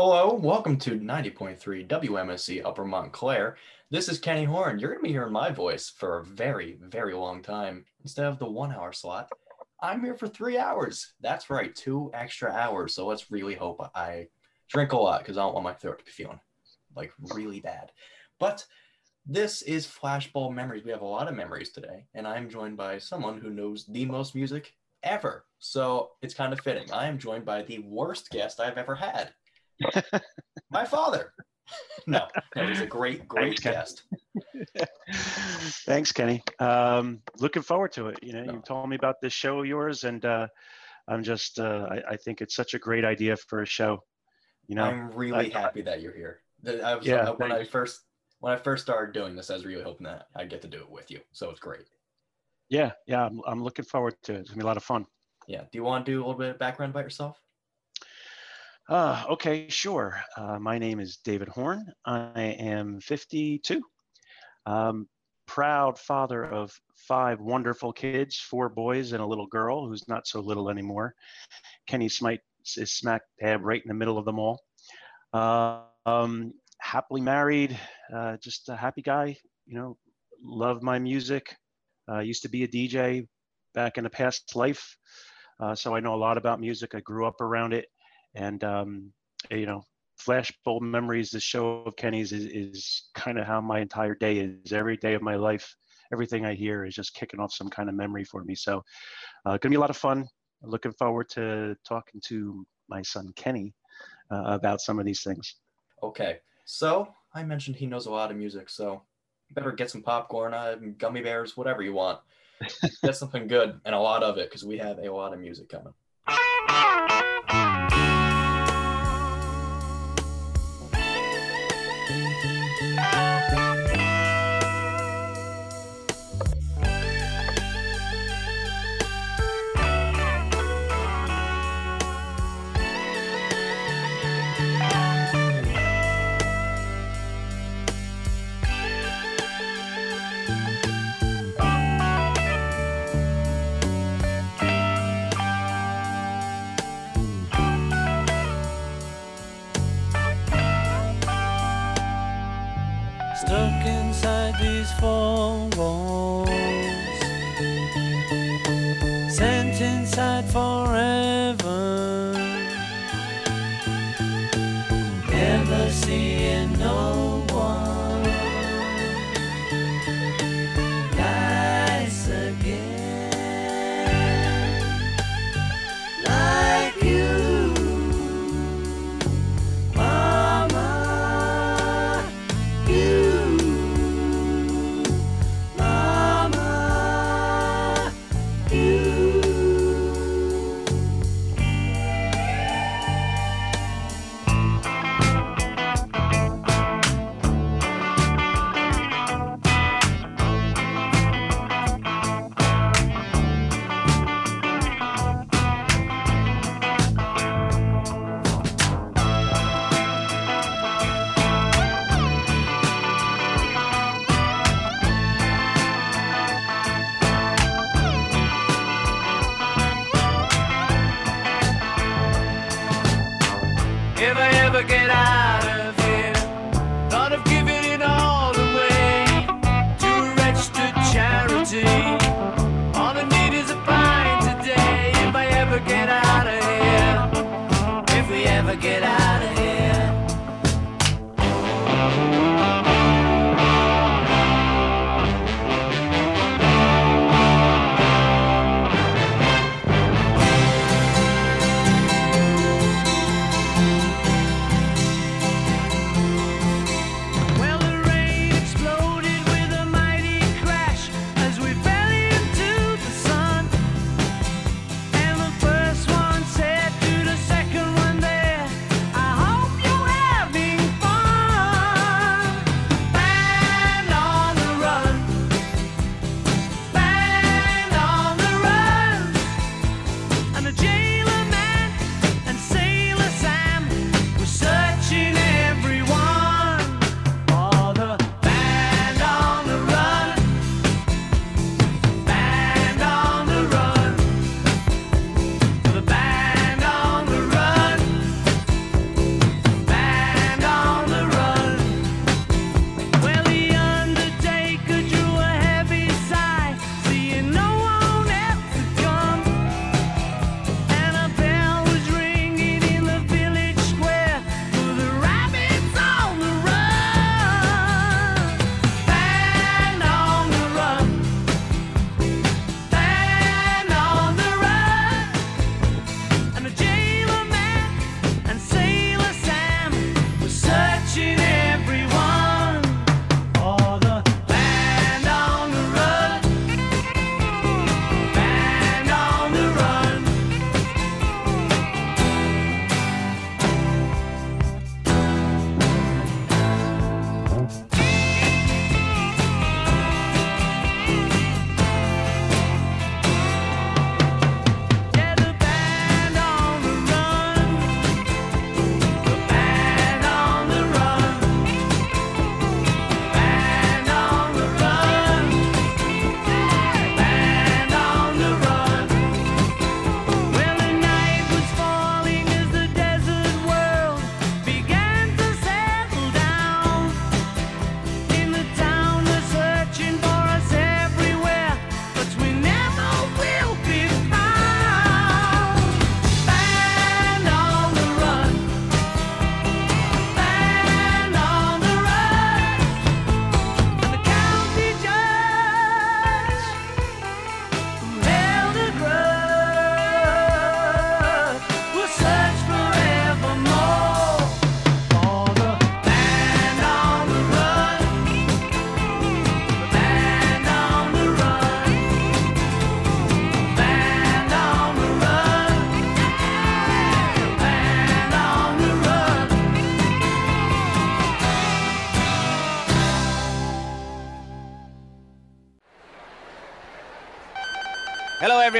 Hello, welcome to 90.3 WMSC Upper Montclair. This is Kenny Horn. You're going to be hearing my voice for a very, very long time. Instead of the one hour slot, I'm here for three hours. That's right, two extra hours. So let's really hope I drink a lot because I don't want my throat to be feeling like really bad. But this is Flashbulb Memories. We have a lot of memories today, and I'm joined by someone who knows the most music ever. So it's kind of fitting. I am joined by the worst guest I've ever had. My father. No, no, he's a great, great Thanks, guest. Thanks, Kenny. Um, looking forward to it. You know, No. you told me about this show of yours, and uh, I'm just, uh, I, I think it's such a great idea for a show. You know, I'm really I- happy that you're here. I was, Yeah, uh, when I first when I first started doing this, I was really hoping that I'd get to do it with you. So it's great. yeah, yeah, I'm, I'm looking forward to it. It's gonna be a lot of fun. Yeah. Do you want to do a little bit of background about yourself? Uh, okay, sure. Uh, my name is David Horn. I am 52. Um, proud father of five wonderful kids, four boys and a little girl who's not so little anymore. Kenny Smite is smack dab right in the middle of them all. Uh, um, happily married, uh, just a happy guy. You know, love my music. Uh, used to be a DJ back in a past life, uh, so I know a lot about music. I grew up around it and um, you know flashbulb memories the show of kenny's is, is kind of how my entire day is every day of my life everything i hear is just kicking off some kind of memory for me so uh, gonna be a lot of fun looking forward to talking to my son kenny uh, about some of these things Okay. So I mentioned he knows a lot of music, so better get some popcorn, uh, gummy bears, whatever you want. get something good and a lot of it because we have a lot of music coming.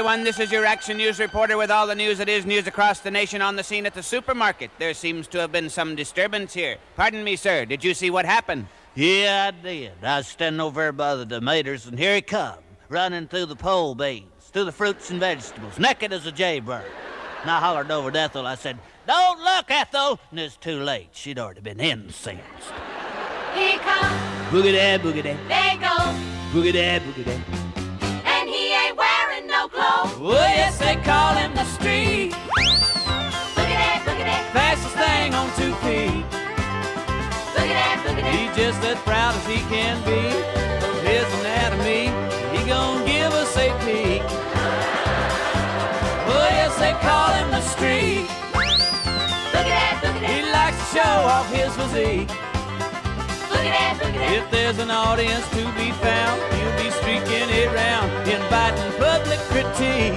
everyone. This is your Action News reporter with all the news that is news across the nation on the scene at the supermarket. There seems to have been some disturbance here. Pardon me, sir. Did you see what happened? Yeah, I did. I was standing over there by the tomatoes, and here he come, running through the pole beans, through the fruits and vegetables, naked as a jaybird. And I hollered over to Ethel. I said, Don't look, Ethel! And it's too late. She'd already been incensed. Here come, Boogie da, boogie da, they go, boogie da, boogie da. And he ain't wearing no clothes. Oh, well, yes, they call him the streak. Look at that, look at that, Fastest thing on two feet. look at that, look at that. He's just as proud as he can be of his anatomy. He gon' give us a peek. Well, yes, they call him the streak. Look at that, look at He likes to show off his physique. Look at that, look at that. If there's an audience to be found, he'll be streaking it round, inviting public critique.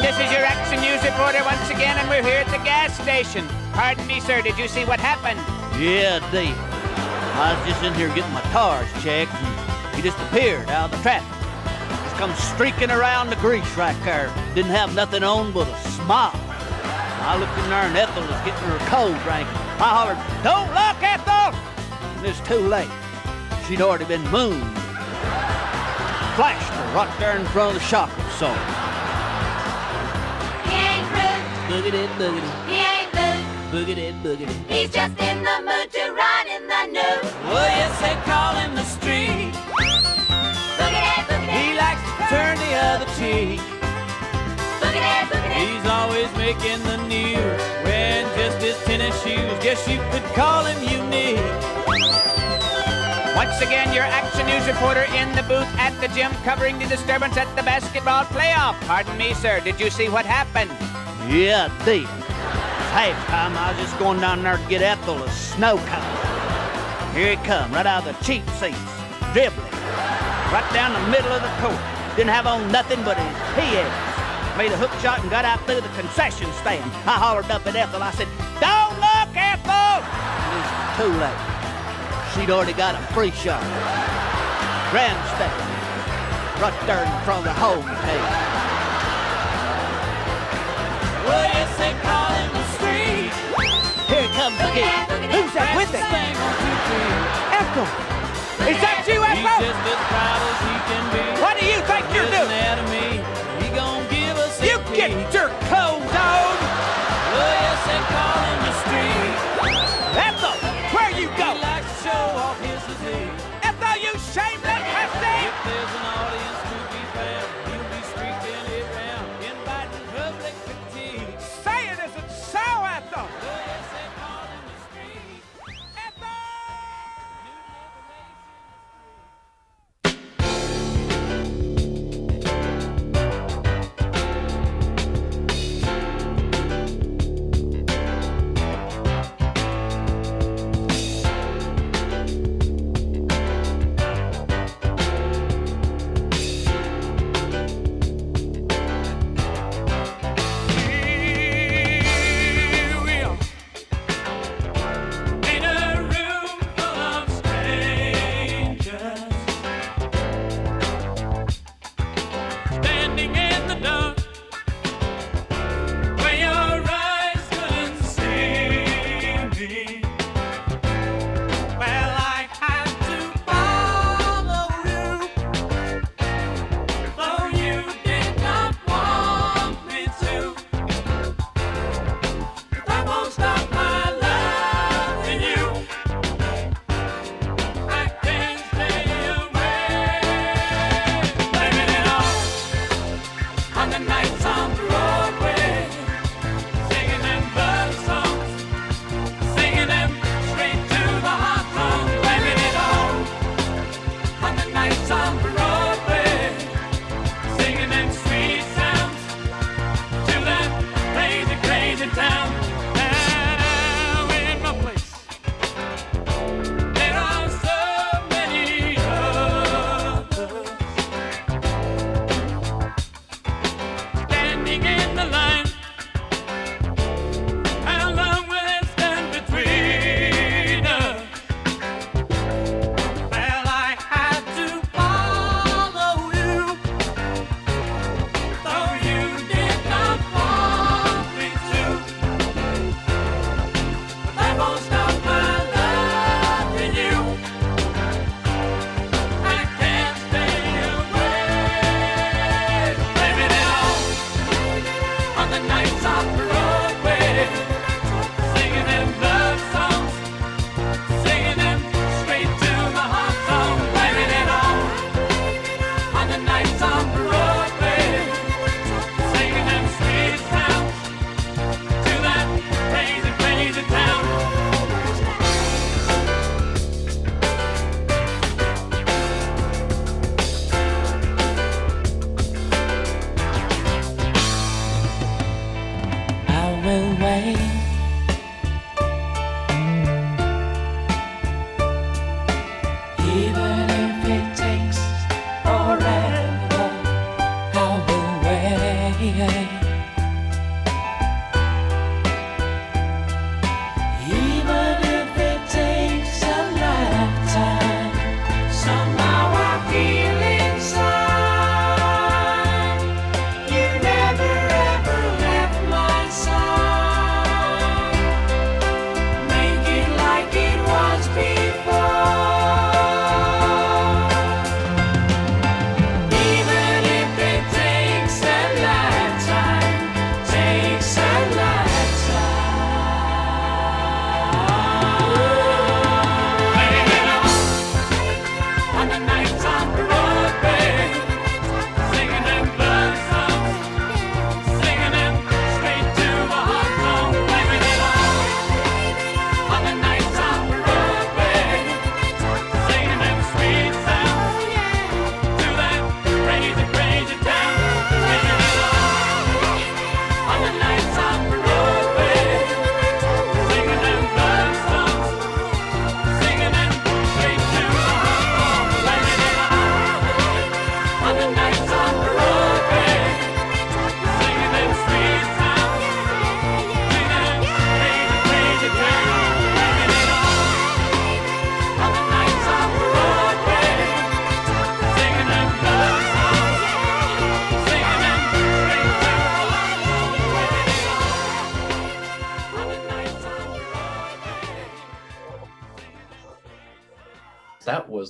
This is your Action News reporter once again, and we're here at the gas station. Pardon me, sir. Did you see what happened? Yeah, Dave. I was just in here getting my tires checked, and he just appeared out of the traffic. Just come streaking around the grease right there. Didn't have nothing on but a smile. I looked in there, and Ethel was getting her cold drink. I hollered, Don't look, Ethel! And it's too late. She'd already been mooned. Flashed her right there in front of the shock absorber. He ain't rude, Boogie it, boogie it, he ain't rude. boogie it, boogie it. He's just in the mood to run in the nude. Well, yes, they call him the streak. That, look He likes to turn the other cheek. that, look. He's always making the news, wearing just his tennis shoes. Guess you could call him unique. Once again, your Action News reporter in the booth at the gym covering the disturbance at the basketball playoff. Pardon me, sir. Did you see what happened? Yeah, I did. Halftime, I was just going down there to get Ethel a snow cone. Here he come, right out of the cheap seats, dribbling, right down the middle of the court. Didn't have on nothing but his PFs. Made a hook shot and got out through the concession stand. I hollered up at Ethel. I said, "Don't look, Ethel!" It was too late. She'd already got a free shot. Grandstand, right there in front of the home table. Well, yes, they call him the streak. Here comes again. Who's that with it? thing on two feet. Ethel! Is that you, Ethel? just as proud as he can be. What do you think you're doing? anatomy, he gon' give us You get your clothes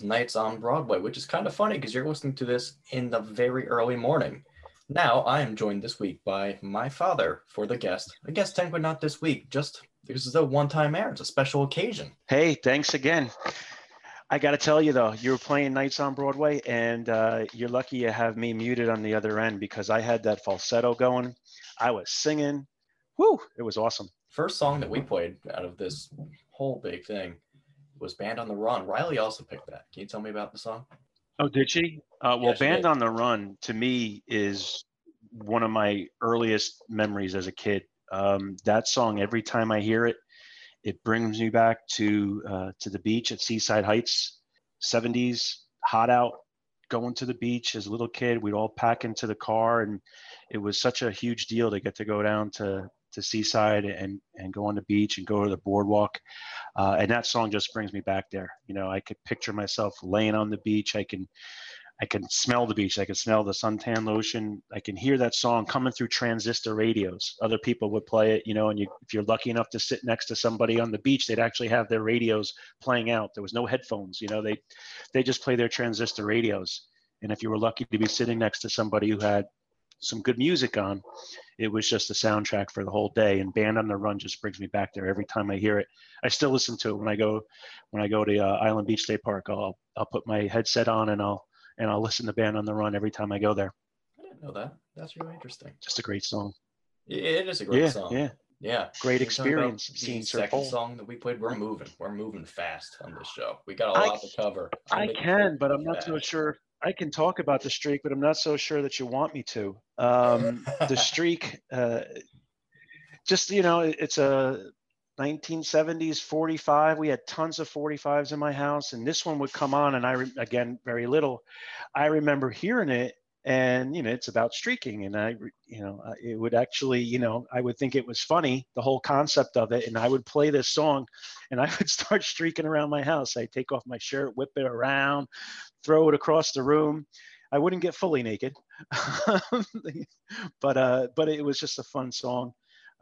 was Nights on Broadway, which is kind of funny because you're listening to this in the very early morning. Now, I am joined this week by my father for the guest. A guest technically not this week, just this is a one-time air. It's a special occasion. Hey, thanks again. I got to tell you though, you were playing Nights on Broadway, and uh, you're lucky you have me muted on the other end because I had that falsetto going. I was singing. Woo! It was awesome. First song that we played out of this whole big thing was Band on the Run. Riley also picked that. Can you tell me about the song? Oh, did she? Uh, well, Yeah, she Band did. on the Run to me is one of my earliest memories as a kid. Um, that song, every time I hear it, it brings me back to uh, to the beach at Seaside Heights, 70s, hot out, going to the beach as a little kid. We'd all pack into the car, and it was such a huge deal to get to go down to to Seaside and and go on the beach and go to the boardwalk. Uh, and that song just brings me back there. You know, I could picture myself laying on the beach. I can I can smell the beach. I can smell the suntan lotion. I can hear that song coming through transistor radios. Other people would play it, you know, and you, if you're lucky enough to sit next to somebody on the beach, they'd actually have their radios playing out. There was no headphones, you know, they they just play their transistor radios. And if you were lucky to be sitting next to somebody who had some good music on, it was just a soundtrack for the whole day. And Band on the Run just brings me back there every time I hear it. I still listen to it when I go when I go to uh, Island Beach State Park. I'll I'll put my headset on and I'll and I'll listen to Band on the Run every time I go there. I didn't know that. That's really interesting. Just a great song. It- is a great yeah, song. yeah. Yeah. Great Can you talk about experience seeing second Paul. song that we played, we're moving. We're moving fast on this show. We got a lot to cover. I making can, but I'm not so sure. I can talk about the streak, but I'm not so sure that you want me to. Um, the streak, uh, just you know, it's a 1970s 45. We had tons of 45s in my house, and this one would come on, and I re- again very little. I remember hearing it, and you know, it's about streaking, and I, you know, it would actually, you know, I would think it was funny the whole concept of it, and I would play this song, and I would start streaking around my house. I'd take off my shirt, whip it around, throw it across the room. I wouldn't get fully naked, but uh, but it was just a fun song.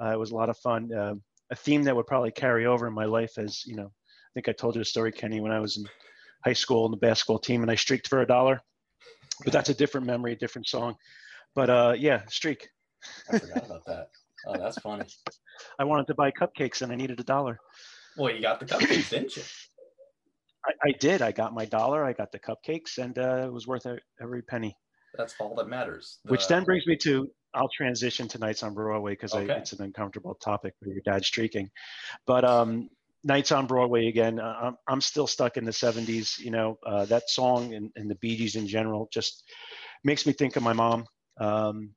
Uh, it was a lot of fun. Uh, a theme that would probably carry over in my life as you know. I think I told you the story, Kenny, when I was in high school in the basketball team and I streaked for a dollar. But that's a different memory, a different song. But uh, yeah, streak. I forgot about that. Oh, that's funny. I wanted to buy cupcakes and I needed a dollar. Well, you got the cupcakes, didn't you? I, I did. I got my dollar. I got the cupcakes, and uh, it was worth every penny. That's all that matters. Which then brings me to I'll transition to Nights on Broadway because Okay. it's an uncomfortable topic with your dad streaking. But um, Nights on Broadway again. I'm I'm still stuck in the '70s. You know uh, that song and, and the Bee Gees in general just makes me think of my mom. Um,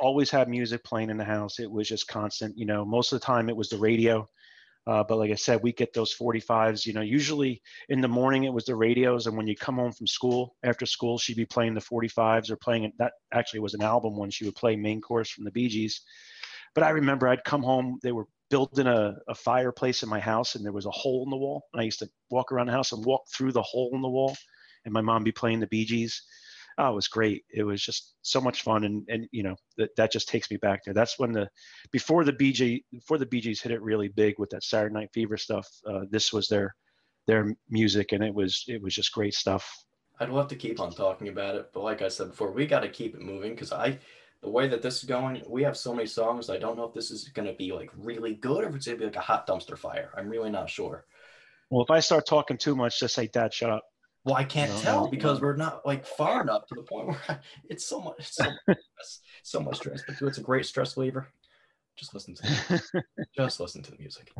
always had music playing in the house. It was just constant. You know, most of the time it was the radio. Uh, but like I said, we get those 45s. You know, usually in the morning it was the radios, and when you come home from school after school, she'd be playing the 45s or playing it. That actually was an album when she would play main course from the Bee Gees. But I remember I'd come home. They were building a, a fireplace in my house, and there was a hole in the wall. And I used to walk around the house and walk through the hole in the wall, and my mom be playing the Bee Gees. Oh, it was great. It was just so much fun, and and you know that that just takes me back there. That's when the before the BG before the Bee Gees hit it really big with that Saturday Night Fever stuff. Uh, this was their their music, and it was it was just great stuff. I'd love to keep on talking about it, but like I said before, we got to keep it moving because I, the way that this is going, we have so many songs. I don't know if this is going to be like really good or if it's going to be like a hot dumpster fire. I'm really not sure. Well, if I start talking too much, just say, "Dad, shut up." Well, I can't No, tell no, because no. we're not like far enough to the point where I, it's so much, it's so much stress, so much stress. But it's a great stress reliever. Just listen to, the, just listen to the music.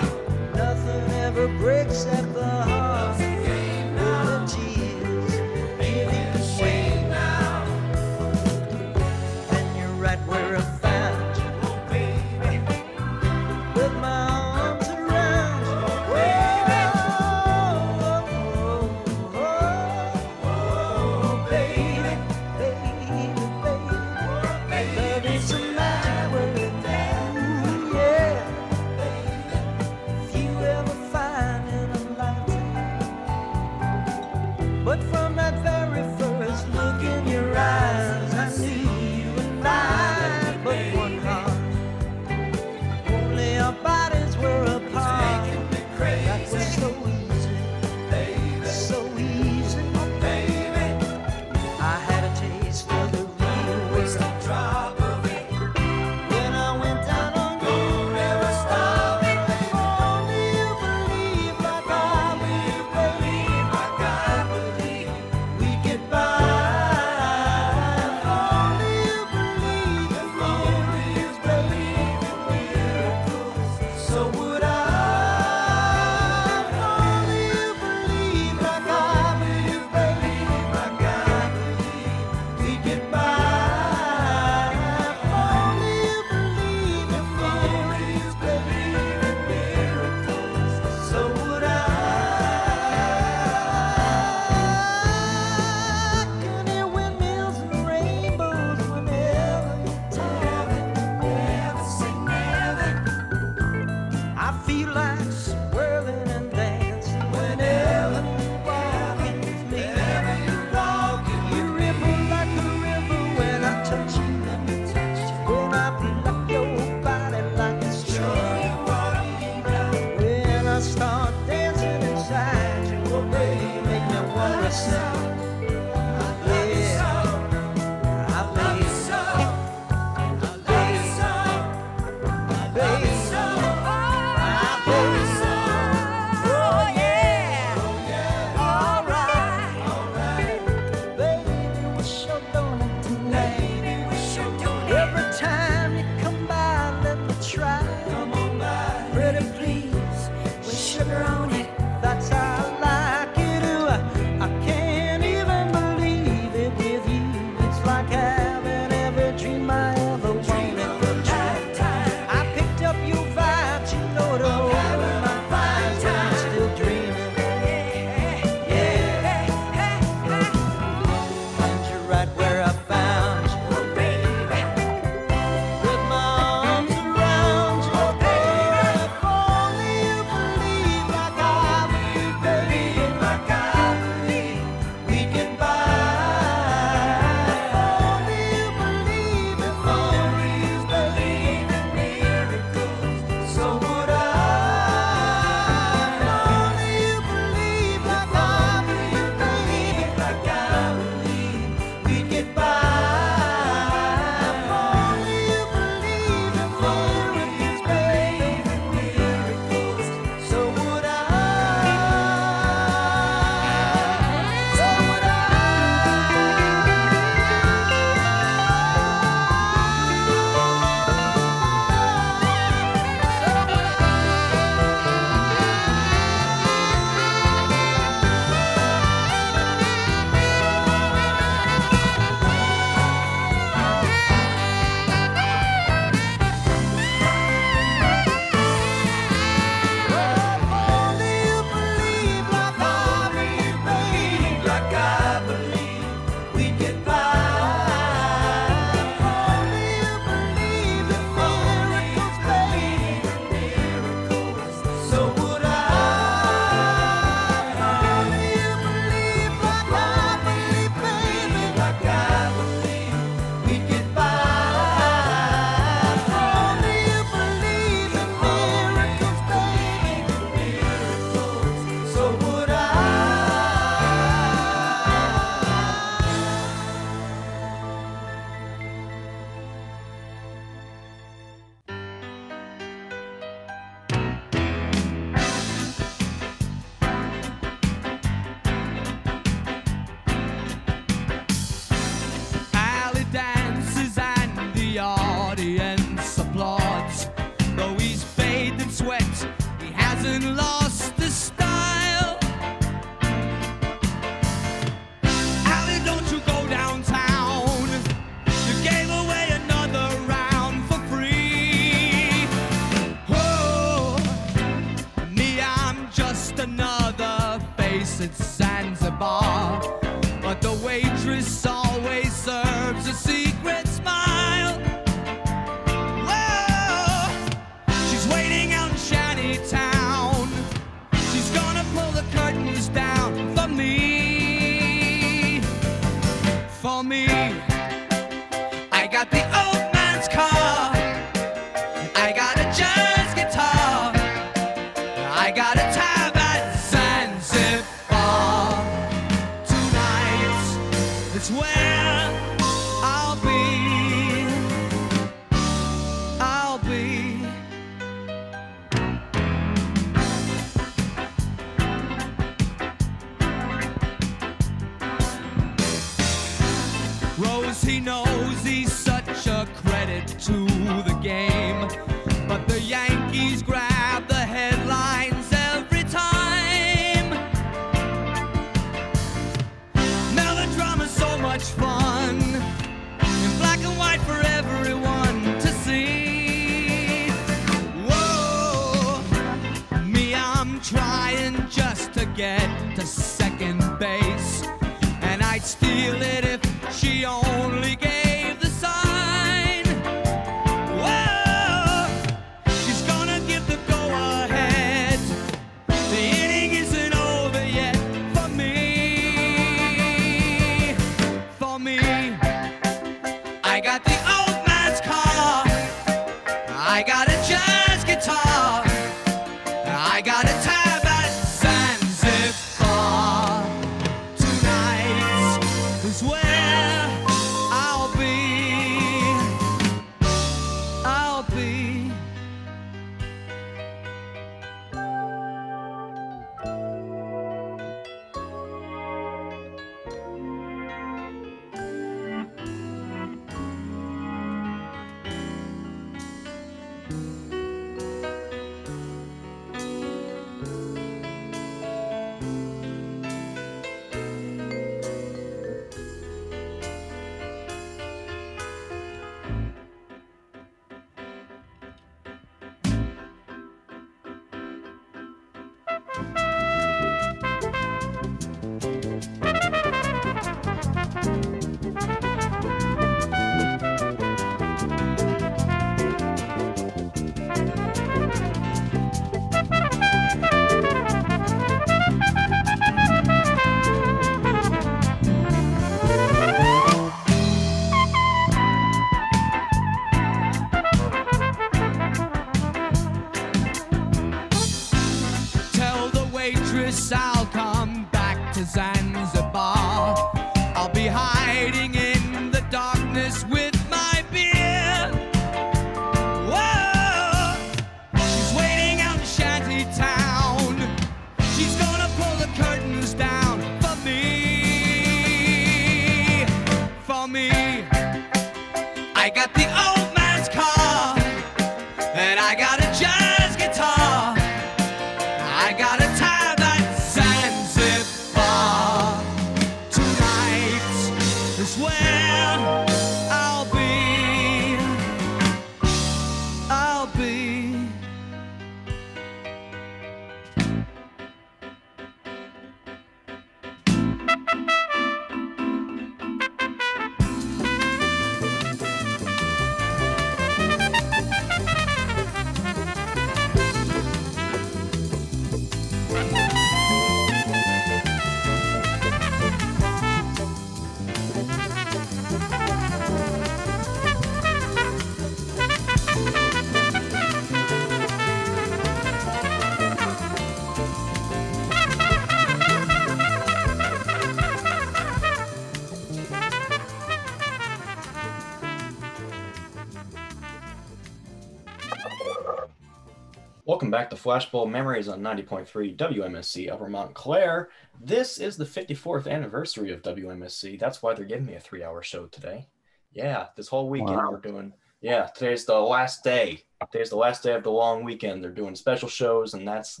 Flashbulb Memories on 90.3 WMSC Upper Montclair. This is the 54th anniversary of WMSC. That's why they're giving me a three hour show today. Yeah, this whole weekend Wow. we're doing. Yeah, today's the last day. Today's the last day of the long weekend. They're doing special shows, and that's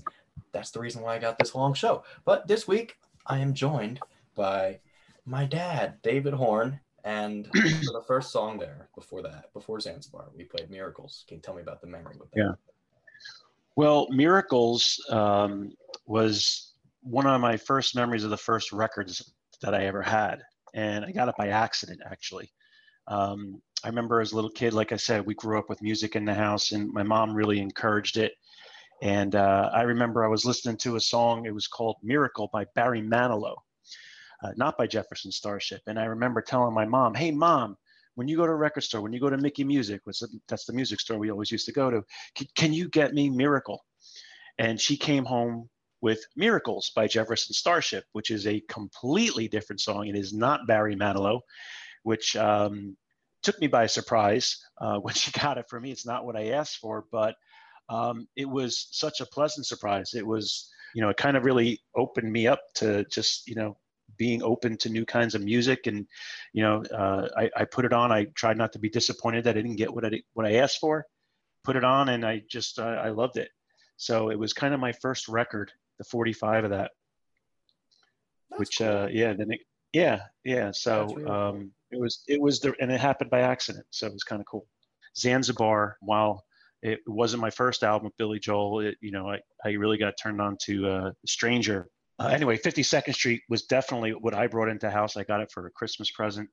that's the reason why I got this long show. But this week I am joined by my dad, David Horn, and for the first song there, before that, before Zanzibar, we played Miracles. Can you tell me about the memory with that? Yeah. Well, Miracles um, was one of my first memories of the first records that I ever had. And I got it by accident, actually. Um, I remember as a little kid, like I said, we grew up with music in the house, and my mom really encouraged it. And uh, I remember I was listening to a song, it was called Miracle by Barry Manilow. uh, not by Jefferson Starship. And I remember telling my mom, "Hey, mom." When you go to a record store, when you go to Mickey Music, which that's the music store we always used to go to, can, can you get me Miracle? And she came home with Miracles by Jefferson Starship, which is a completely different song. It is not Barry Manilow, which um, took me by surprise uh, when she got it for me. It's not what I asked for, but um, it was such a pleasant surprise. It was, you know, it kind of really opened me up to just, you know, being open to new kinds of music. And, you know, uh, I, I put it on. I tried not to be disappointed that I didn't get what I, what I asked for. Put it on, and I just, uh, I loved it. So it was kind of my first record, the 45 of that, That's which, cool. uh, yeah, then it, yeah, yeah. So really cool. um, it was, it was the, and it happened by accident. So it was kind of cool. Zanzibar, while it wasn't my first album with Billy Joel, it, you know, I, I really got turned on to uh, Stranger. Uh, anyway, 52nd Street was definitely what I brought into house. I got it for a Christmas present.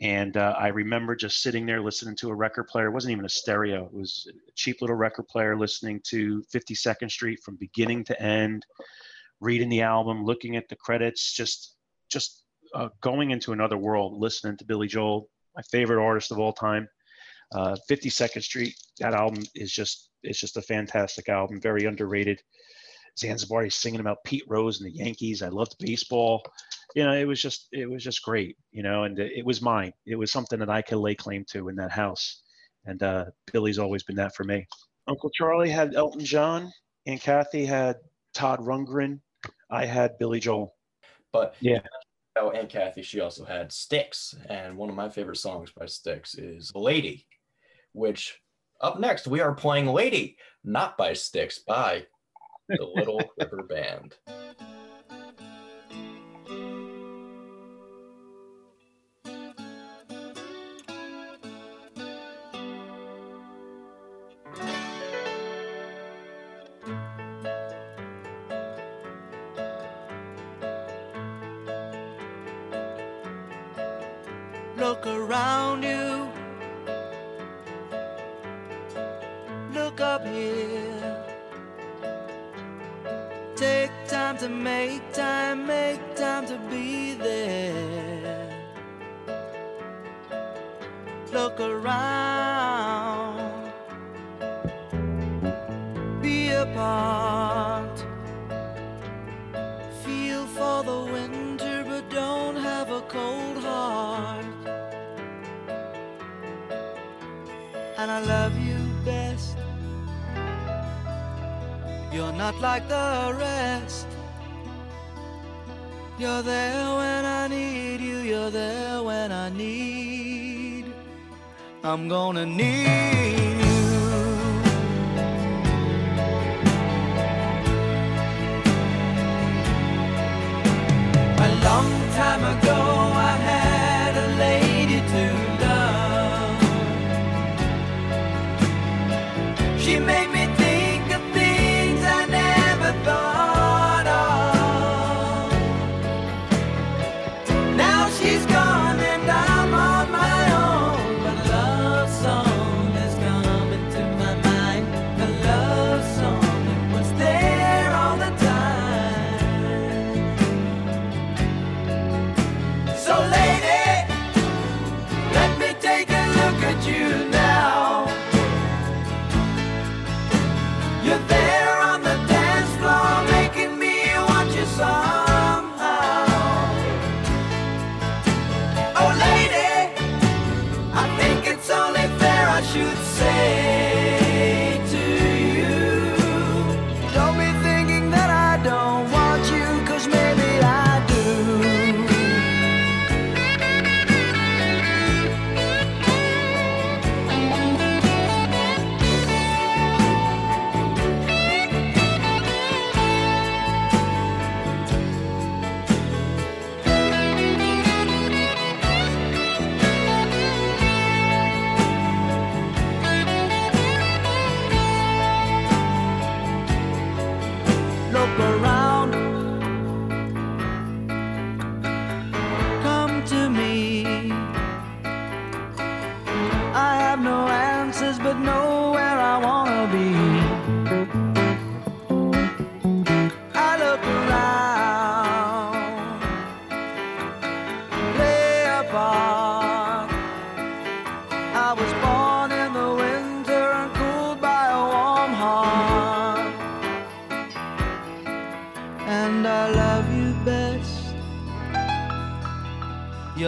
And uh, I remember just sitting there listening to a record player. It wasn't even a stereo. It was a cheap little record player listening to 52nd Street from beginning to end, reading the album, looking at the credits, just just uh, going into another world, listening to Billy Joel, my favorite artist of all time. Uh, 52nd Street, that album is just it's just a fantastic album, very underrated. Zanzibar, he's singing about Pete Rose and the Yankees. I loved baseball. You know, it was just it was just great. You know, and it was mine. It was something that I could lay claim to in that house. And uh, Billy's always been that for me. Uncle Charlie had Elton John, and Kathy had Todd Rundgren. I had Billy Joel. But Yeah. Oh, and Kathy, she also had Styx, and one of my favorite songs by Styx is "Lady," which up next we are playing "Lady," not by Styx, by the Little River Band.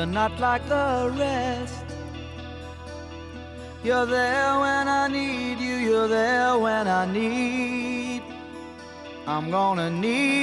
You're not like the rest. You're there when I need you, you're there when I need. I'm gonna need.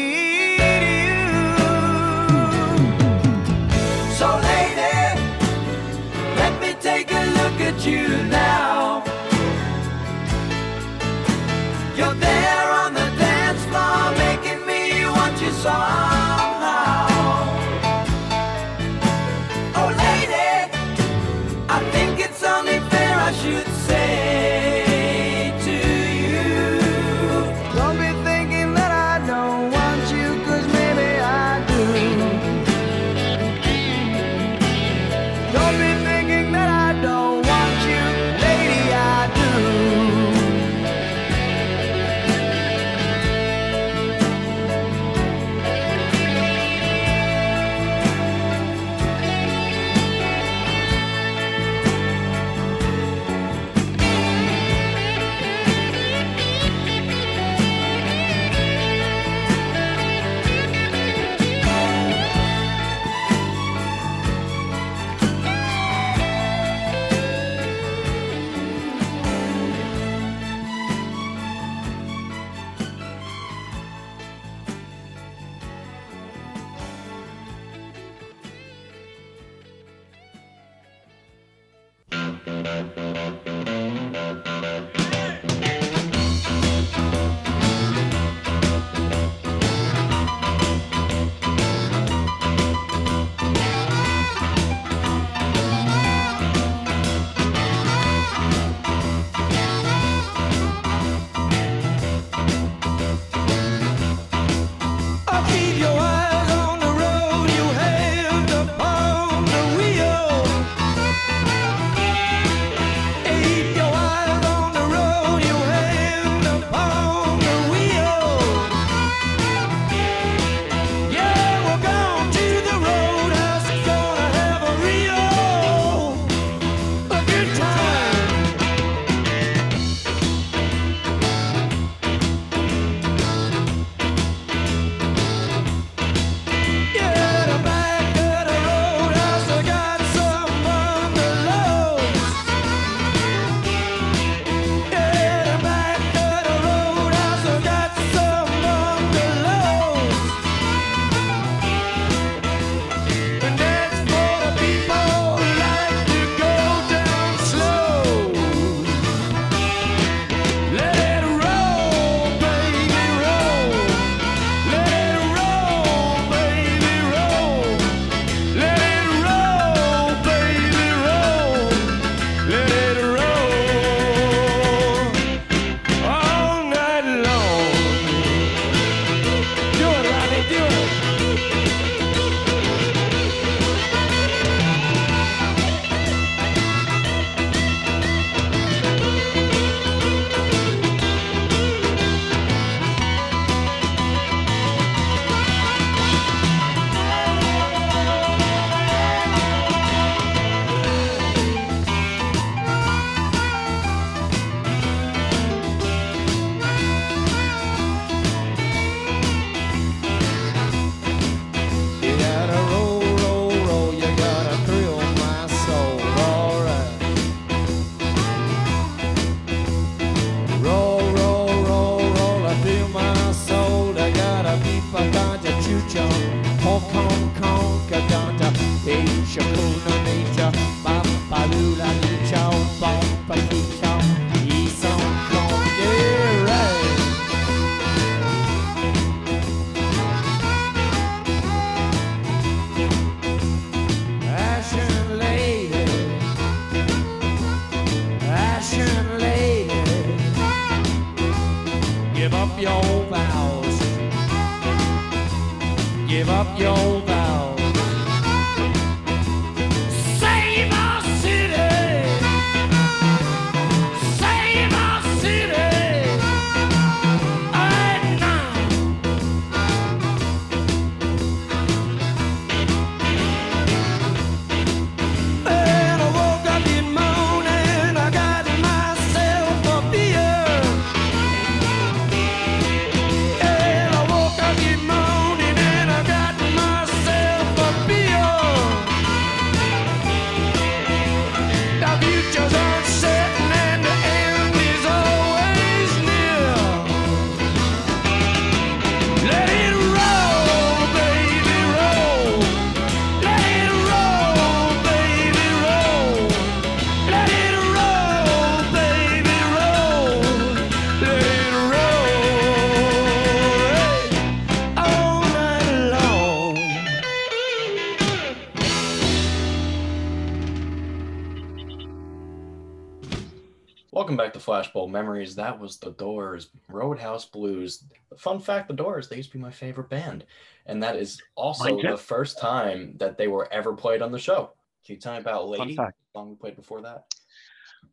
Flashbulb Memories. That was The Doors, Roadhouse Blues. Fun fact The Doors, they used to be my favorite band. And that is also the first time that they were ever played on the show. Can you tell me about Lady? The song we played before that?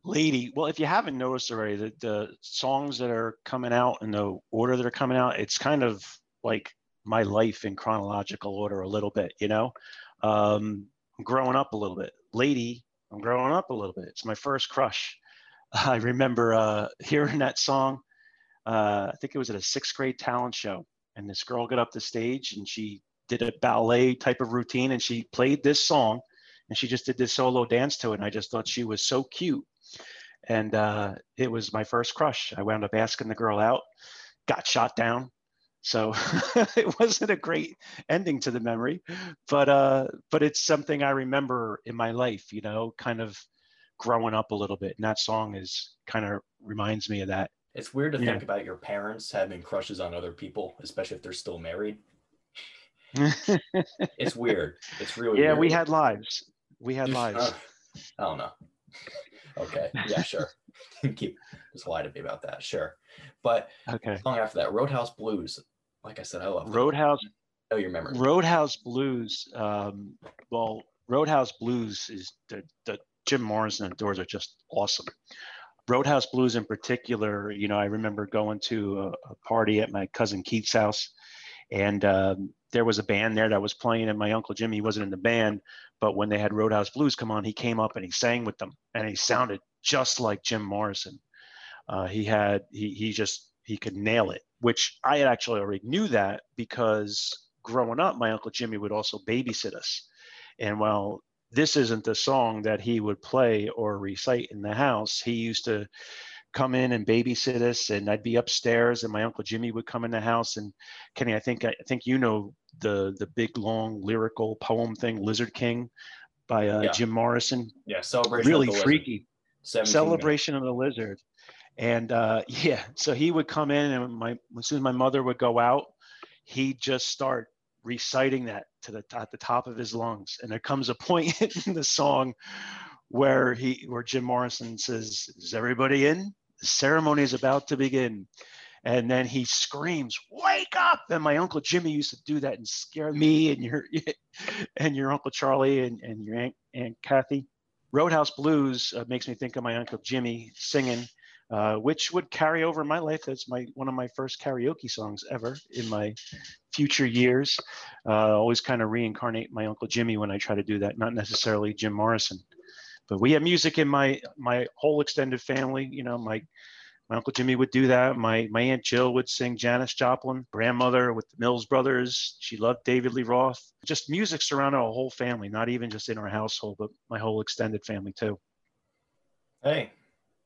Lady, well, if you haven't noticed already, the, the songs that are coming out in the order that are coming out, it's kind of like my life in chronological order a little bit, you know? Um, I'm growing up a little bit. Lady, I'm growing up a little bit. It's my first crush. I remember uh, hearing that song. Uh, I think it was at a sixth grade talent show, and this girl got up the stage and she did a ballet type of routine, and she played this song, and she just did this solo dance to it, and I just thought she was so cute, and uh, it was my first crush. I wound up asking the girl out, got shot down, so it wasn't a great ending to the memory, but uh, but it's something I remember in my life, you know, kind of growing up a little bit, and that song is kind of reminds me of that. It's weird to Yeah. think about your parents having crushes on other people, especially if they're still married. It's weird. It's really yeah, weird. we had lives. We had lives. Uh, I don't know. Okay. Yeah, sure. Keep just lie to me about that. Sure. But Okay. Long after that, Roadhouse Blues. Like I said, I love. Roadhouse Oh, your memory. Roadhouse Blues. Um, well, Roadhouse Blues is the, the Jim Morrison and Doors are just awesome. Roadhouse Blues in particular, you know, I remember going to a, a party at my cousin Keith's house, and um, there was a band there that was playing, and my uncle Jimmy wasn't in the band, but when they had Roadhouse Blues come on, he came up and he sang with them, and he sounded just like Jim Morrison. Uh, he had he he just he could nail it, which I actually already knew that because growing up, my uncle Jimmy would also babysit us, and while this isn't the song that he would play or recite in the house, he used to come in and babysit us, and I'd be upstairs, and my uncle Jimmy would come in the house, and Kenny, I think I think you know the the big long lyrical poem thing, Lizard King, by uh, Yeah. Jim Morrison. Yeah, celebration. of Really the Lizard. Really freaky. 17 minutes. celebration of the lizard and uh yeah so he would come in and my as soon as my mother would go out he'd just start reciting that to the at the top of his lungs. And there comes a point in the song where he where jim morrison says is everybody in? The ceremony is about to begin. And then he screams wake up! And my uncle jimmy used to do that and scare me and your and your uncle charlie and, and your aunt, aunt kathy. Roadhouse Blues uh, makes me think of my uncle Jimmy singing, uh, which would carry over my life. That's my one of my first karaoke songs ever in my future years. Uh, always kind of reincarnate my uncle Jimmy when I try to do that, not necessarily Jim Morrison. But we have music in my my whole extended family. You know, my my uncle Jimmy would do that. My my aunt Jill would sing Janis Joplin. Grandmother with the Mills Brothers. She loved David Lee Roth. Just music surrounded our whole family, not even just in our household, but my whole extended family too. Hey,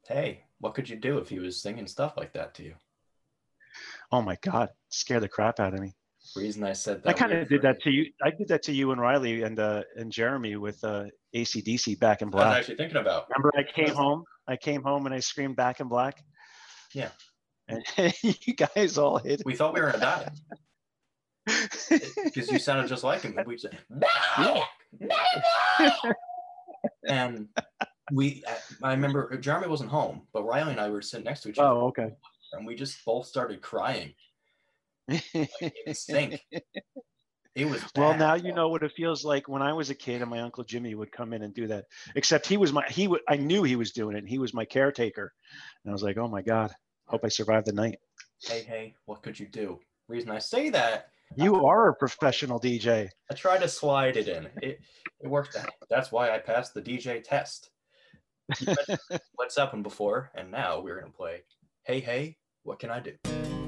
hey, what could you do if he was singing stuff like that to you? Oh my God, scare the crap out of me. Reason I said that. I kind of did that to you. I did that to you and Riley and uh, and Jeremy with uh, ACDC Back in Black. I was actually thinking about. Remember, I came home. I came home and I screamed Back in Black. Yeah. And you guys all hit. We thought we were gonna die because you sounded just like him. We said, Yeah. and we. Uh, I remember Jeremy wasn't home, but Riley and I were sitting next to each other, Oh, okay. and we just both started crying in sync. It was bad. well, now you know what it feels like when I was a kid and my uncle Jimmy would come in and do that. Except he was my he would I knew he was doing it. And he was my caretaker, and I was like, oh my god, hope I survive the night. Hey, hey, what could you do? Reason I say that, You are a professional DJ. I tried to slide it in. It it worked out. That's why I passed the DJ test. What's happened before, and now we're gonna play. Hey, hey, what can I do?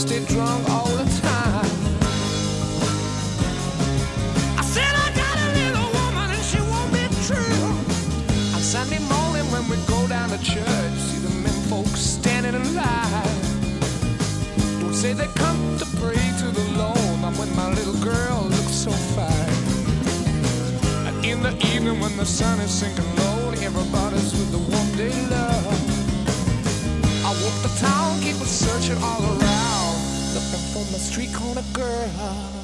Stay drunk all the time. I said I got a little woman and she won't be true. On Sunday morning when we go down to church, see the men folks standing in line. Don't say they come to pray to the Lord. I'm with my little girl, looks so fine. And in the evening when the sun is sinking low, everybody's with the one day love. I walk the town, keep searching all around, looking for my street corner girl.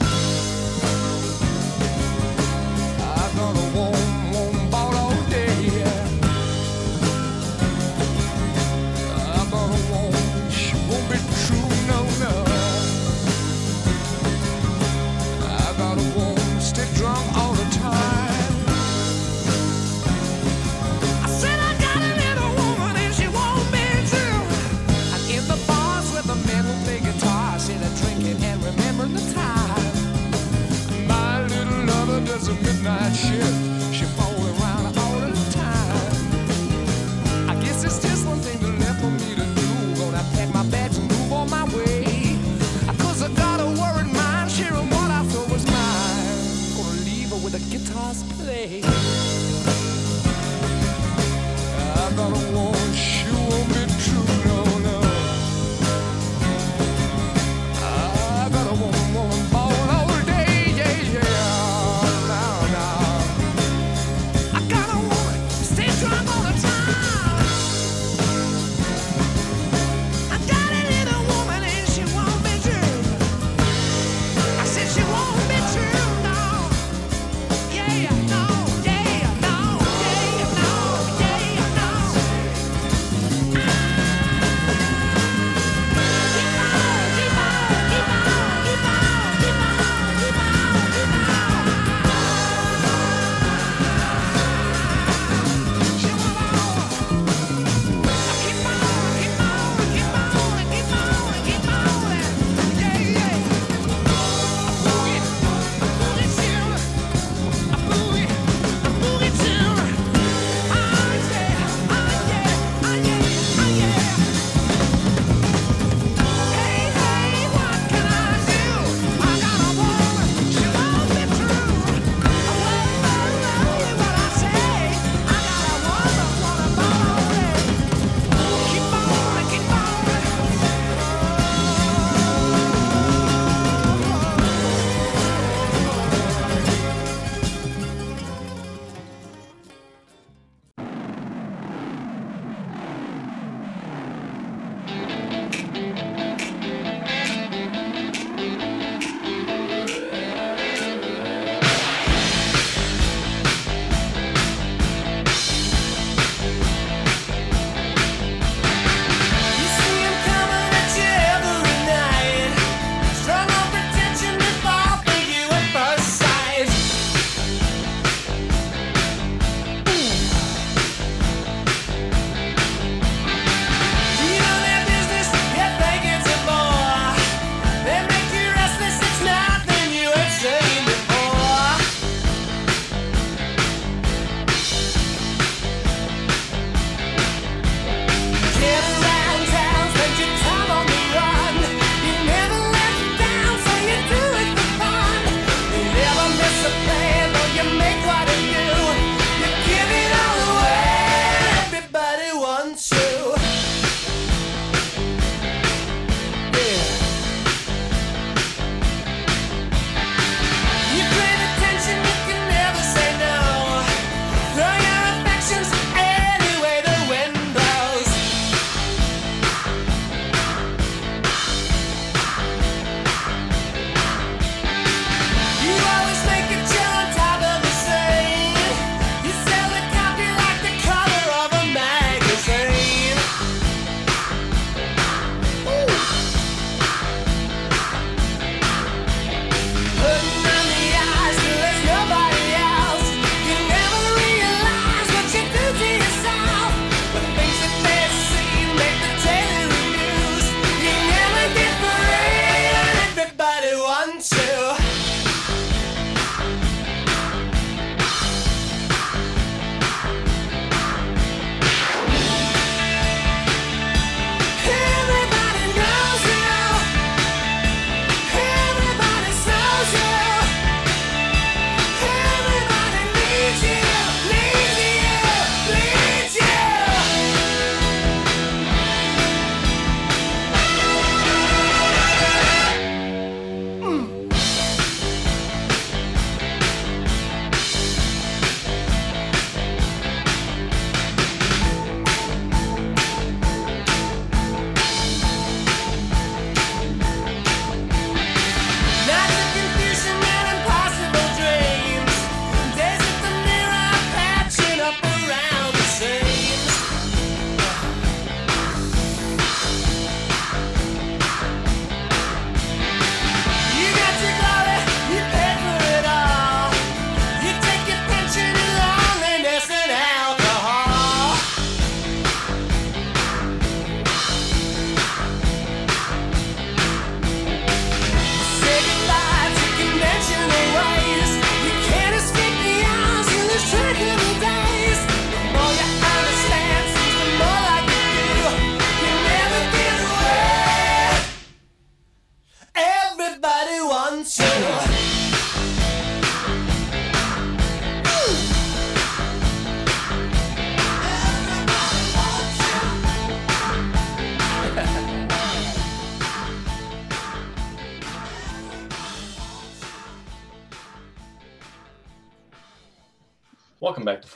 Shift. Around all the time. I guess it's just one thing left for me to do. Gonna pack my bags and move on my way. Cause I got a worried mind, sharing what I thought was mine. Gonna leave her with the guitars play.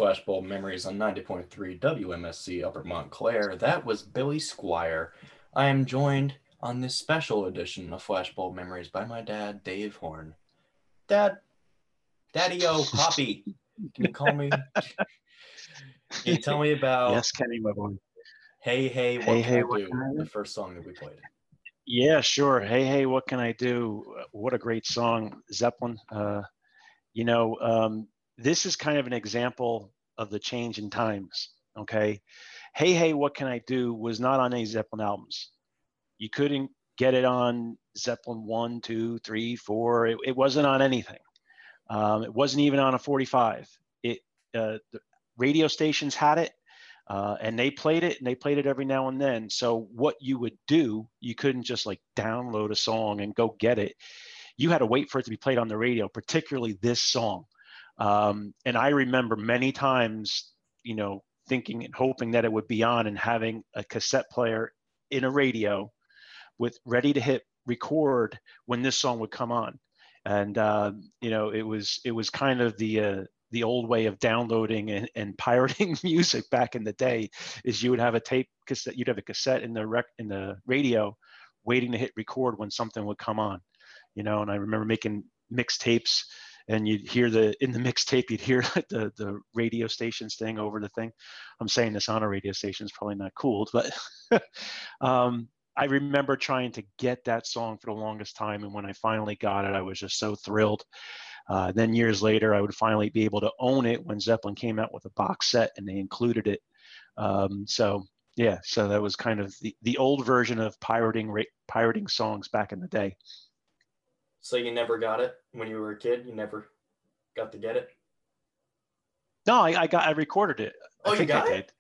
Flashbulb Memories on 90.3 WMSC Upper Montclair. That was Billy Squier. I am joined on this special edition of Flashbulb Memories by my dad, Dave Horn. Dad, Daddy O, Poppy, can you call me? Can you tell me about yes, Kenny, my boy. Hey Hey What Hey, Can Hey, I What Do? Can I The first song that we played. Yeah, sure. Hey, hey, what can I do? What a great song, Zeppelin. Uh, you know, um, this is kind of an example of the change in times. Okay. Hey, hey, what can I do was not on any Zeppelin albums. You couldn't get it on Zeppelin one, two, three, four. It, it wasn't on anything. Um, it wasn't even on a 45. It uh, the radio stations had it, uh, and they played it, and they played it every now and then. So what you would do, you couldn't just like download a song and go get it. You had to wait for it to be played on the radio, particularly this song. Um, and I remember many times, you know, thinking and hoping that it would be on and having a cassette player in a radio with ready to hit record when this song would come on. And uh, you know, it was it was kind of the uh, the old way of downloading and, and pirating music back in the day. Is you would have a tape cassette, you'd have a cassette in the rec in the radio, waiting to hit record when something would come on. You know, and I remember making mixtapes and you'd hear the in the mixtape you'd hear the the radio stations thing over the thing. I'm saying this on a radio station is probably not cool but um, i remember trying to get that song for the longest time and when i finally got it i was just so thrilled. Uh, then years later i would finally be able to own it when zeppelin came out with a box set and they included it. Um, so yeah so that was kind of the, the old version of pirating pirating songs back in the day So you never got it when you were a kid? You never got to get it? No, I, I got I recorded it. Oh, I you think got I it? did.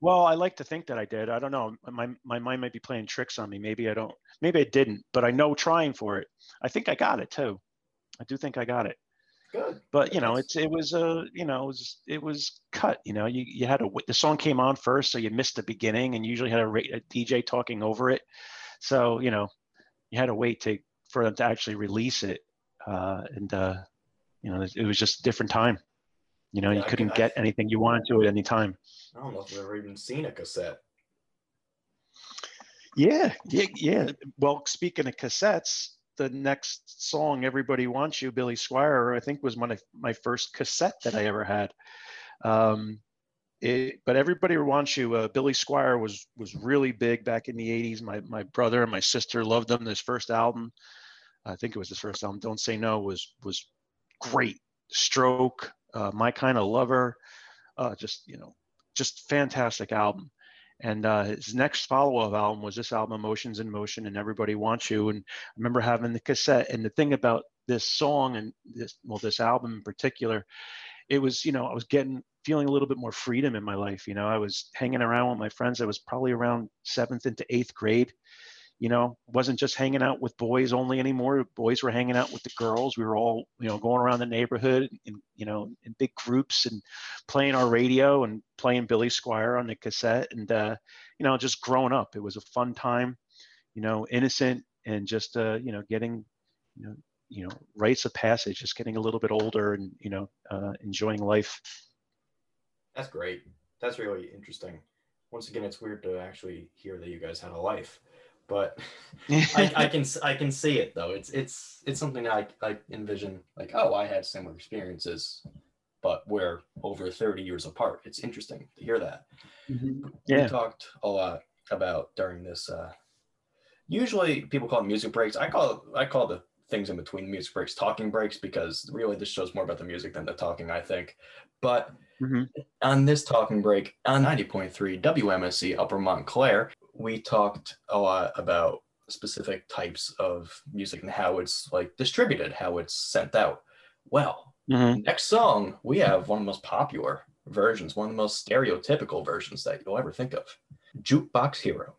Well, I like to think that I did. I don't know. My my mind might be playing tricks on me. Maybe I don't. Maybe I didn't. But I know trying for it. I think I got it too. I do think I got it. Good. But you know, it's it was a you know it was it was cut. You know, you you had to wait- the song came on first, so you missed the beginning, and usually had a, a DJ talking over it. So you know, you had to wait to for them to actually release it. Uh, and uh, you know, it was just a different time. You know, Yeah, you couldn't I- get anything you wanted to at any time. I don't know if I've ever even seen a cassette. Yeah, yeah, yeah. Well, speaking of cassettes, the next song, "Everybody Wants You," Billy Squier, I think was my my first cassette that I ever had. Um, it, but "Everybody Wants You," uh, Billy Squier was was really big back in the '80s. My my brother and my sister loved them. This first album, I think it was his first album. "Don't Say No" was was great. "Stroke," uh, "My Kind of Lover," uh, just you know, just fantastic album and uh, his next follow-up album was this album emotions in motion and everybody wants you and i remember having the cassette and the thing about this song and this well this album in particular it was you know i was getting feeling a little bit more freedom in my life you know i was hanging around with my friends i was probably around seventh into eighth grade you know wasn't just hanging out with boys only anymore. Boys were hanging out with the girls. We were all you know going around the neighborhood in you know in big groups and playing our radio and playing billy squier on the cassette. And uh you know just growing up it was a fun time you know innocent and just uh you know getting you know you know rites of passage just getting a little bit older and you know uh enjoying life. That's great. That's really interesting. Once again, it's weird to actually hear that you guys had a life, but I, I can I can see it though. It's it's it's something I I envision like oh I had similar experiences, but we're over thirty years apart. It's interesting to hear that. We yeah talked a lot about during this. Uh, usually people call it music breaks. I call I call the things in between music breaks talking breaks because really this show's more about the music than the talking. I think, but Mhm. on this talking break on 90.3 WMSC Upper Montclair, we talked a lot about specific types of music and how it's like distributed, how it's sent out. Well, Mhm. next song, we have one of the most popular versions, one of the most stereotypical versions that you'll ever think of. Jukebox Hero.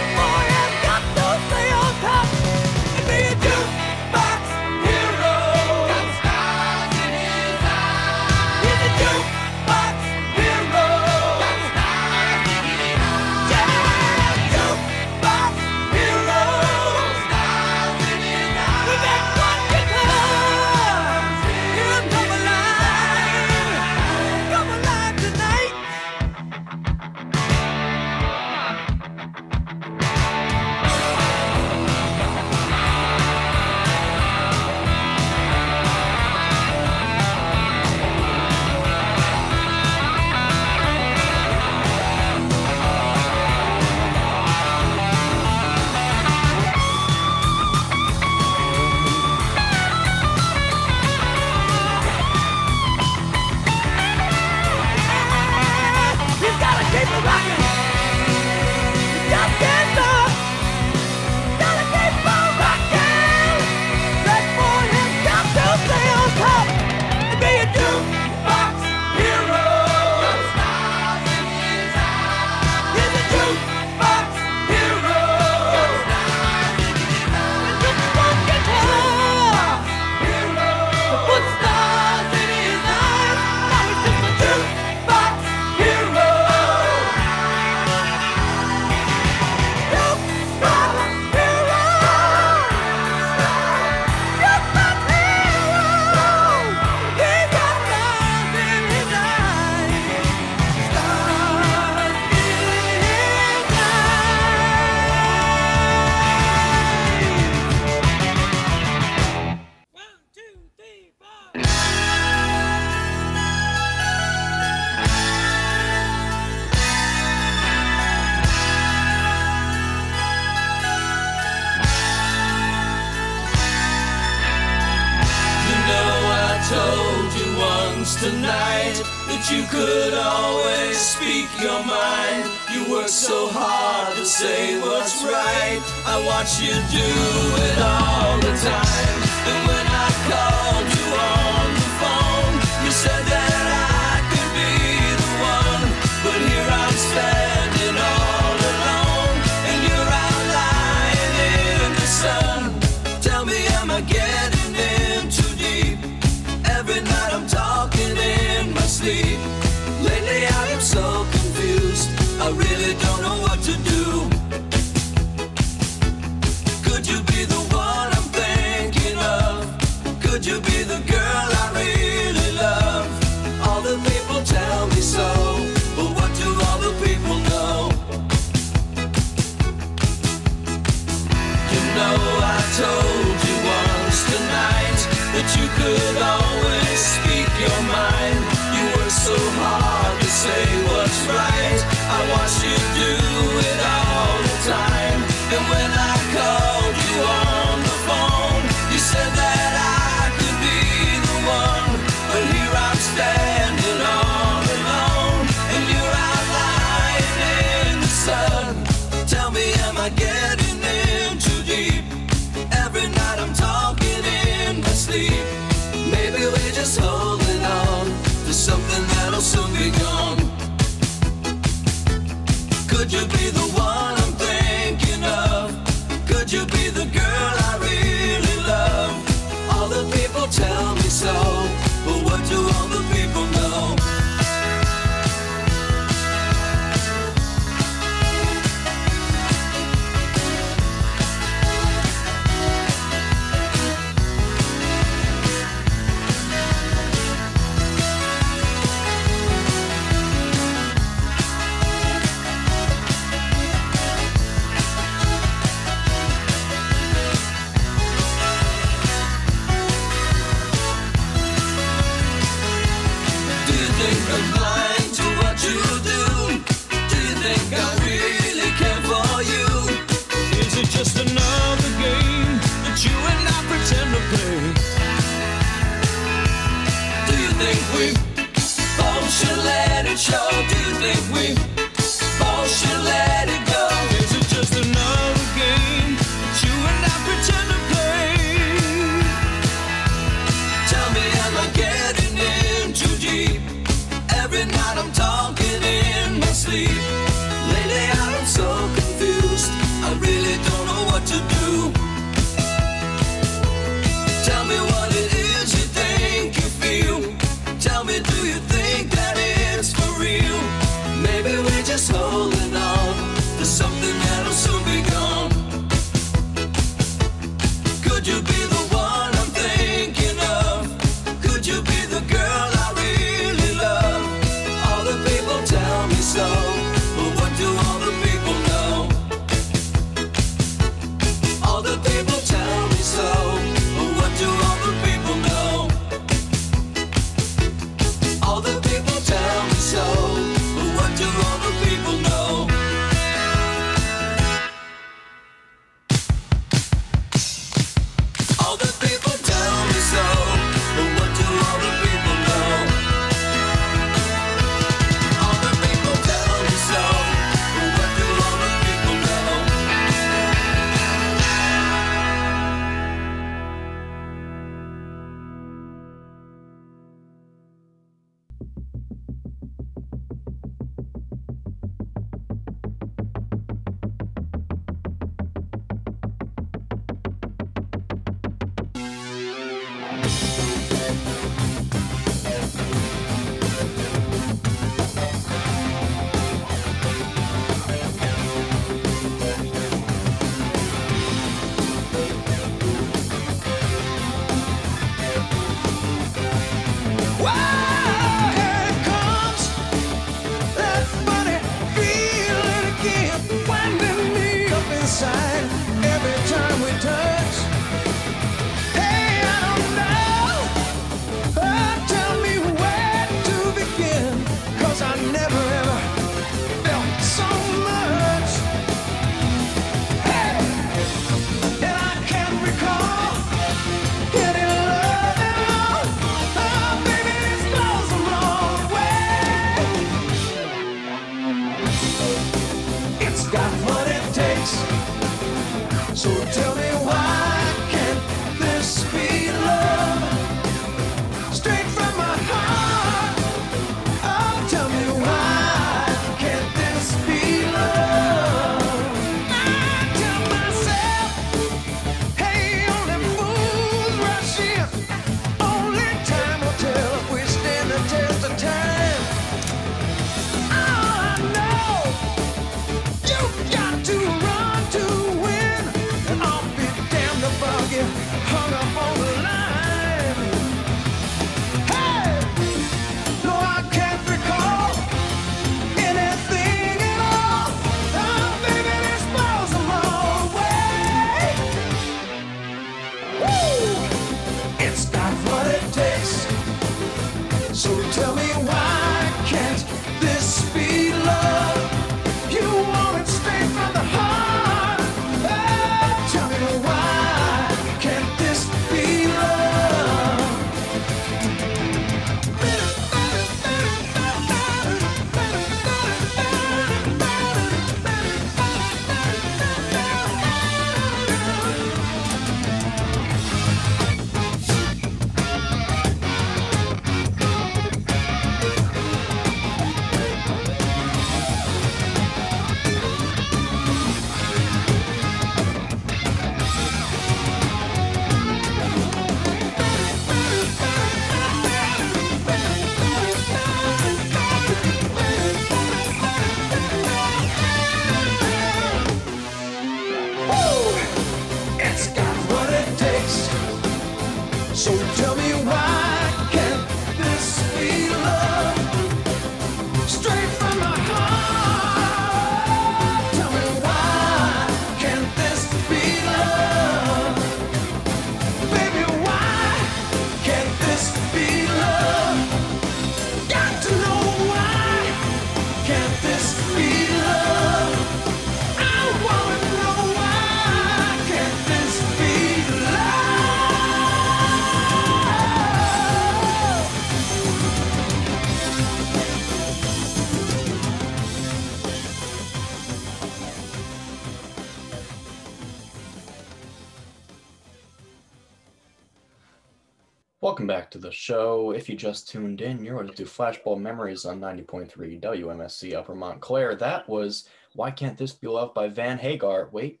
Back to the show. If you just tuned in, you're going to do Flashbulb Memories on 90.3 WMSC Upper Montclair. That was Why Can't This Be Loved by Van Hagar. Wait.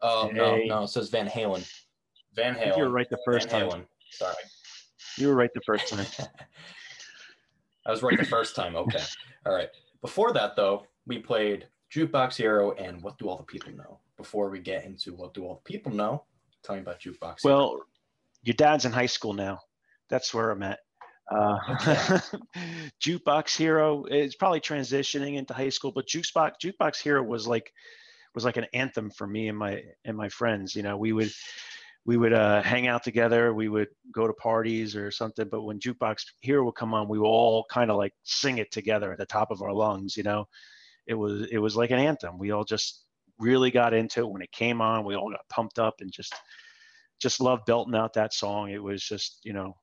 Oh, no, Hey. no, it says Van Halen. Van Halen. you were right the first Van time. Halen. Sorry. You were right the first time. I was right the first time. Okay. All right. Before that, though, we played Jukebox Hero and What Do All the People Know? Before we get into What Do All the People Know, tell me about Jukebox Hero. Well, your dad's in high school now. That's where I'm at. Uh, Jukebox Hero is probably transitioning into high school, but Jukebox Jukebox Hero was like was like an anthem for me and my and my friends. You know, we would we would uh, hang out together. We would go to parties or something. But when Jukebox Hero would come on, we would all kind of like sing it together at the top of our lungs. You know, it was it was like an anthem. We all just really got into it when it came on. We all got pumped up and just just loved belting out that song. It was just you know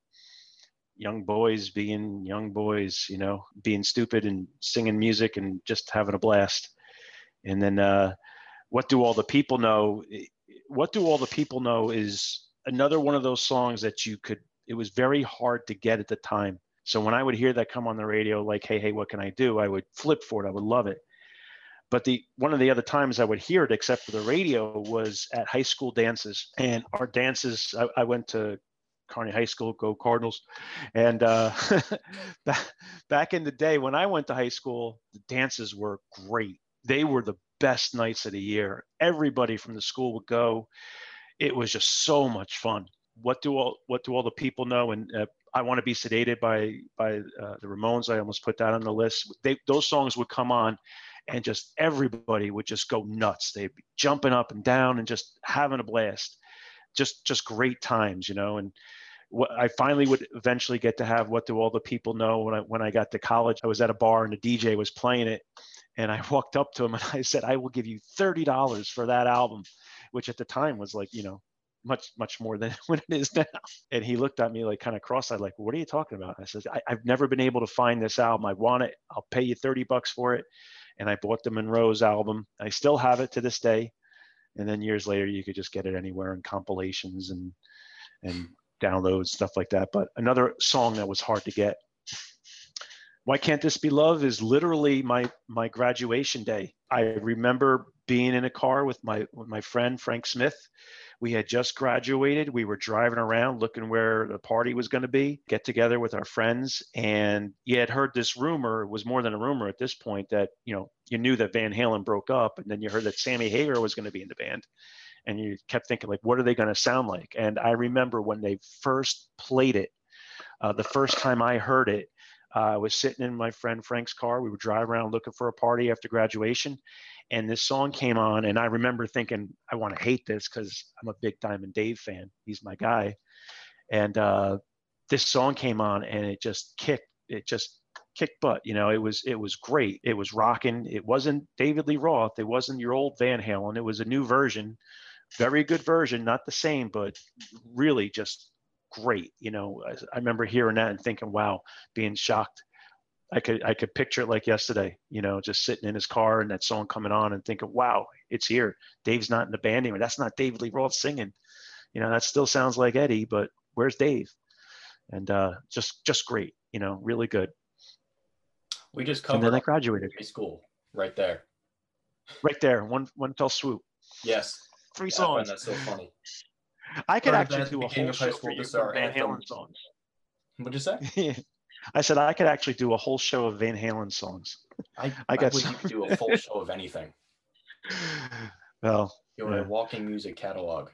young boys being young boys, you know, being stupid and singing music and just having a blast. And then uh, what do all the people know? What do all the people know is another one of those songs that you could. It was very hard to get at the time. So when I would hear that come on the radio, like, "Hey, hey, what can I do?" I would flip for it. I would love it. But the one of the other times I would hear it, except for the radio, was at high school dances. And our dances, I, I went to Kearny High School, go Cardinals. And uh, back, in the day when I went to high school, the dances were great. They were the best nights of the year. Everybody from the school would go. It was just so much fun. What do all What do all the people know? And uh, I want to be sedated by by uh, the Ramones. I almost put that on the list. They, those songs would come on, and just everybody would just go nuts. They'd be jumping up and down and just having a blast. Just just great times, you know. And I finally would eventually get to have what do all the people know when I when I got to college. I was at a bar and the DJ was playing it, and I walked up to him and I said, "I will give you thirty dollars for that album," which at the time was like you know much much more than what it is now. And he looked at me like kind of cross-eyed, like, "What are you talking about?" I said, I, "I've never been able to find this album. I want it. I'll pay you thirty bucks for it." And I bought the Monroes' album. I still have it to this day. And then years later, you could just get it anywhere in compilations and and downloads stuff like that. But another song that was hard to get. Why can't this be love? Is literally my my graduation day. I remember being in a car with my with my friend Frank Smith. We had just graduated. We were driving around looking where the party was going to be, get together with our friends. And you had heard this rumor, it was more than a rumor at this point, that, you know, you knew that Van Halen broke up. And then you heard that Sammy Hagar was going to be in the band. And you kept thinking, like, what are they going to sound like? And I remember when they first played it, uh, the first time I heard it, uh, I was sitting in my friend Frank's car. We were driving around looking for a party after graduation and this song came on and i remember thinking i want to hate this because i'm a big diamond dave fan he's my guy and uh, this song came on and it just kicked it just kicked butt you know it was it was great it was rocking it wasn't david lee roth it wasn't your old van halen it was a new version very good version not the same but really just great you know i, I remember hearing that and thinking wow being shocked I could I could picture it like yesterday, you know, just sitting in his car and that song coming on and thinking, wow, it's here. Dave's not in the band anymore. That's not David Lee Roth singing. You know, that still sounds like Eddie, but where's Dave? And uh, just just great, you know, really good. We just And then I graduated high school right there. right there, one one fell swoop. Yes. Three Yeah, I songs. that so funny. I could actually that at the do a whole show school, for you for Van. Halen songs. What'd you say? I said I could actually do a whole show of Van Halen songs. I, I got you could do a full show of anything. Well, You're Yeah. a walking music catalog.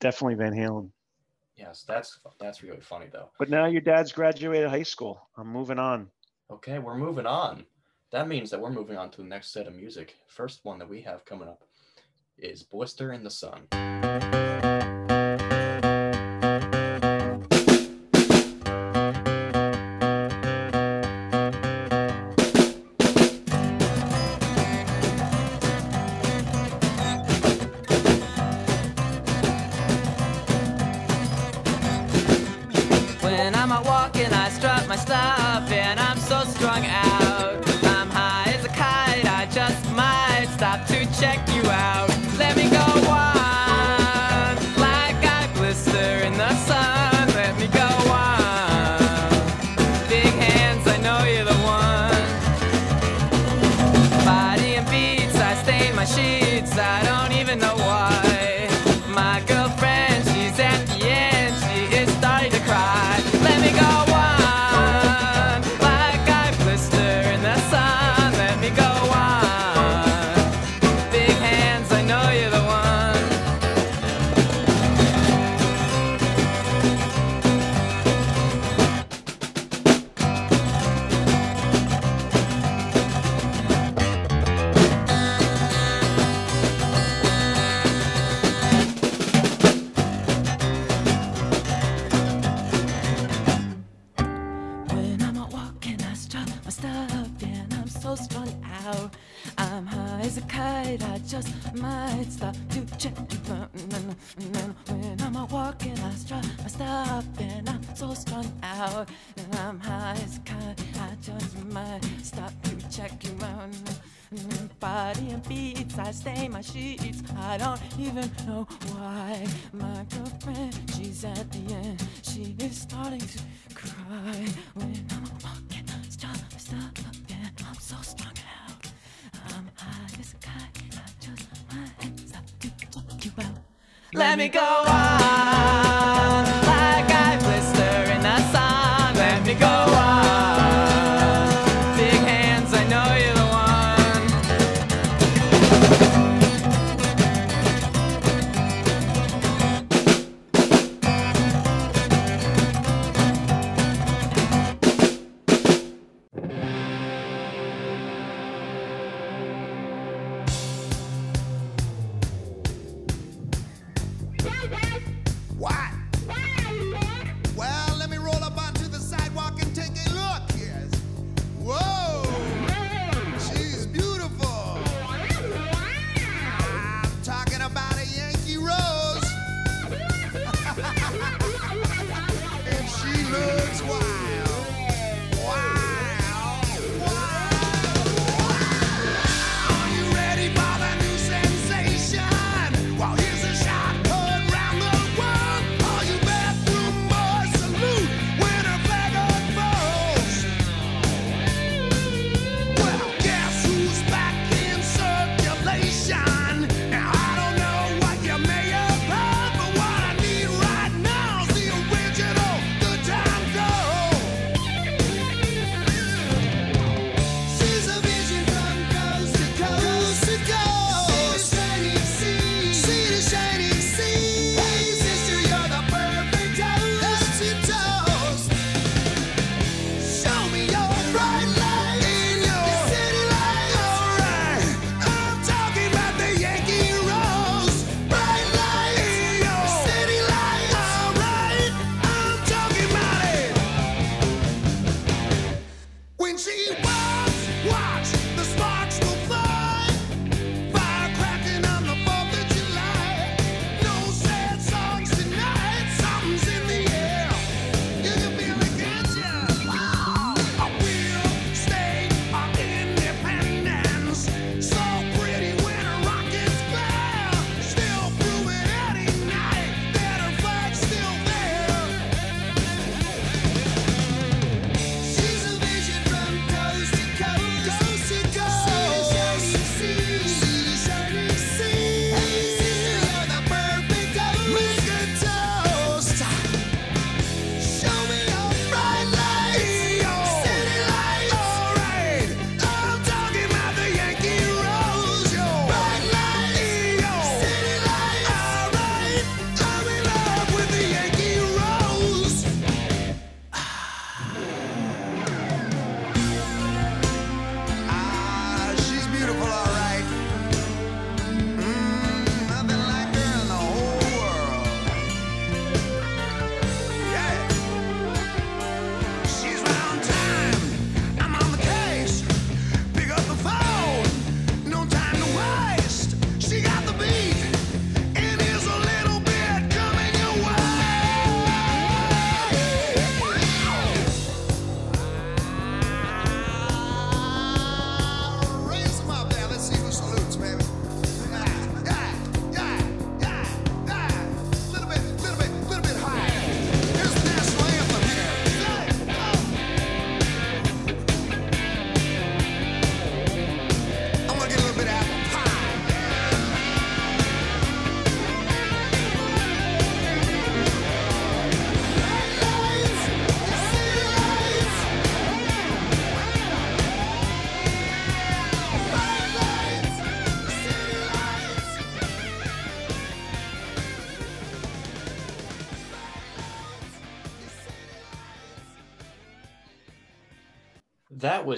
definitely Van Halen. Yes, that's that's really funny though. But now your dad's graduated high school. I'm moving on. Okay, we're moving on. That means that we're moving on to the next set of music. First one that we have coming up is Blister in the Sun. just might stop to check change. When I'm walking, I stop, I stop, and I'm so strung out, and I'm high as kite. I just might stop to check you out. Mm, body and beats, I stain my sheets. I don't even know why my. me go.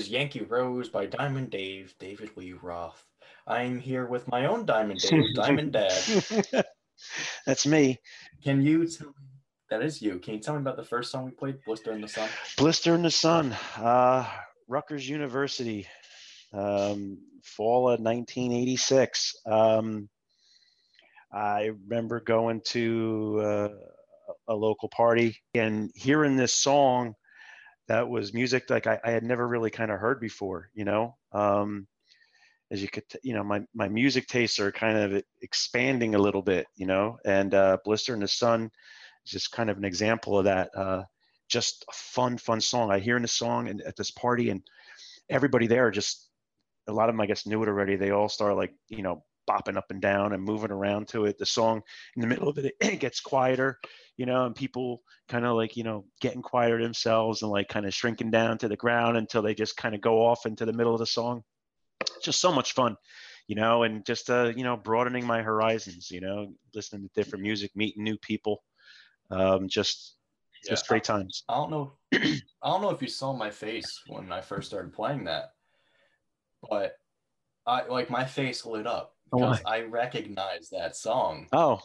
Was Yankee Rose by Diamond Dave, David Lee Roth. I'm here with my own Diamond Dave, Diamond Dad. That's me. Can you tell me? That is you. Can you tell me about the first song we played, Blister in the Sun? Blister in the Sun, uh, Rutgers University, um, fall of 1986. Um, I remember going to uh, a local party and hearing this song that was music like I, I had never really kind of heard before, you know. Um, as you could, t- you know, my, my music tastes are kind of expanding a little bit, you know, and uh, Blister in the Sun is just kind of an example of that. Uh, just a fun, fun song. I hear in the song and at this party, and everybody there just a lot of them, I guess, knew it already. They all start like, you know, bopping up and down and moving around to it. The song in the middle of it, it gets quieter, you know, and people kind of like, you know, getting quieter themselves and like kind of shrinking down to the ground until they just kind of go off into the middle of the song. Just so much fun, you know, and just, uh, you know, broadening my horizons, you know, listening to different music, meeting new people. Um, just, just great times. I don't know. I don't know if you saw my face when I first started playing that, but I like my face lit up because I recognize that song, Oh,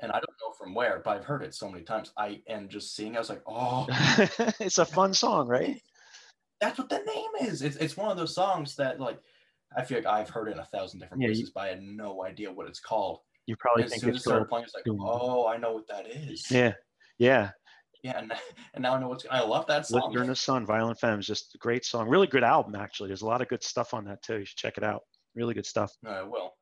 and I don't know from where, but I've heard it so many times. I and just seeing, I was like, oh, it's a fun song, right? that's what the name is. It's it's one of those songs that like I feel like I've heard it in a thousand different Yeah, you- places, but I had no idea what it's called. You probably And as think soon as it it's started playing, it's like, oh, I know what that is. Yeah, yeah. yeah, and, and now I know what's. I love that song. In the Sun, Violent Femmes, just a great song. Really good album, actually. There's a lot of good stuff on that too. You should check it out. Really good stuff. I will.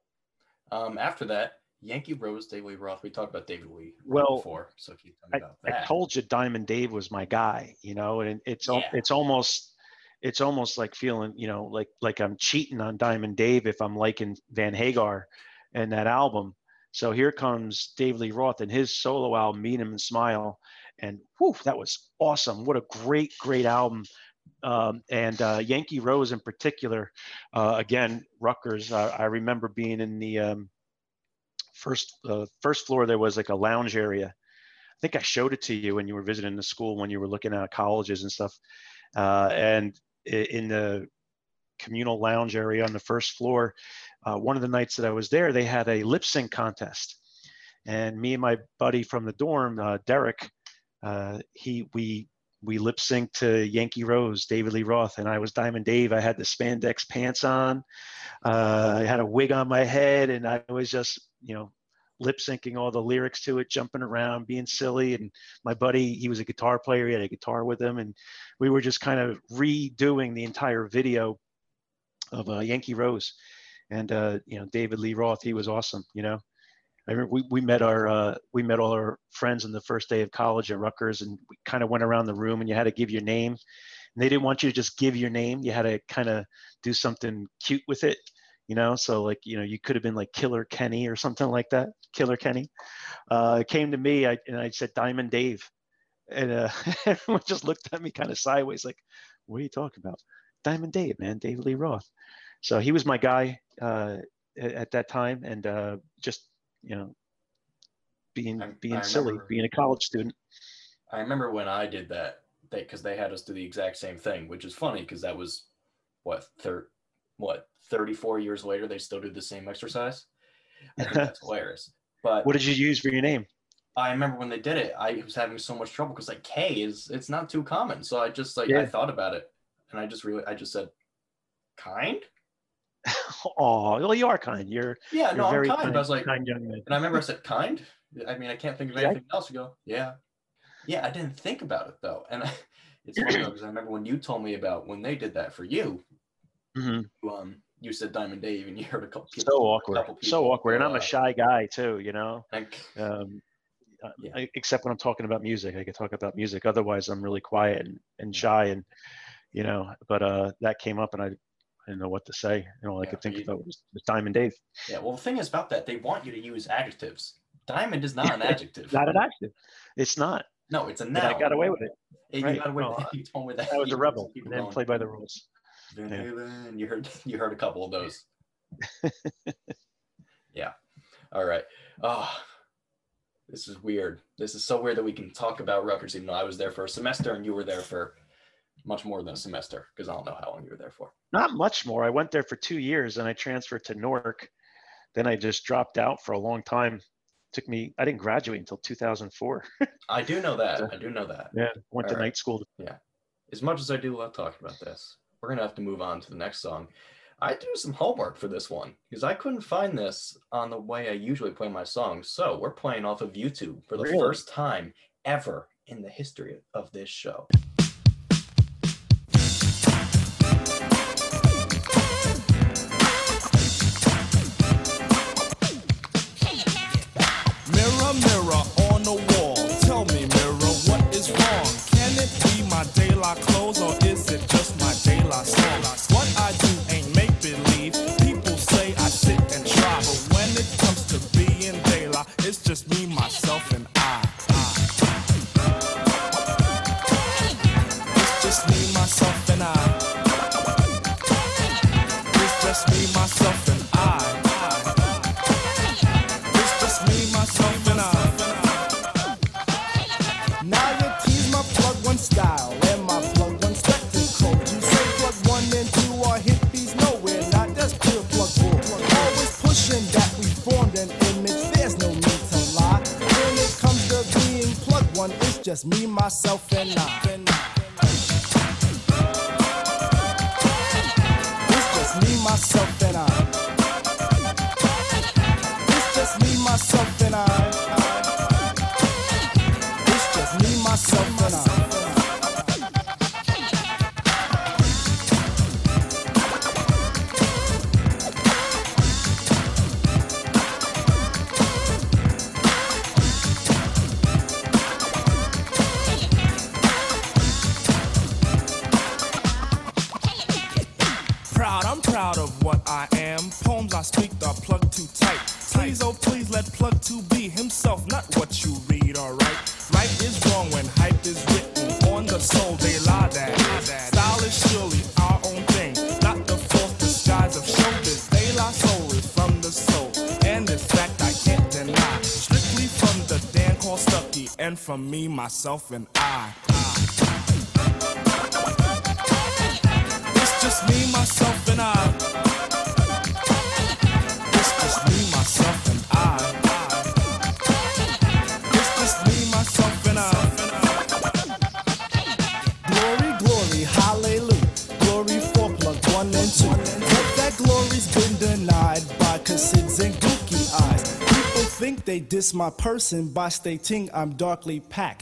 Um, after that, Yankee Rose, David Lee Roth. We talked about David Lee Well, before, so if you tell me I, about I told you Diamond Dave was my guy, you know, and it's Yeah. it's almost it's almost like feeling, you know, like like I'm cheating on Diamond Dave if I'm liking Van Hagar and that album. So here comes Dave Lee Roth and his solo album, Eat 'em and Smile, and whew, that was awesome. What a great, great album. Um, and uh, Yankee Rose in particular, uh, again, Rutgers. Uh, I remember being in the um, first uh, first floor. There was like a lounge area. I think I showed it to you when you were visiting the school when you were looking at colleges and stuff. Uh, and in the communal lounge area on the first floor, uh, one of the nights that I was there, they had a lip sync contest, and me and my buddy from the dorm, Derek, he we we lip synced to Yankee Rose, David Lee Roth, and I was Diamond Dave. I had the spandex pants on, uh, I had a wig on my head, and I was just you know lip syncing all the lyrics to it, jumping around, being silly. And my buddy, he was a guitar player, he had a guitar with him, and we were just kind of redoing the entire video of uh, Yankee Rose. And uh, you know, David Lee Roth, he was awesome. You know, I remember we, we met our uh, we met all our friends on the first day of college at Rutgers, and we kind of went around the room, and you had to give your name. And they didn't want you to just give your name; you had to kind of do something cute with it. You know, so like you know, you could have been like Killer Kenny or something like that. Killer Kenny. Uh, it came to me, I, and I said Diamond Dave, and uh, everyone just looked at me kind of sideways, like, "What are you talking about?" Diamond Dave, man, David Lee Roth. So he was my guy uh, at, at that time, and uh, just you know, being I- being I silly, remember- being a college student. I remember when I did that, they because they had us do the exact same thing, which is funny because that was what thir- what 34 years later they still do the same exercise. I think that's hilarious. But What did you use for your name? I remember when they did it, I was having so much trouble because like K is it's not too common. So I just like I thought about it and I just really I just said kind. Oh, well, you are kind. You're, Yeah, you're no, I'm kind. kind, But I was like, kind young man. and I remember I said kind. I mean, I can't think of Yeah. anything else. You go, yeah, yeah. I didn't think about it though, and I, it's funny because I remember when you told me about when they did that for you. Mhm. you, Um, you said Diamond Dave, and you heard a couple. So people- a awkward. couple So awkward. And go, I'm a uh, shy guy too. You know. like, um, uh, Yeah. I- except when I'm talking about music, I could talk about music. Otherwise, I'm really quiet and, and shy, and you know. But uh, that came up, and I, I didn't know what to say. And all I could think you- about was, was Diamond Dave. yeah. Well, the thing is about that, they want you to use adjectives. Diamond is not an adjective. Not an active. It's not. no, it's a noun. I got away with it. Yeah, you got away. No, with it. You told me that. I was you a rebel. some people I didn't going, play by the rules. Yeah. You heard you heard a couple of those. yeah. All right. Oh, this is weird. This is so weird that we can talk about Rutgers even though I was there for a semester and you were there for much more than a semester because I don't know how long you were there for. Not much more. I went there for two years and I transferred to Newark. Then I just dropped out for a long time. Took me, I didn't graduate until 2004. I do know that. I do know that. yeah, went to All right. night school. Yeah. As much as I do love talking about this, we're gonna have to move on to the next song. I do some homework for this one because I couldn't find this on the way I usually play my songs. So we're playing off of YouTube for the Really? first time ever in the history of this show. Myself, and I. myself, and I. It's just me, myself, and I. It's just me, myself, and I. It's just me, myself, and I. Glory, glory, hallelujah. Glory for plug one and two. But that glory's been denied by Cassids and gooky eyes. People think they diss my person by stating I'm darkly packed.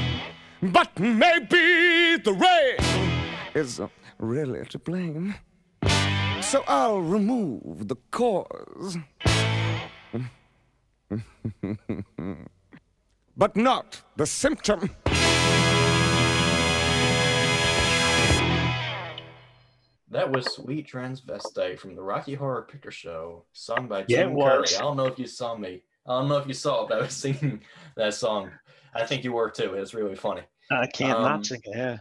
But maybe the rain is uh, really to blame. So I'll remove the cause. but not the symptom. That was Sweet Transvestite from the Rocky Horror Picture Show, sung by Yeah, Tim it Curry. was. I don't know if you saw me. I don't know if you saw, but I was singing that song. I think you were too. It was really funny. I can't Um, not sing it. Yeah.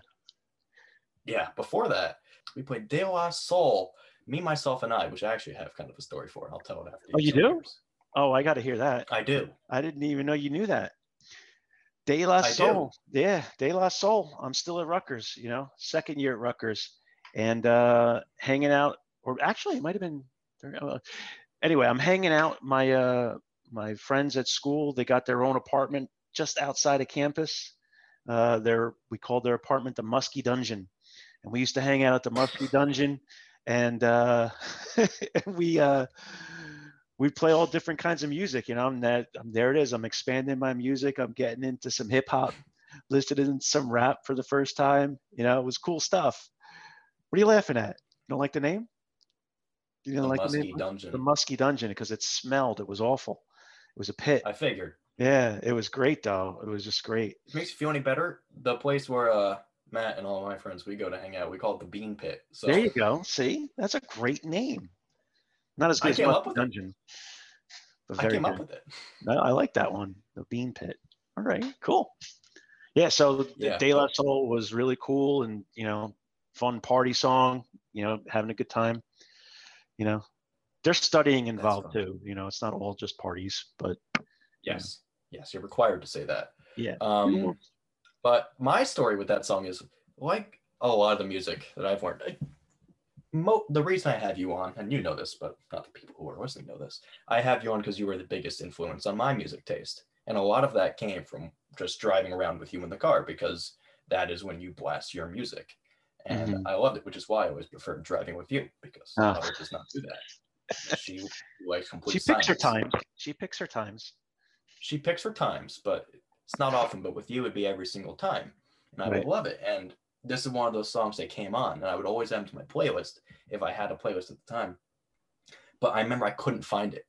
Yeah, before that, we played De La Soul, Me, Myself, and I, which I actually have kind of a story for. I'll tell it after. Oh, you do? years. Oh, I got to hear that. I do. I didn't even know you knew that. De La Soul. Yeah, De La Soul. I'm still at Rutgers, you know, second year at Rutgers and uh, hanging out, or actually, it might have been. Uh, anyway, I'm hanging out. My uh, my friends at school, they got their own apartment just outside of campus. Uh, their we called their apartment the Muskie Dungeon, and we used to hang out at the Muskie Dungeon, and uh, we uh, we play all different kinds of music. You know, I'm that I'm, there. It is. I'm expanding my music. I'm getting into some hip hop, listed in some rap for the first time. You know, it was cool stuff. What are you laughing at? You don't like the name? You don't The like the Muskie name? Dungeon. The Muskie Dungeon because it smelled. It was awful. It was a pit. I figured. Yeah, it was great though. It was just great. It makes you feel any better, the place where uh, Matt and all my friends we go to hang out, we call it the Bean Pit. So There you go. See, that's a great name. Not as good as came up with. Dungeon. but I came up with it. No, I like that one. The Bean Pit. All right, cool. Yeah, so Yeah, De La Soul was really cool and you know, fun party song. You know, having a good time. You know, there's studying involved too. You know, it's not all just parties, but Yes, yes, you're required to say that. yeah. Um, but my story with that song is like a lot of the music that I've learned. I, mo- the reason I have you on, and you know this, but not the people who are listening know this, I have you on because you were the biggest influence on my music taste. And a lot of that came from just driving around with you in the car because that is when you blast your music. And Mhm. I loved it, which is why I always preferred driving with you because Ah. Mother does not do that. She likes complete She picks her silence. times. She picks her times. She picks her times, but it's not often. But with you, it'd be every single time, and I Right. would love it. And this is one of those songs that came on, and I would always add to my playlist if I had a playlist at the time. But I remember I couldn't find it,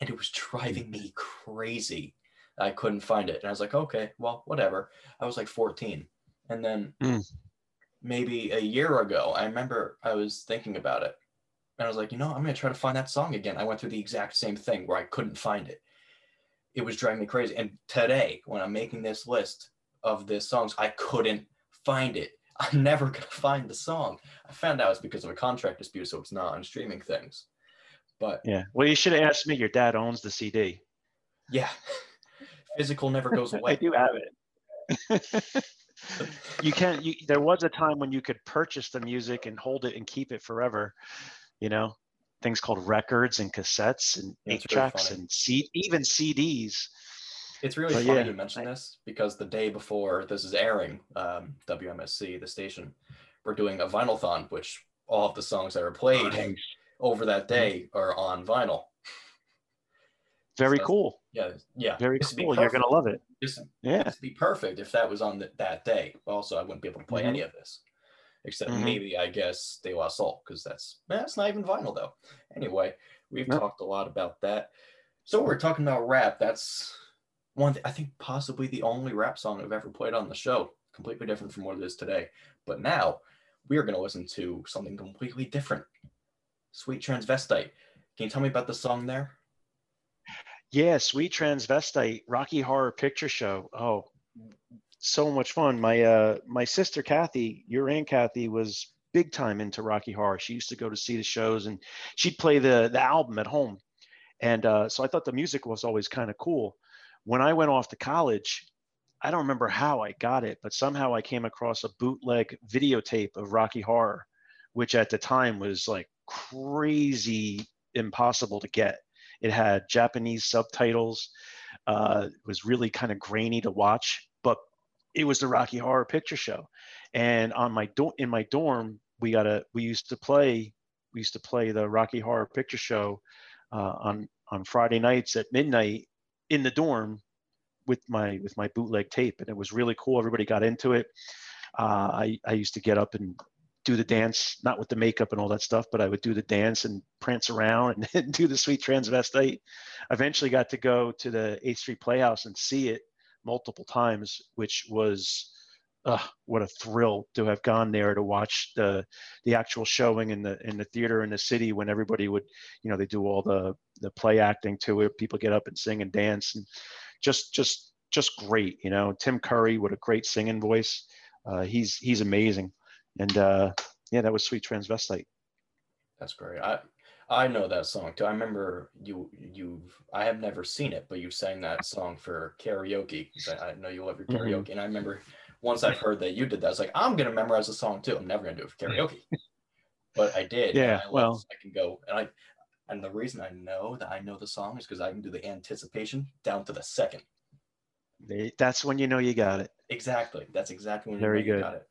and it was driving me crazy. I couldn't find it, and I was like, okay, well, whatever. I was like 14, and then Mm. maybe a year ago, I remember I was thinking about it, and I was like, you know, I'm gonna try to find that song again. I went through the exact same thing where I couldn't find it it was driving me crazy. And today, when I'm making this list of the songs, I couldn't find it. I'm never gonna find the song. I found out it's because of a contract dispute, so it's not on streaming things. But Yeah. Well, you should have asked me. Your dad owns the CD. yeah, physical never goes away. I do have it. you can. You, there was a time when you could purchase the music and hold it and keep it forever. You know, things called records and cassettes and Yeah, eight it's really tracks and C, even CDs. It's really But funny yeah, you mention this because the day before this is airing, um, WMSC, the station, we're doing a vinyl-thon, which all of the songs that are played Nice. over that day are on vinyl. Very So- cool. Yeah, yeah. Very this cool. You're gonna love it. This, Yeah. this would be perfect if that was on the, that day. Also, I wouldn't be able to play Mhm. any of this, except Mhm. maybe I guess De La Soul because that's that's not even vinyl though. Anyway, we've talked a lot about that. So we're talking about rap. That's one. Th- I think possibly the only rap song I've ever played on the show. Completely different from what it is today. But now we are going to listen to something completely different. Sweet Transvestite. Can you tell me about the song there? Yeah, Sweet Transvestite, Rocky Horror Picture Show. Oh, so much fun. My uh my sister Kathy, your aunt Kathy was big time into Rocky Horror. She used to go to see the shows and she'd play the the album at home. And uh, so I thought the music was always kind of cool. When I went off to college, I don't remember how I got it, but somehow I came across a bootleg videotape of Rocky Horror, which at the time was like crazy impossible to get. It had Japanese subtitles. Uh, it was really kind of grainy to watch, it was the Rocky Horror Picture Show. And on my do- in my dorm, we got a we used to play we used to play the Rocky Horror Picture Show uh, on on Friday nights at midnight in the dorm with my with my bootleg tape, and it was really cool. Everybody got into it. Uh, I I used to get up and do the dance, not with the makeup and all that stuff, but I would do the dance and prance around and, do the sweet transvestite. Eventually got to go to the 8th Street Playhouse and see it multiple times, which was uh, what a thrill to have gone there to watch the the actual showing in the in the theater in the city when everybody would you know they do all the the play acting to it. People get up and sing and dance and just just just great you know. Tim curry with a great singing voice. Uh, he's he's amazing. And uh, yeah that was sweet transvestite. That's great. I I know that song too. I remember you you I have never seen it, but you sang that song for karaoke. I, I know you love your Mhm. karaoke, and I remember once I've heard that you did that, I was like, I'm gonna memorize the song too. I'm never gonna do it for karaoke, but I did. Yeah, I well- I can go and I and the reason I know that I know the song is because I can do the anticipation down to the second. They- that's when you know you got it Exactly. That's exactly when Very you know you got it.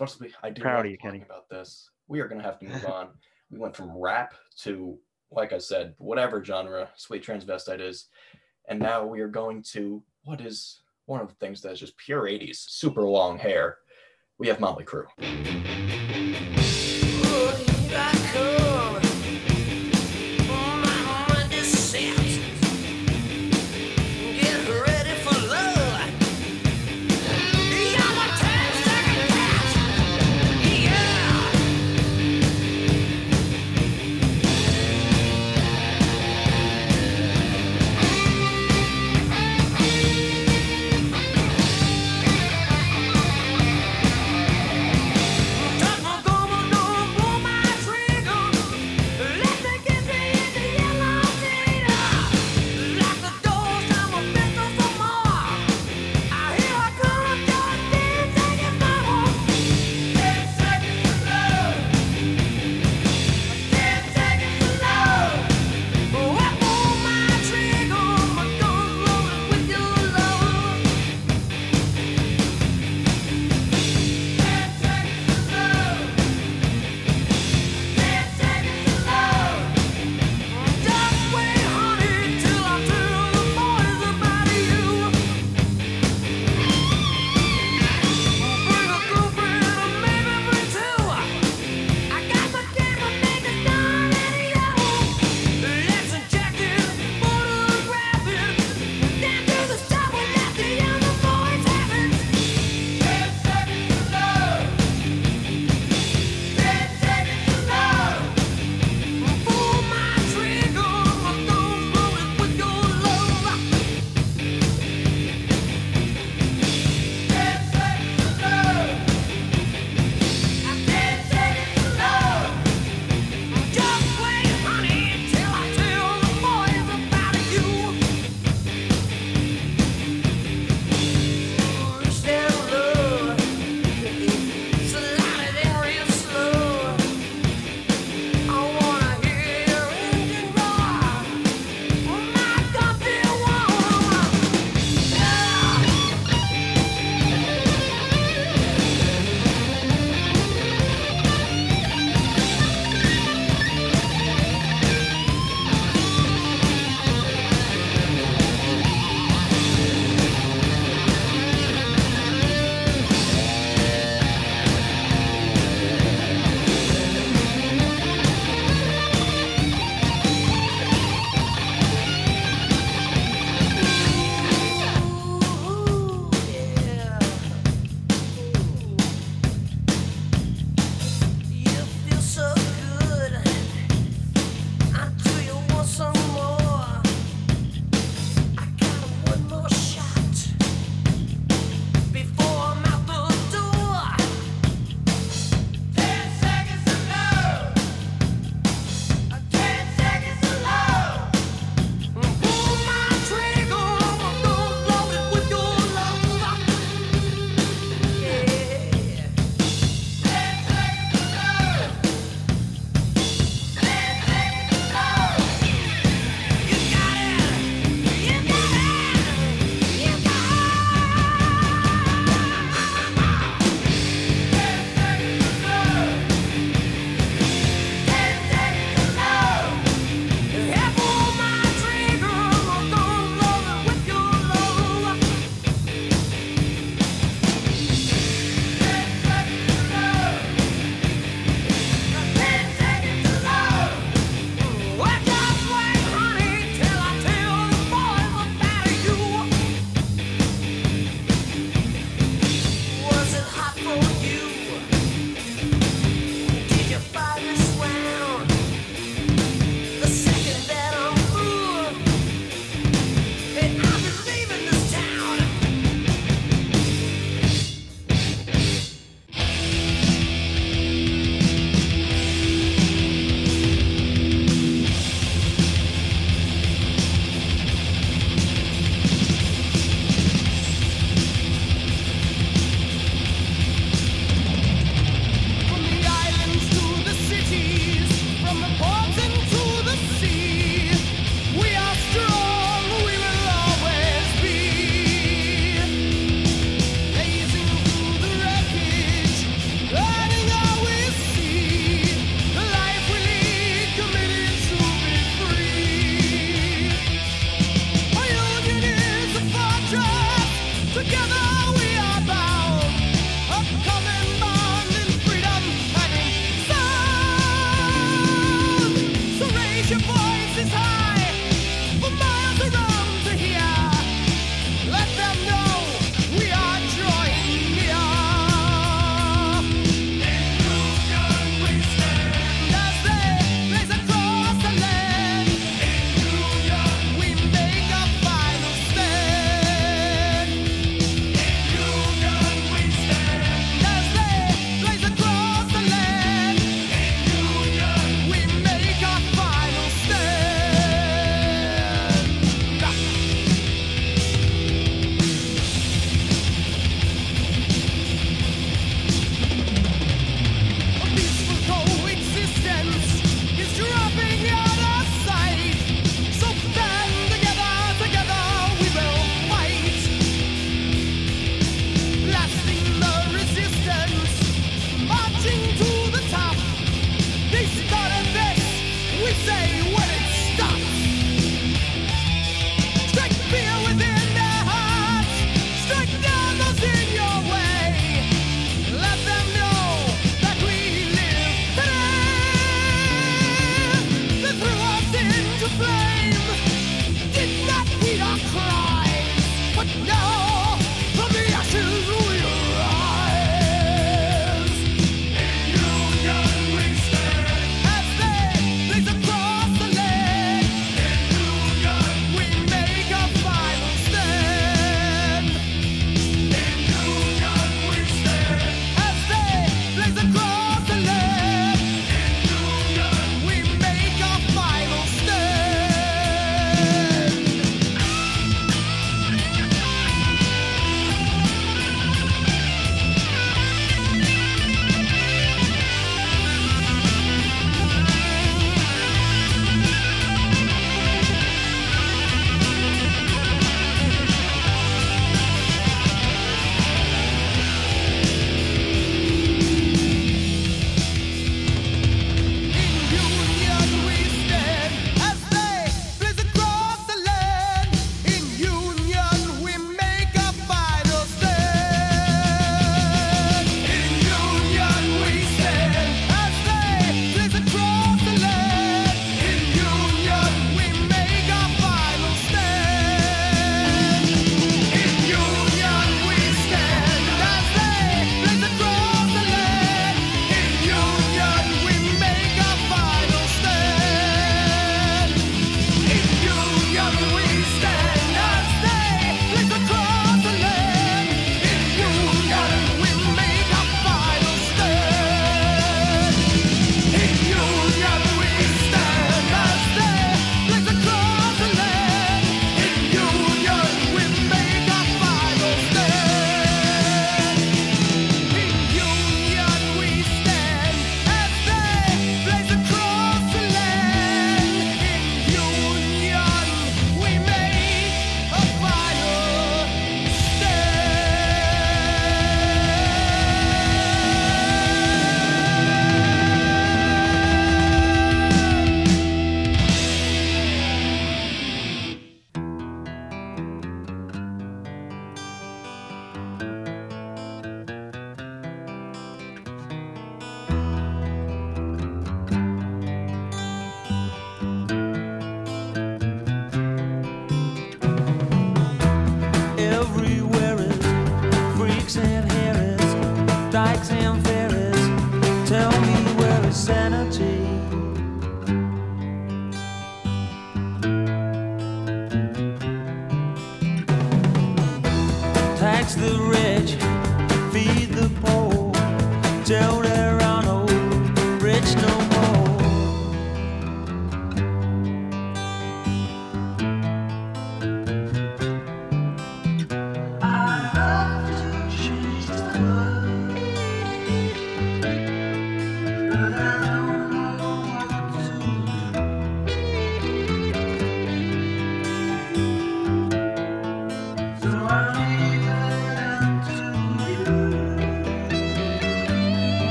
As I do Proud of you, talking Kenny. about this. We are gonna have to move on. We went from rap to, like I said, whatever genre sweet transvestite is, and now we are going to what is one of the things that's just pure 80s, super long hair. We have Motley Crue.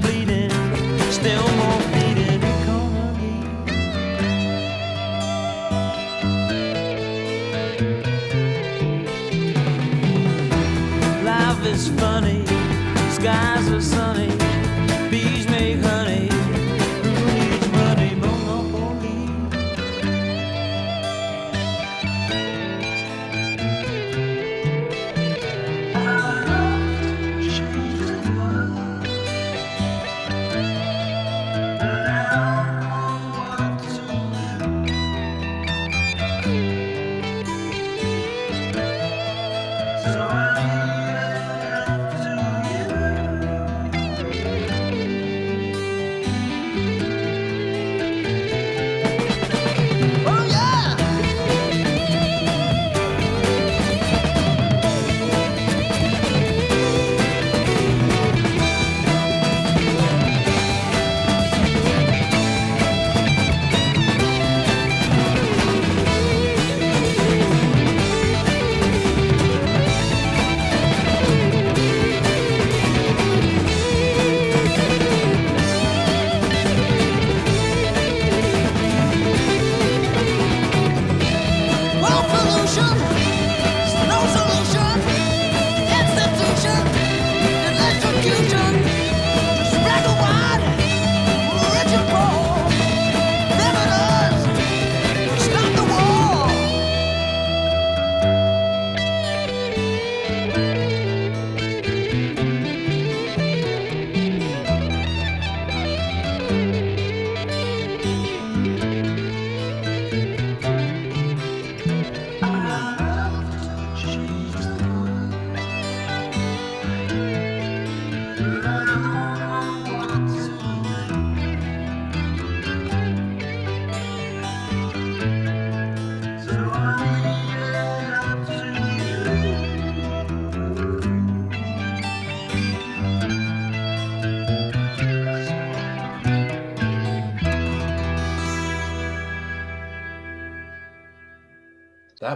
Bleeding, still more faded economy. Life is funny, skies are sunny, bees make honey.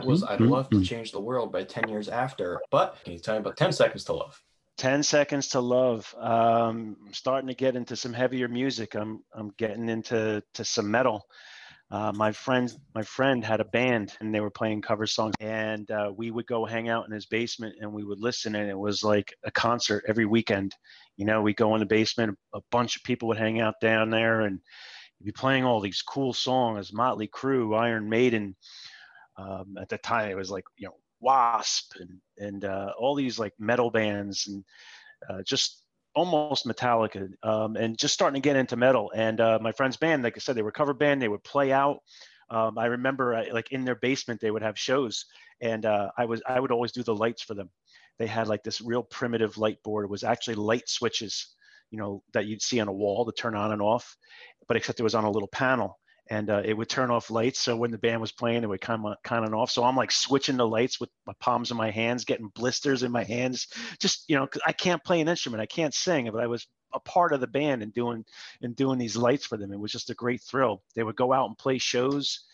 That was I'd Mhm, Love to mhm. Change the World by 10 Years After. But can you tell me about 10 Seconds to Love? 10 seconds to love um, i'm starting to get into some heavier music i'm i'm getting into to some metal uh, my friend my friend had a band and they were playing cover songs and uh, we would go hang out in his basement and we would listen and it was like a concert every weekend you know we go in the basement a bunch of people would hang out down there and be playing all these cool songs motley crue iron maiden um, at the time it was like you know wasp and and uh, all these like metal bands and uh, just almost metallica um, and just starting to get into metal. And uh, my friend's band like i said they were cover band they would play out. Um, i remember I, like in their basement they would have shows. And uh, i was i would always do the lights for them. They had like this real primitive light board. It was actually light switches you know that you'd see on a wall to turn on and off but except it was on a little panel and uh, it would turn off lights. So when the band was playing, it would come on, kind of off. So I'm like switching the lights with my palms in my hands, getting blisters in my hands. Just you know, I can't play an instrument, I can't sing, but I was a part of the band and doing and doing these lights for them. It was just a great thrill. They would go out and play shows,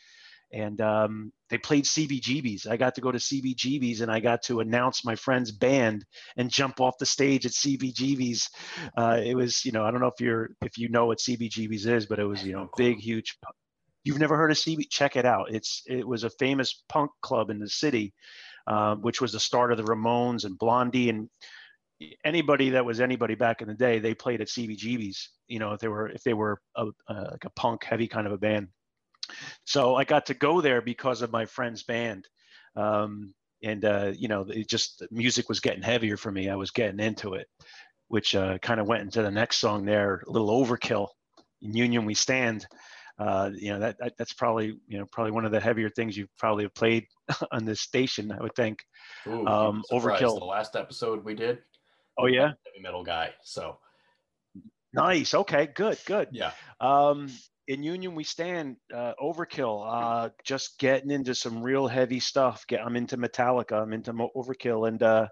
and um, they played CBGBs. I got to go to CBGBs and I got to announce my friend's band and jump off the stage at CBGBs. Uh, it was, you know, I don't know if you're if you know what CBGBs is, but it was, you know, big, huge. You've never heard of CB? Check it out. It's it was a famous punk club in the city, uh, which was the start of the Ramones and Blondie and anybody that was anybody back in the day. They played at CBGBs. You know, if they were if they were a, uh, like a punk heavy kind of a band. So I got to go there because of my friend's band. Um, and uh, you know, it just the music was getting heavier for me. I was getting into it, which uh, kind of went into the next song there, a little overkill. In Union We Stand. Uh, you know that, that that's probably you know probably one of the heavier things you've probably have played on this station. I would think. Ooh, Um, Overkill. The last episode we did. Oh yeah, Heavy metal guy. So nice. Okay, good, good. yeah. Um, in Union we stand. Uh, Overkill. Uh, just getting into some real heavy stuff. Get, I'm into Metallica. I'm into Overkill, and uh,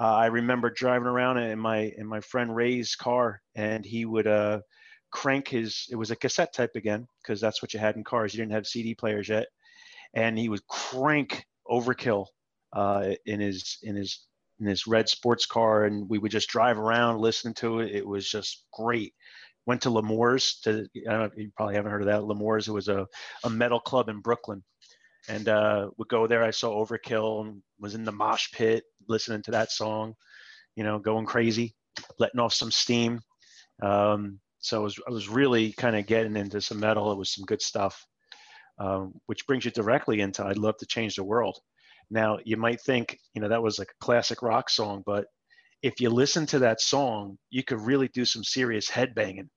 uh, I remember driving around in my in my friend Ray's car, and he would uh, crank his. It was a cassette type again, because that's what you had in cars. You didn't have CD players yet, and he would crank Overkill uh, in his in his in his red sports car, and we would just drive around listening to it. It was just great went to L'Amour's to I don't know you probably haven't heard of that L'Amour's. It was a, a metal club in Brooklyn, and uh, would go there. I saw Overkill and was in the mosh pit listening to that song, you know, going crazy, letting off some steam. Um, so I was I was really kind of getting into some metal. It was some good stuff, um, which brings you directly into I'd love to change the world. Now you might think you know that was like a classic rock song, but if you listen to that song, you could really do some serious headbanging.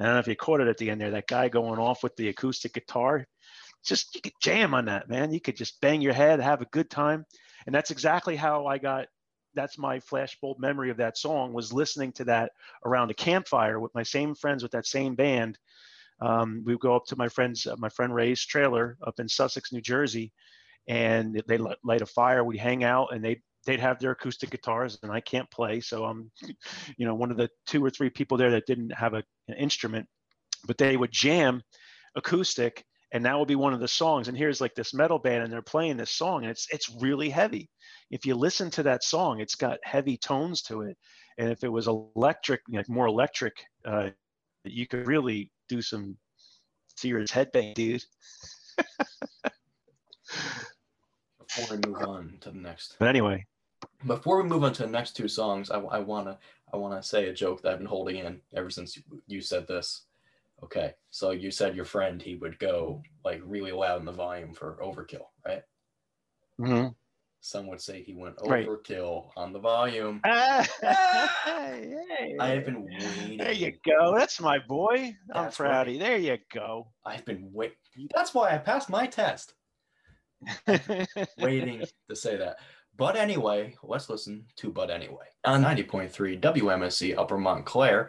I don't know if you caught it at the end there. That guy going off with the acoustic guitar, just you could jam on that, man. You could just bang your head, have a good time, and that's exactly how I got. That's my flashbulb memory of that song was listening to that around a campfire with my same friends with that same band. Um, we would go up to my friends, uh, my friend Ray's trailer up in Sussex, New Jersey, and they light a fire. We hang out, and they they'd have their acoustic guitars, and I can't play, so I'm, you know, one of the two or three people there that didn't have a, an instrument, but they would jam acoustic, and that would be one of the songs. And here's like this metal band, and they're playing this song, and it's it's really heavy. If you listen to that song, it's got heavy tones to it, and if it was electric, like more electric, uh, you could really do some serious headbang, dude. Before we move on to the next, But anyway, before we move on to the next two songs, I, I wanna I wanna say a joke that I've been holding in ever since you, said this. Okay, so you said your friend he would go like really loud in the volume for overkill, right? mhm. Some would say he went Right. overkill on the volume. I I have been waiting. There you go. That's my boy. I'm That's proud of you. There you go. I've been wait. That's why I passed my test. Waiting to say that. But anyway, let's listen to But Anyway. On 90.3 WMSC Upper Montclair.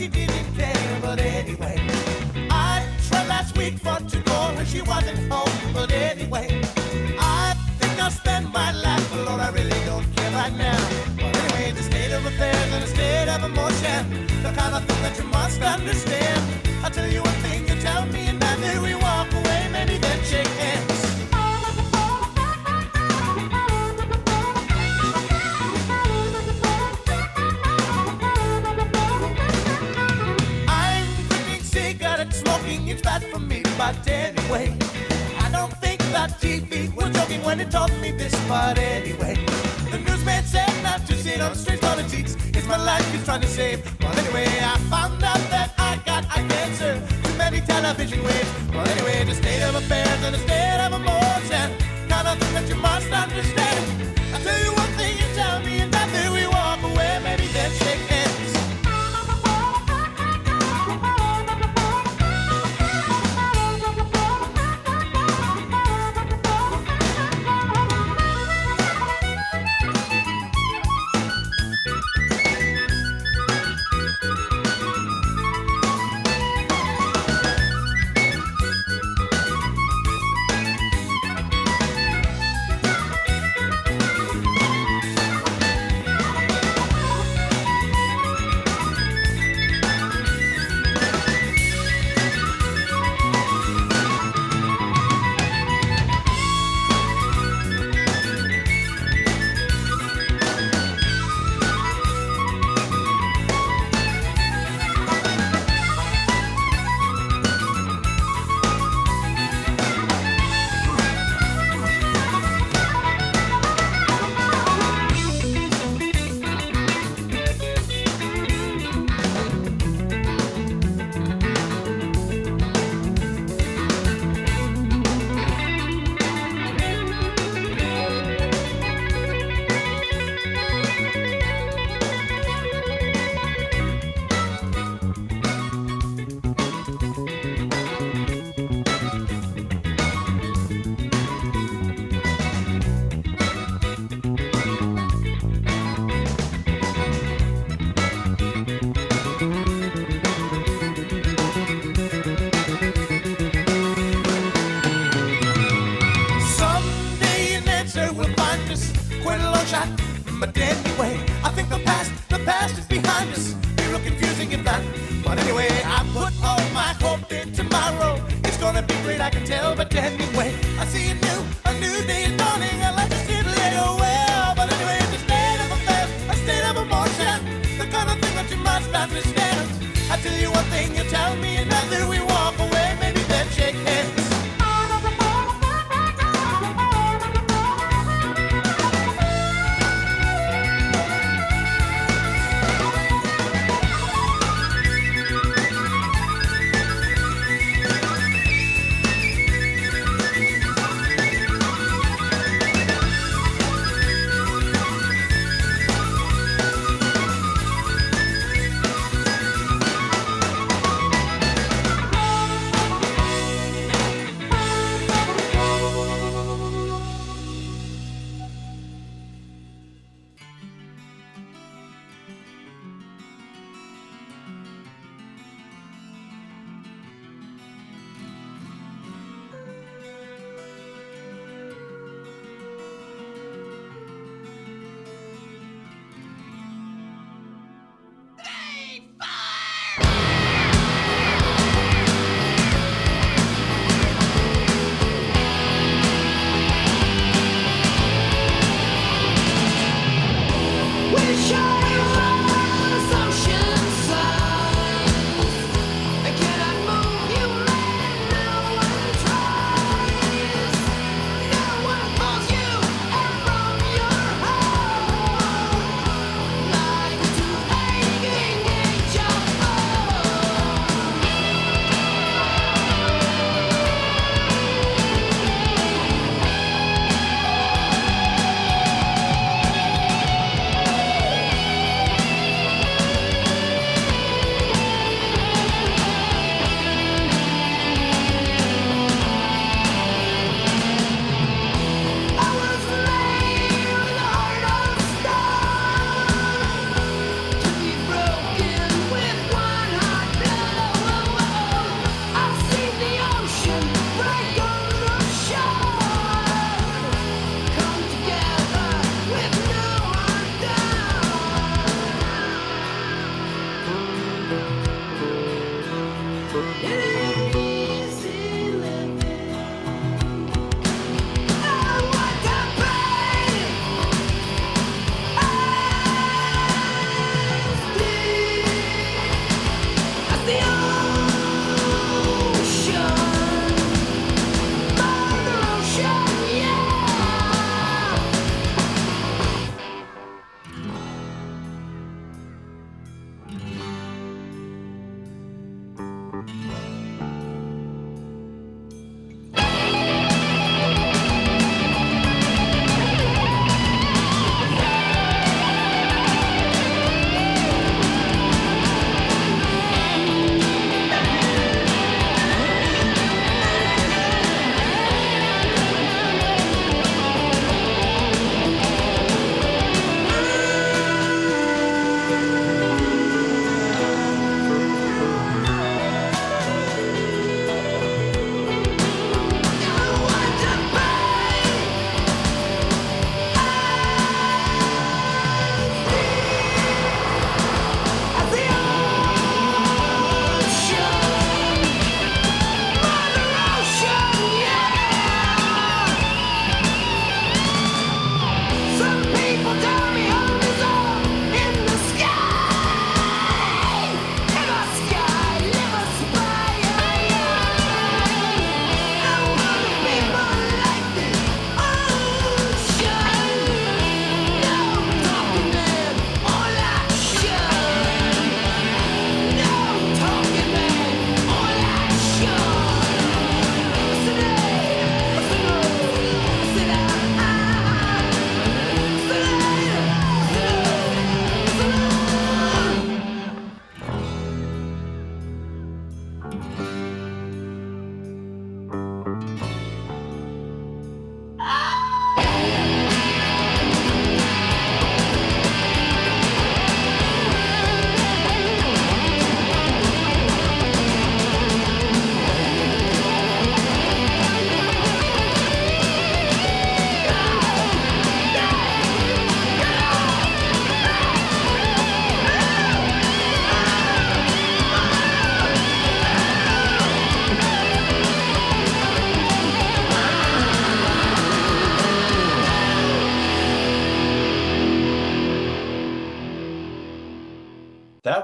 She didn't care. But anyway, I tried last week for to call her, she wasn't home. But anyway, I think I'll spend my life, but Lord, I really don't care right now. But anyway, the state of affairs and the state of emotion, the kind of thing that you must understand. I'll tell you When it told me this, but anyway, the newsman said not to sit on street politics, it's my life he's trying to save. Well, anyway, I found out that I got eye cancer, too many television waves. Well, anyway, the state of affairs and the state of emotion, kind of thing that you must understand.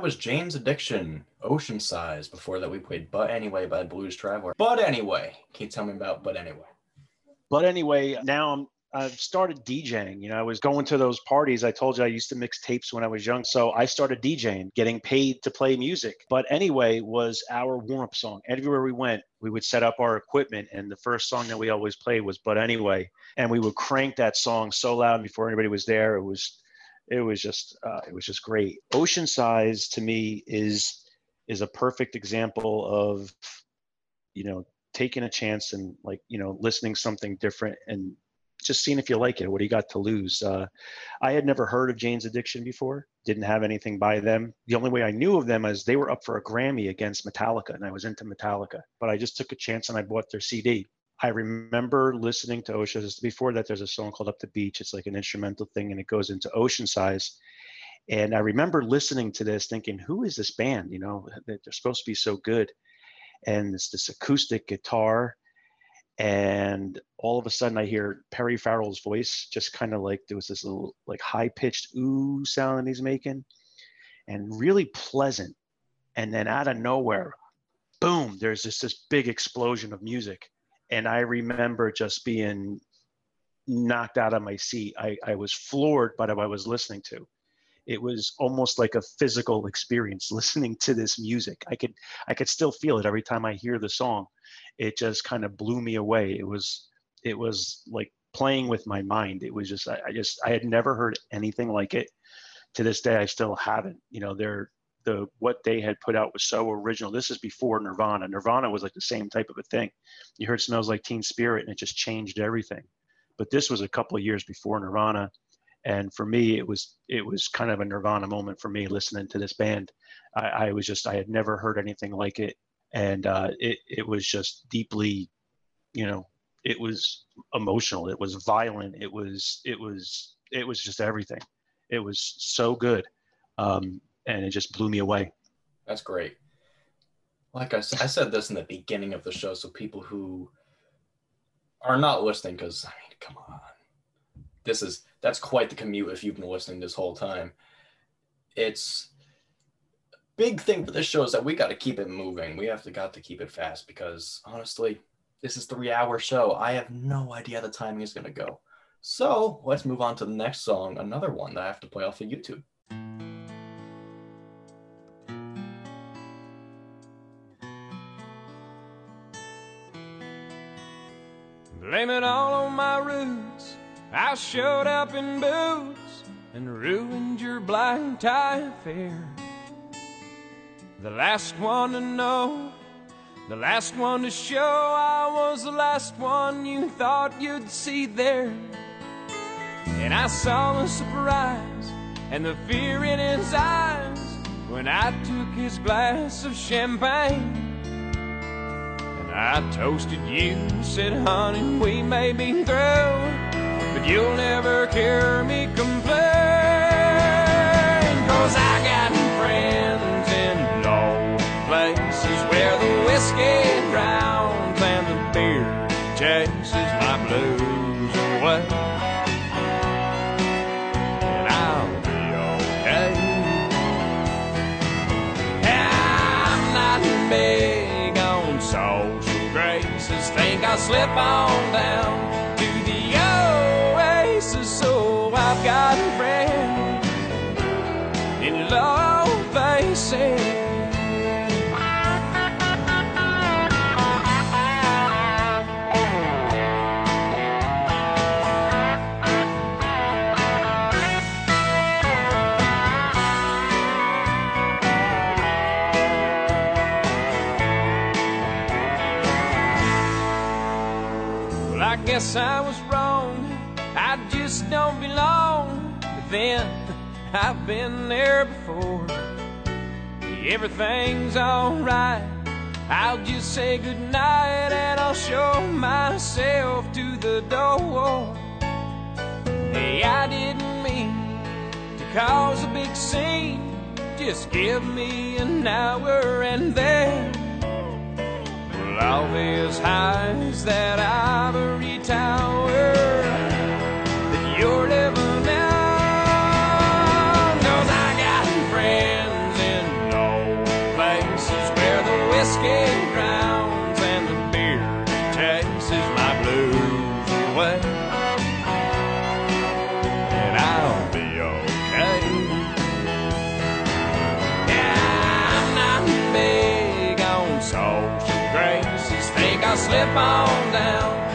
Was Jane's Addiction, Ocean Size. Before that, we played But Anyway by Blues Traveler. But anyway, can you tell me about But Anyway? But anyway, now I'm I've started DJing. You know, I was going to those parties. I told you I used to mix tapes when I was young. So I started DJing, getting paid to play music. But anyway, was our warm up song. Everywhere we went, we would set up our equipment. And the first song that we always played was But Anyway. And we would crank that song so loud before anybody was there. It was, it was just, uh, it was just great. Ocean Size to me is, is a perfect example of, you know, taking a chance and like, you know, listening something different and just seeing if you like it. What do you got to lose? Uh, I had never heard of Jane's Addiction before. Didn't have anything by them. The only way I knew of them is they were up for a Grammy against Metallica, and I was into Metallica. But I just took a chance and I bought their CD. I remember listening to OSHA. Before that, there's a song called Up the Beach. It's like an instrumental thing, and it goes into Ocean Size. And I remember listening to this, thinking, "Who is this band? You know, they're supposed to be so good." And it's this acoustic guitar and all of a sudden I hear Perry Farrell's voice just kind of like there was this little like high pitched ooh sound that he's making and really pleasant and then out of nowhere boom there's just this big explosion of music and I remember just being knocked out of my seat. I, I was floored by what I was listening to. It was almost like a physical experience listening to this music. I could i could still feel it every time i hear the song. It just kind of blew me away. It was it was like playing with my mind. It was just I, I just i had never heard anything like it. To this day i still haven't. You know they're the what they had put out was so original. This is before nirvana. Nirvana was like the same type of a thing. You heard smells like teen spirit and it just changed everything. But this was a couple of years before nirvana and for me it was it was kind of a nirvana moment for me listening to this band. I, I was just i had never heard anything like it and uh, it, it was just deeply you know it was emotional. It was violent. It was it was it was just everything. It was so good. Um, and it just blew me away That's great. Like I, I said this in the beginning of the show, so people who are not listening, because I mean, come on, this is that's quite the commute if you've been listening this whole time. It's big thing for this show is that we got to keep it moving. We have to got to keep it fast because honestly, this is three hour show. I have no idea the timing is gonna go. So let's move on to the next song, another one that I have to play off of YouTube. Blame it all on my roots. I showed up in boots and ruined your black tie affair. The last one to know, the last one to show I was the last one you thought you'd see there. And I saw the surprise and the fear in his eyes when I took his glass of champagne. I toasted you, said, honey, we may be through, but you'll never hear me complain. Cause I got friends in low places where the whiskey I'll slip on down to the oasis. So I've got a friend in places. Well, guess I was wrong. I just don't belong. But then I've been there before. Everything's alright. I'll just say goodnight and I'll show myself to the door. Hey, I didn't mean to cause a big scene. Just give me an hour and then well, all these highs that ivory tower. That you're slip on down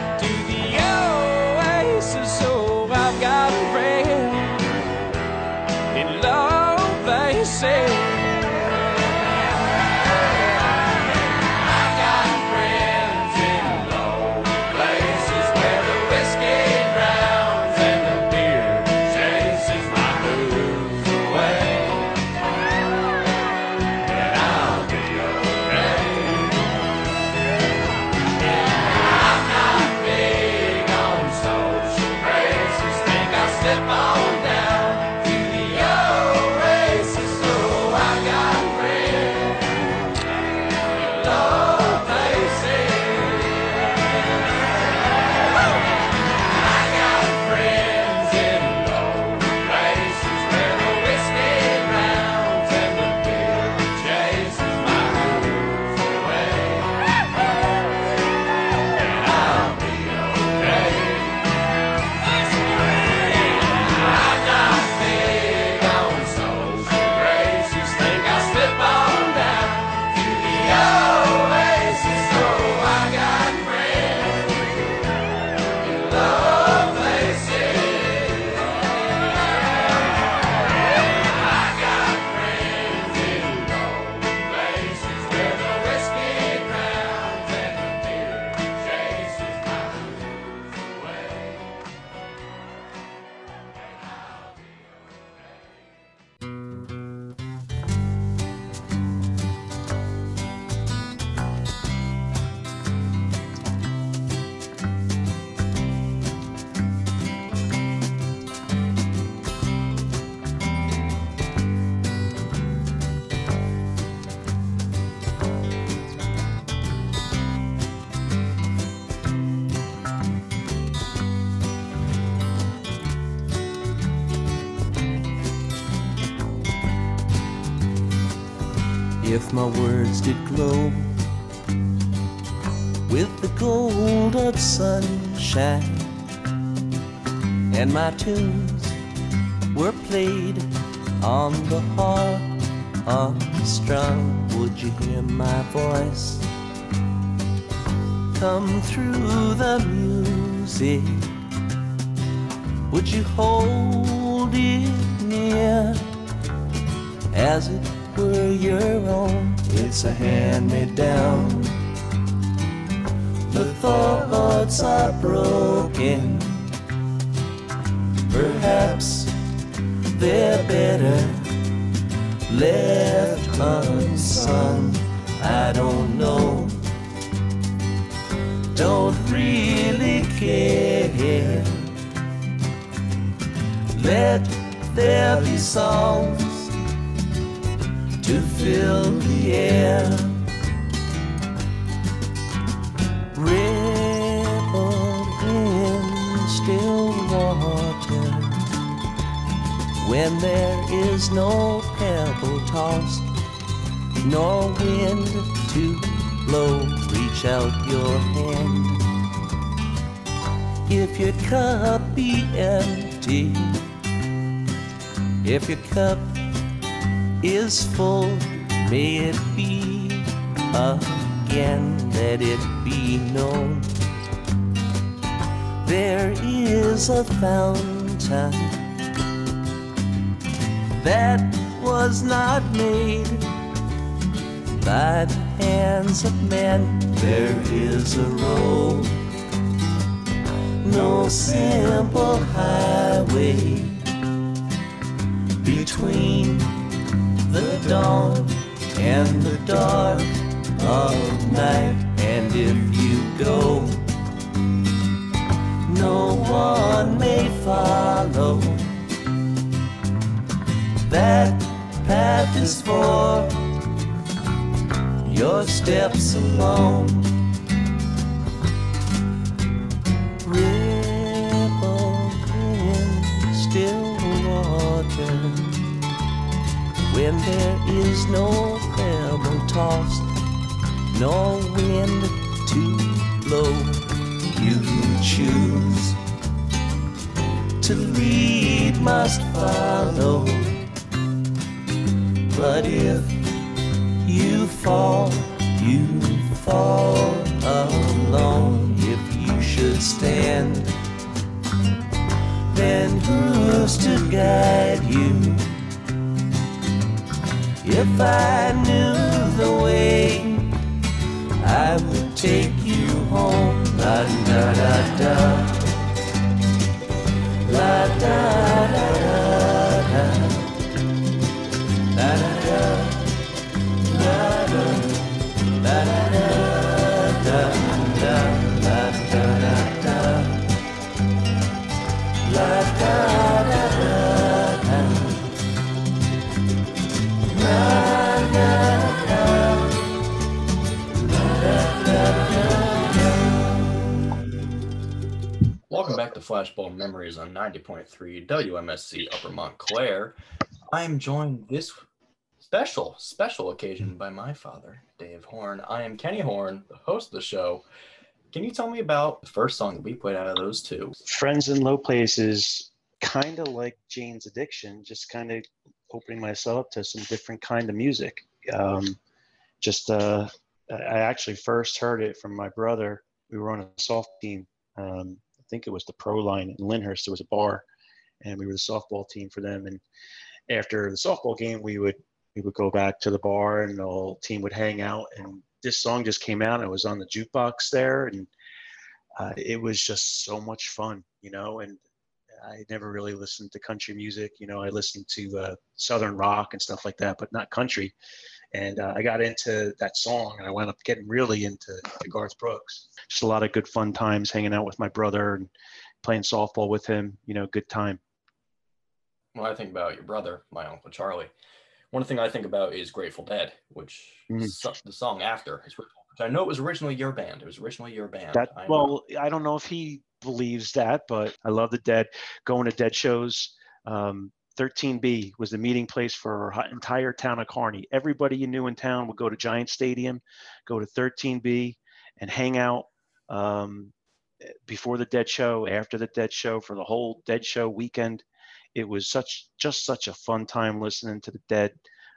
words did glow. With the gold of sunshine, and my tunes were played on the harp unstrung, would you hear my voice? Come through the music? Would you hold it near? As it were your own? It's a hand me down. The thoughts are broken. Perhaps they're better left unsung. I don't know. Don't really care. Let there be songs to fill the air. Ripple in still water when there is no pebble tossed, nor wind to blow. Reach out your hand. If your cup be empty, if your cup is full, may it be again, let it be known. There is a fountain that was not made by the hands of men. There is a road, no simple highway between dawn and the dark of night. And if you go, no one may follow. That path is for your steps alone. When there is no pebble tossed, no wind to blow. You choose. To lead must follow. But if you fall, you fall alone. If you should stand, then who's to guide you? If I knew the way, I would take you home. La da da da. La da Flashbulb Memories on 90.3 WMSC Upper Montclair. I am joined this special, special occasion by my father, Dave Horn. I am Kenny Horn, the host of the show. Can you tell me about the first song that we played out of those two? Friends in Low Places, kind of like Jane's Addiction, just kind of opening myself up to some different kind of music. Um, just, uh, I actually first heard it from my brother. We were on a soft team. Um, think it was the Pro Line in Lyndhurst. There was a bar, and we were the softball team for them. And after the softball game, we would we would go back to the bar, and the whole team would hang out. And this song just came out. And it was on the jukebox there, and uh, it was just so much fun, you know. And I never really listened to country music. You know, I listened to uh, southern rock and stuff like that, but not country. And uh, I got into that song, and I wound up getting really into to Garth Brooks. Just a lot of good fun times hanging out with my brother and playing softball with him. You know, good time. Well, I think about your brother, my uncle Charlie, one thing I think about is Grateful Dead, which so- the song after is Grateful- I know it was originally your band. It was originally your band. That I well, I don't know if he believes that, but I love the Dead. Going to Dead shows. Um, 13B was the meeting place for our entire town of Kearny. Everybody you knew in town would go to Giant Stadium, go to 13B, and hang out um, before the Dead show, after the Dead show, for the whole Dead show weekend. It was such just such a fun time listening to the Dead.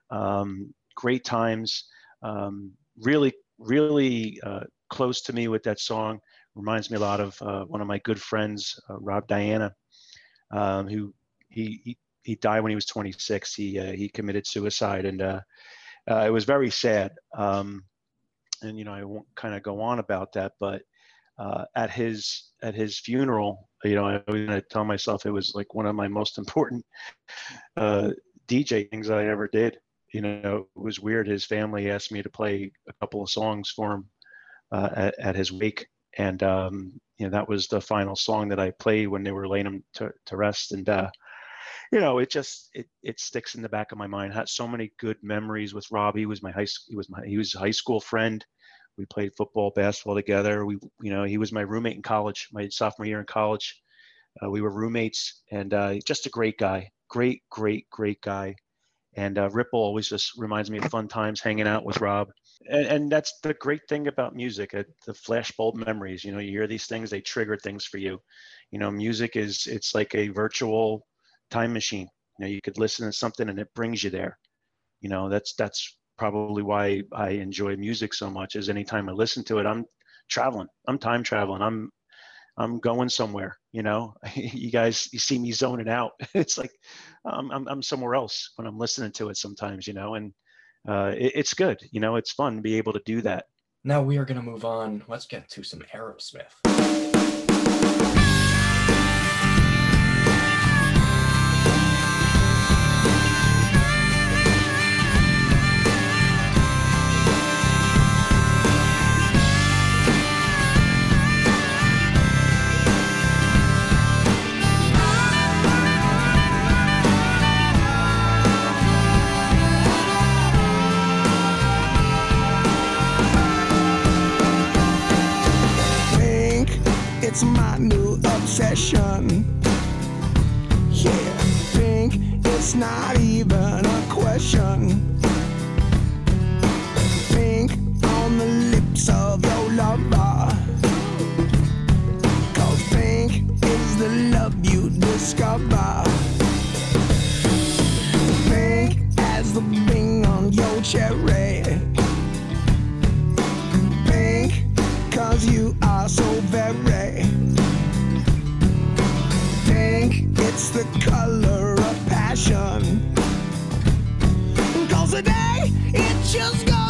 Um, great times. Um, really, really uh, close to me with that song. Reminds me a lot of uh, one of my good friends, uh, Rob Diana, um, who he, he he died when he was 26. He uh, he committed suicide, and uh, uh, it was very sad. Um, and you know, I won't kind of go on about that, but uh, at his at his funeral, you know, I was gonna tell myself it was like one of my most important uh, DJ things I ever did. You know, it was weird. His family asked me to play a couple of songs for him at, at his wake, and um, you know that was the final song that I played when they were laying him to, to rest. And uh, you know, it just it it sticks in the back of my mind. had so many good memories with Rob. He was my high he was my he was a high school friend. We played football, basketball together. We you know he was my roommate in college, my sophomore year in college. Uh, we were roommates, and uh, just a great guy, great, great, great guy. And uh, Ripple always just reminds me of fun times hanging out with Rob. And, and that's the great thing about music, uh, the flashbulb memories. You know, you hear these things, they trigger things for you. You know, music is it's like a virtual time machine. You know, you could listen to something and it brings you there. You know, that's that's probably why I enjoy music so much. Is anytime I listen to it, I'm traveling. I'm time traveling. I'm I'm going somewhere, you know. you guys, you see me zoning out. It's like um, I'm I'm somewhere else when I'm listening to it sometimes, you know. And uh, it, it's good, you know. It's fun to be able to do that. Now we are going to move on. Let's get to some Aerosmith. It's my new obsession. Yeah, pink, it's not even a question. Pink on the lips of your lover. Cause pink is the love you discover. Pink as the bing on your cherry. Cause today it just goes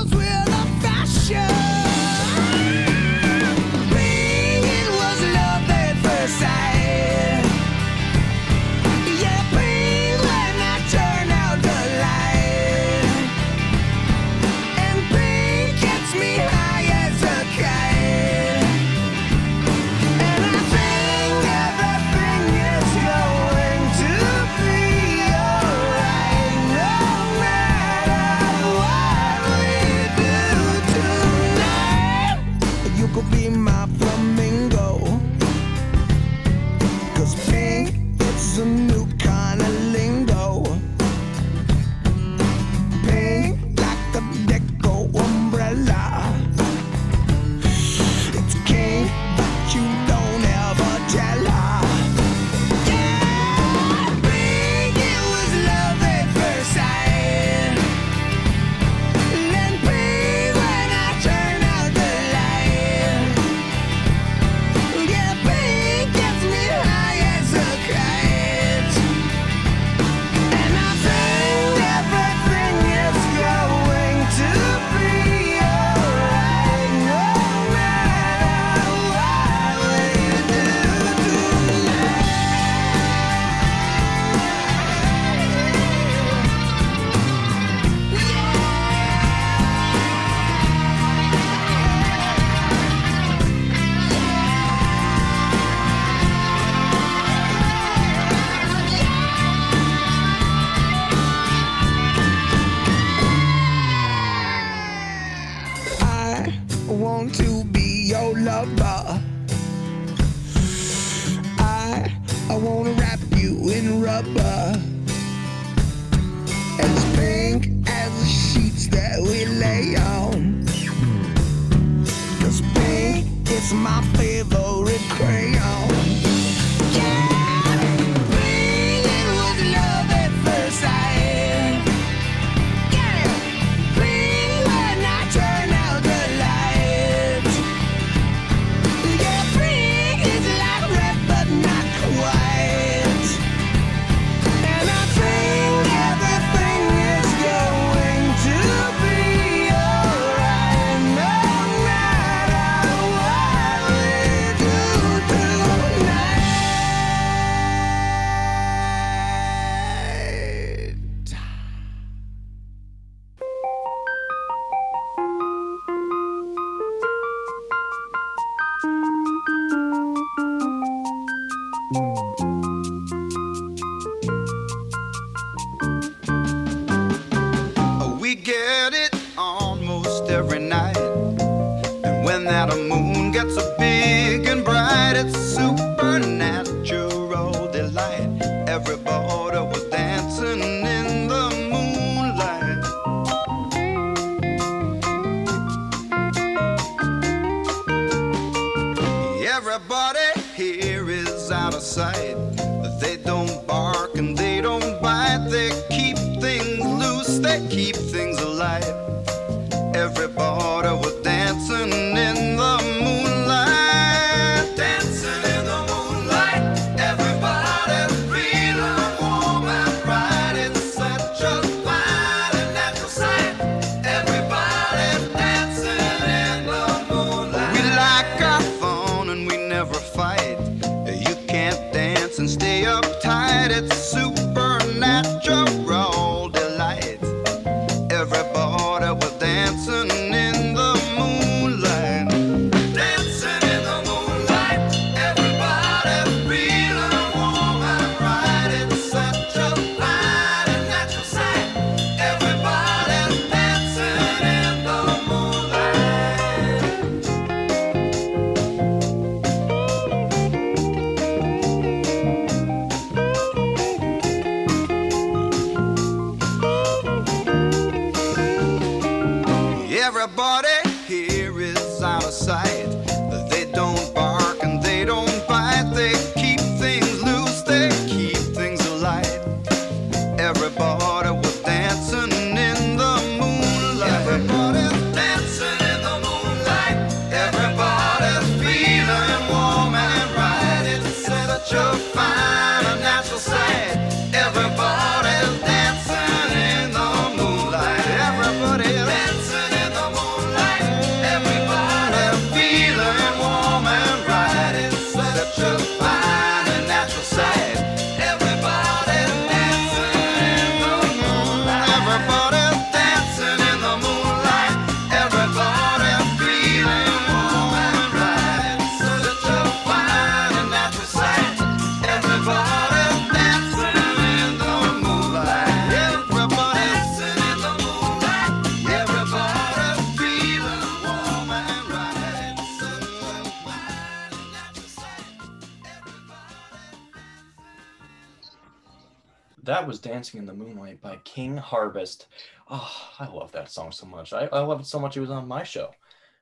Harvest. Oh, I love that song so much. I, I love it so much it was on my show.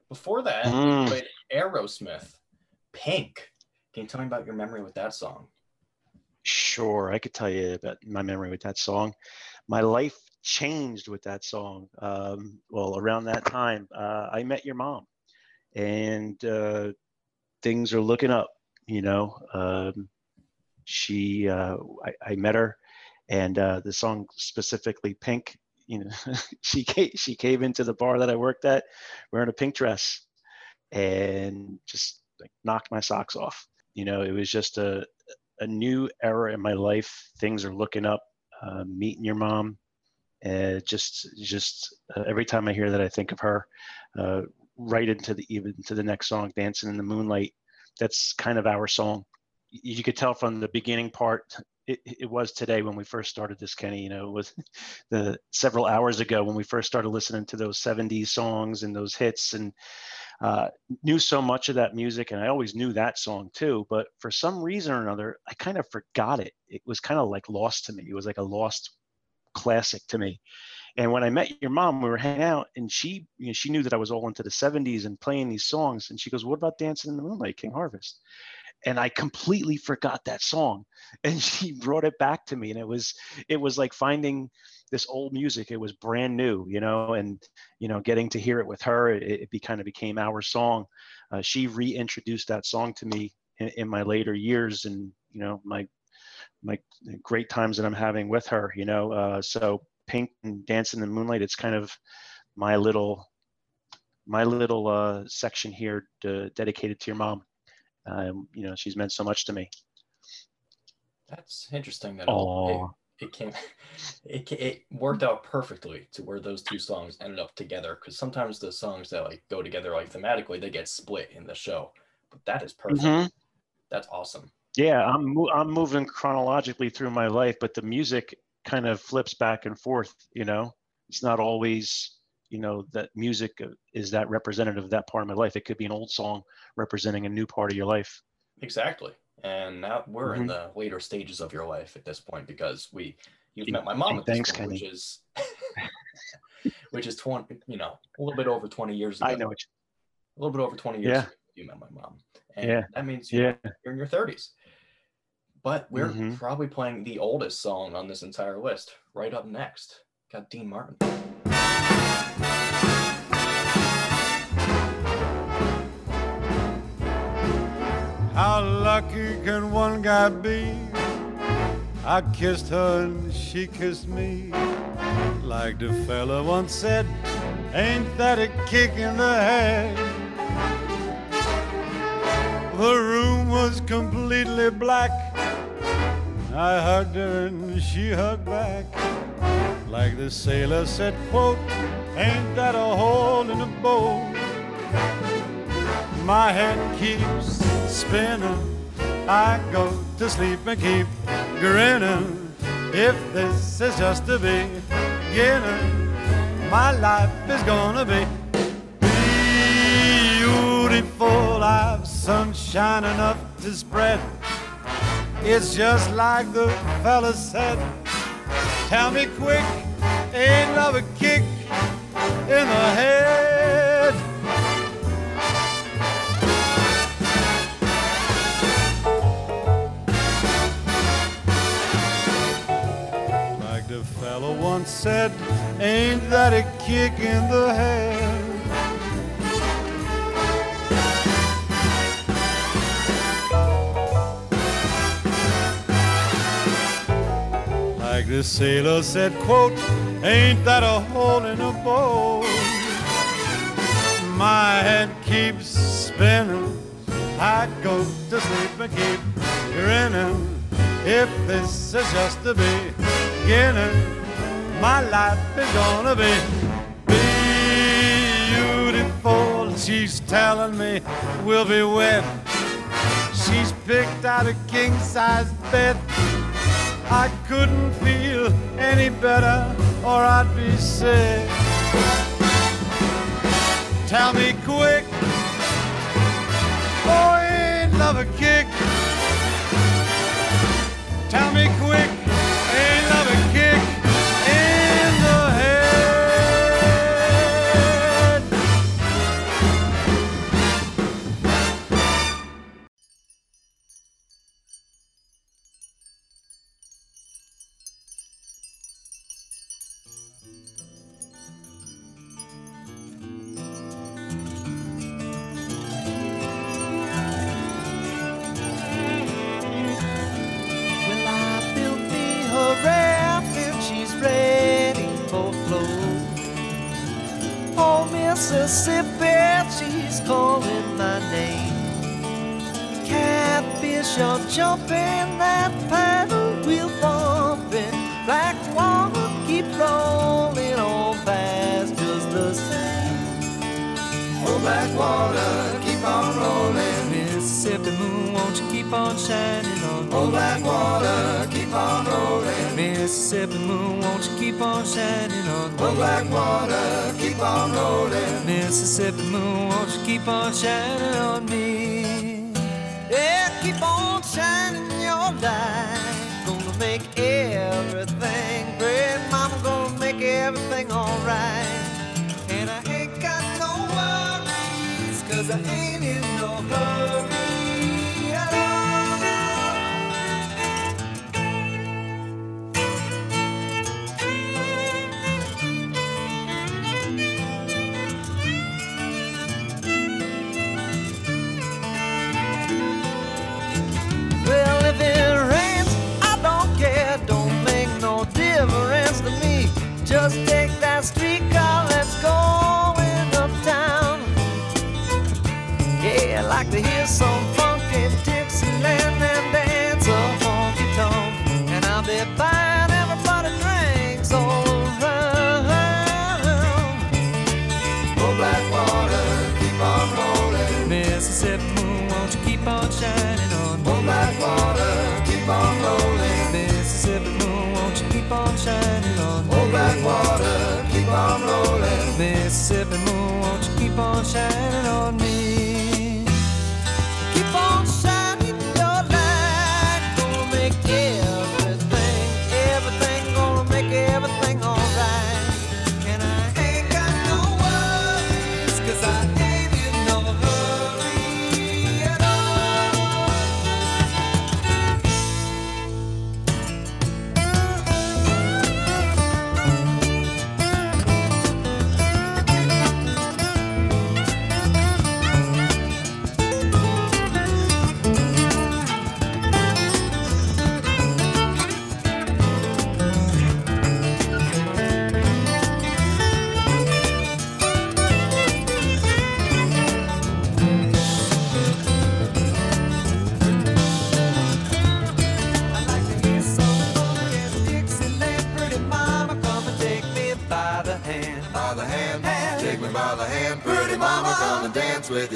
Before that, Mm. we played Aerosmith, Pink. Can you tell me about your memory with that song? Sure, I could tell you about my memory with that song. My life changed with that song. Um, well, around that time, uh, I met your mom, and uh, things are looking up. You know, um, she, uh, I, I met her, and uh, the song specifically, "Pink." You know, she came, she came into the bar that I worked at wearing a pink dress, and just like knocked my socks off. You know, it was just a a new era in my life. Things are looking up. Uh, meeting your mom, uh, just just uh, every time I hear that, I think of her. Uh, right into the even to the next song, "Dancing in the Moonlight." That's kind of our song. You could tell from the beginning part. It, it was today when we first started this, Kenny. You know, it was the several hours ago when we first started listening to those '70s songs and those hits, and uh, knew so much of that music and I always knew that song too, but for some reason or another, I kind of forgot it. It was kind of like lost to me. It was like a lost classic to me. And when I met your mom, we were hanging out and she, you know, she knew that I was all into the 70s and playing these songs. And she goes, What about Dancing in the Moonlight, King Harvest? And I completely forgot that song. And she brought it back to me. And it was, it was like finding this old music. It was brand new, you know, and you know, getting to hear it with her, it, it be, kind of became our song. Uh, she reintroduced that song to me in, in my later years, and you know, my my great times that I'm having with her. You know, uh, so Pink and Dance in the Moonlight, it's kind of my little my little uh, section here to, dedicated to your mom. Um, you know, she's meant so much to me. That's interesting that it, it came, it, it worked out perfectly to where those two songs ended up together. Because sometimes the songs that like go together like thematically, they get split in the show. But that is perfect. Mhm. That's awesome. Yeah, I'm I'm moving chronologically through my life, but the music kind of flips back and forth. You know, it's not always you know that music is that representative of that part of my life. It could be an old song representing a new part of your life. Exactly. And now we're in Mhm. the later stages of your life at this point because we you've met my mom at this thanks, point, which is which is 20 you know a little bit over 20 years ago I know it. a little bit over 20 years Yeah. ago you met my mom and Yeah. that means you know, Yeah. you're in your 30s but we're Mhm. probably playing the oldest song on this entire list right up next got dean martin How lucky can one guy be? I kissed her and she kissed me. Like the fella once said, ain't that a kick in the head? The room was completely black. I hugged her and she hugged back. Like the sailor said, quote, ain't that a hole in the boat? My head keeps spinning. I go to sleep and keep grinning. If this is just the beginning, my life is gonna be beautiful. I've sunshine enough to spread. It's just like the fella said. Tell me quick, ain't love a kick in the head? The fellow once said, ain't that a kick in the head? Like the sailor said, quote, ain't that a hole in a boat? My head keeps spinning. I go to sleep and keep grinning. If this is just the my life is gonna be beautiful. She's telling me we'll be wed. She's picked out a king size bed. I couldn't feel any better or I'd be sick. Tell me quick, oh, ain't love a kick? Tell me quick,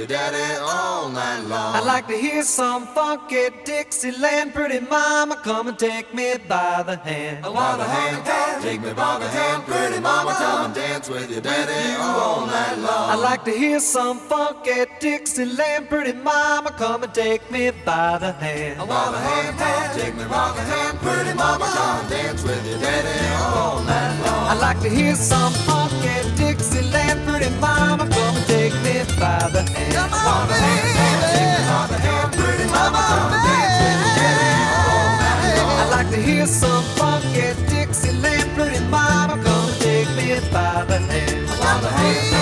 daddy all night long. I'd like to hear some funky Dixieland. Pretty mama, come and take me by the hand. By the hand, take me by the hand. Pretty mama, come and dance with your daddy all night long. I'd like to hear some funky Dixieland. Pretty mama, come and take me by the hand. By the hand, take me by the hand. Pretty mama, come and dance with your daddy all night long. I'd like to hear some funky Dixieland. Pretty mama, come and take me by the hand. Come on, baby. By the hand, pretty mama, come and dance with to hear some funky Dixieland. Pretty mama, come take me by the hand. By the hand,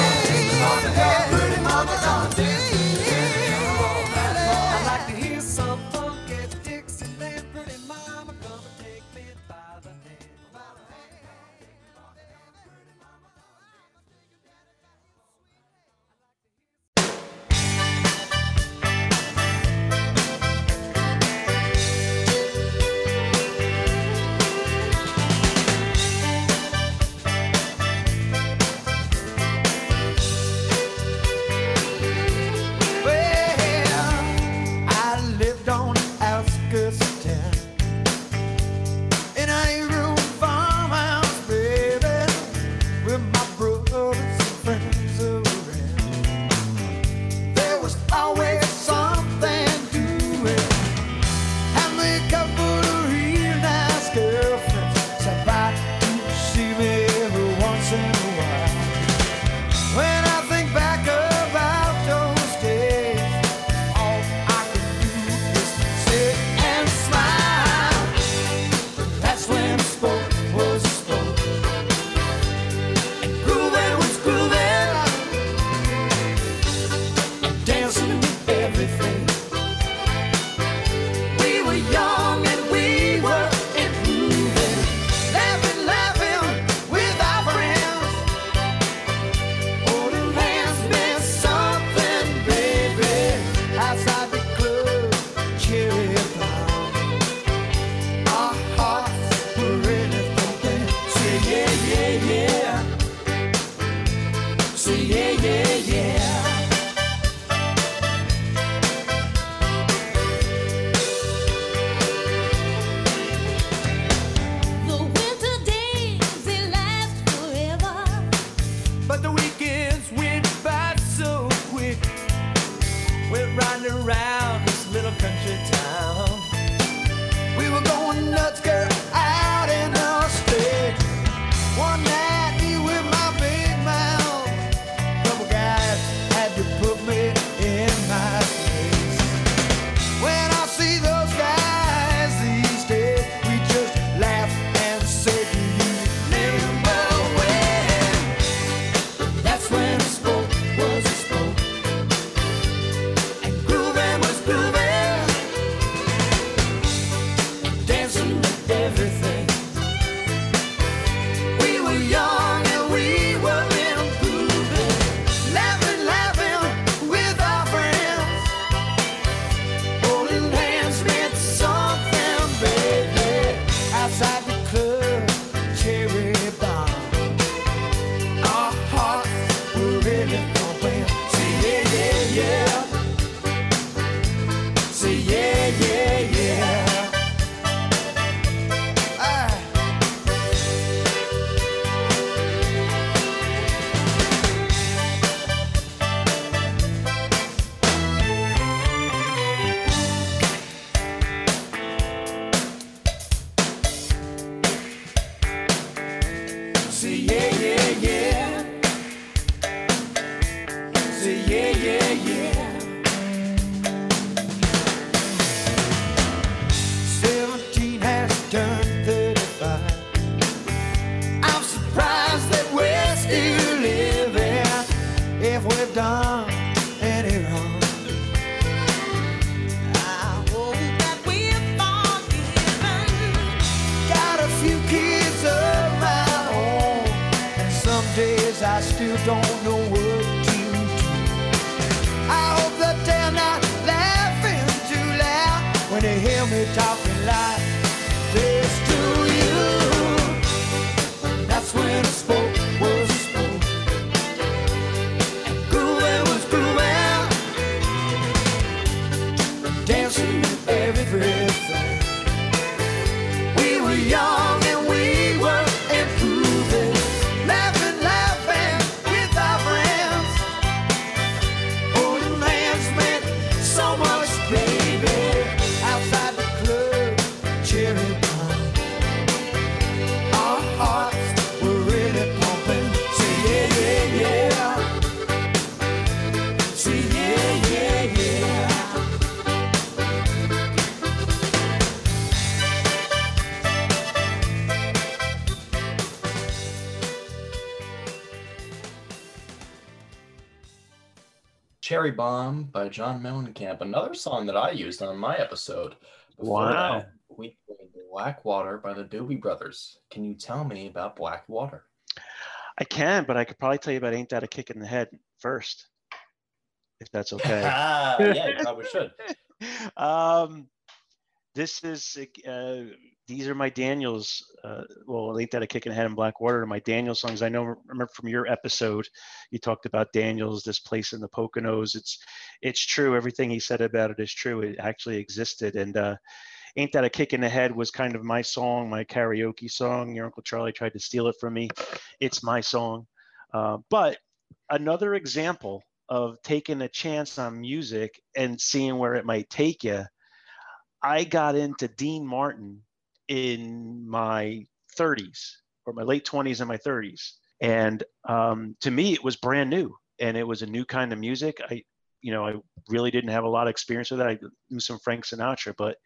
Bomb by John Mellencamp, another song that I used on my episode. Before Wow. that, we played Blackwater by the Doobie Brothers. Can you tell me about Blackwater? I can, but I could probably tell you about Ain't That a Kick in the Head first, if that's okay. yeah, you probably should. um, this is uh, these are my Daniels. Uh, well, ain't that a kick in the head in Blackwater? My Daniels songs. I know. Remember from your episode, you talked about Daniels, this place in the Poconos. It's it's true. Everything he said about it is true. It actually existed, and uh, ain't that a kick in the head was kind of my song, my karaoke song. Your uncle Charlie tried to steal it from me. It's my song, uh, but another example of taking a chance on music and seeing where it might take you. I got into Dean Martin in my 30s or my late 20s and my 30s. And um, to me, it was brand new and it was a new kind of music. I, you know, I really didn't have a lot of experience with it. I knew some Frank Sinatra, but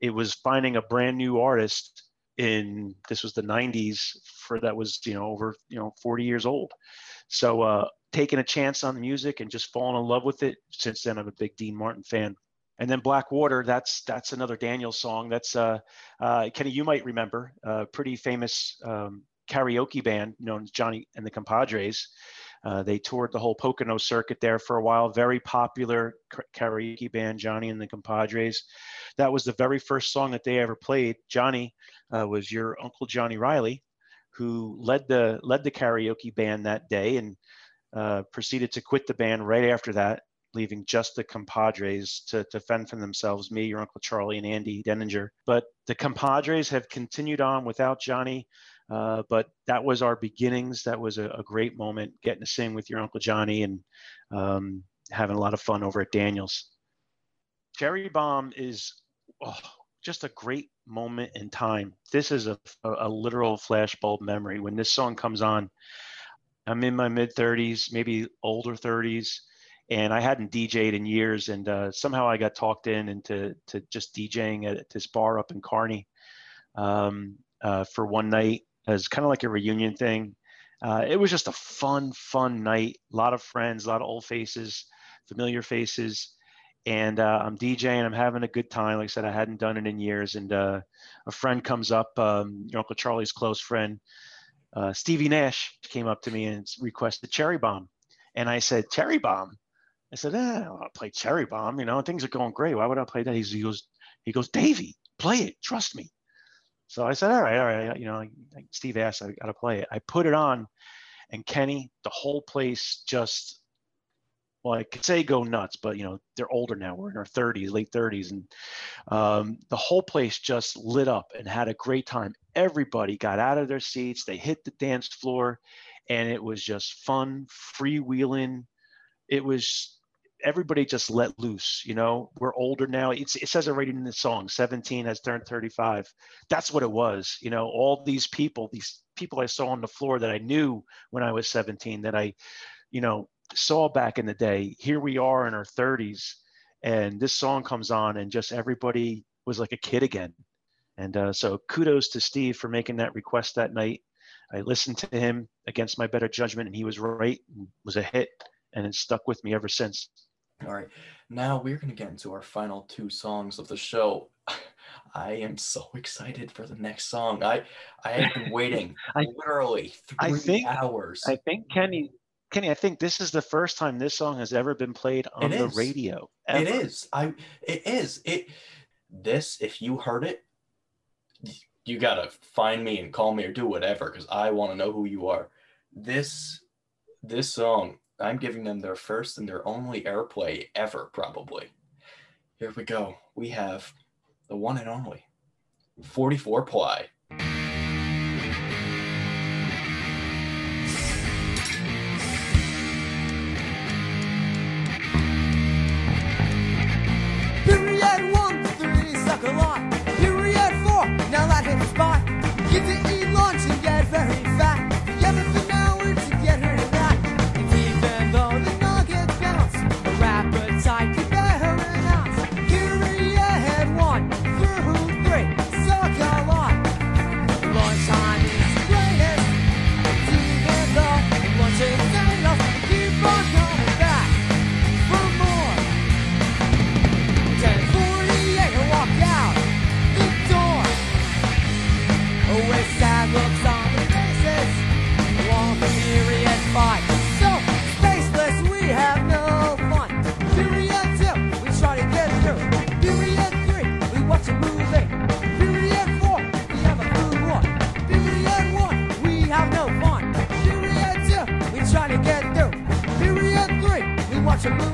it was finding a brand new artist in this was the 90s for that was you know over you know 40 years old so uh taking a chance on the music and just falling in love with it since then i'm a big dean martin fan and then blackwater that's that's another daniel song that's uh, uh kenny you might remember a pretty famous um, karaoke band known as johnny and the compadres uh, they toured the whole Pocono circuit there for a while. Very popular karaoke band, Johnny and the Compadres. That was the very first song that they ever played. Johnny uh, was your uncle Johnny Riley, who led the led the karaoke band that day and uh, proceeded to quit the band right after that, leaving just the compadres to, to fend for themselves, me, your Uncle Charlie, and Andy Denninger. But the compadres have continued on without Johnny. Uh, but that was our beginnings. That was a, a, great moment getting to sing with your Uncle Johnny and um, having a lot of fun over at Daniels. Cherry Bomb is oh, just a great moment in time. This is a, a, literal flashbulb memory. When this song comes on, I'm in my mid 30s, maybe older 30s, and I hadn't DJed in years. And uh, somehow I got talked in into to just DJing at this bar up in Kearny um, uh, for one night as kind of like a reunion thing. Uh, it was just a fun, fun night. A lot of friends, a lot of old faces, familiar faces. And uh, I'm DJing, I'm having a good time. Like I said, I hadn't done it in years. And uh, a friend comes up, um, your Uncle Charlie's close friend, uh, Stevie Nash, came up to me and requested Cherry Bomb. And I said, Cherry Bomb? I said, eh, I'll play Cherry Bomb. You know, things are going great. Why would I play that? He's, he goes, he goes, Davey, play it. Trust me. So I said, all right, all right. You know, Steve asked, I got to play it. I put it on, and Kenny, the whole place just, well, I could say go nuts, but you know, they're older now. We're in our 30s, late 30s, and um, the whole place just lit up and had a great time. Everybody got out of their seats, they hit the dance floor, and it was just fun, freewheeling. It was everybody just let loose you know? We're older now. It's, it says it right in the song 17 has turned 35 that's what it was you know? All these people these people i saw on the floor that i knew when i was 17 that i you know saw back in the day here we are in our 30s and this song comes on and just everybody was like a kid again. And uh, so kudos to steve for making that request that night. I listened to him against my better judgment and he was right was a hit and it stuck with me ever since all right, now we're going to get into our final two songs of the show. I am so excited for the next song. I I have been waiting I, literally three I think, hours. I think Kenny Kenny, I think this is the first time this song has ever been played on the radio. Ever. It is. I it is. It this if you heard it you got to find me and call me or do whatever cuz I want to know who you are. This this song I'm giving them their first and their only airplay ever, probably. Here we go. We have the one and only 44 ply. Period one, three, suck a lot. Period four, now that hits spot. Get to eat lunch and get very impossible.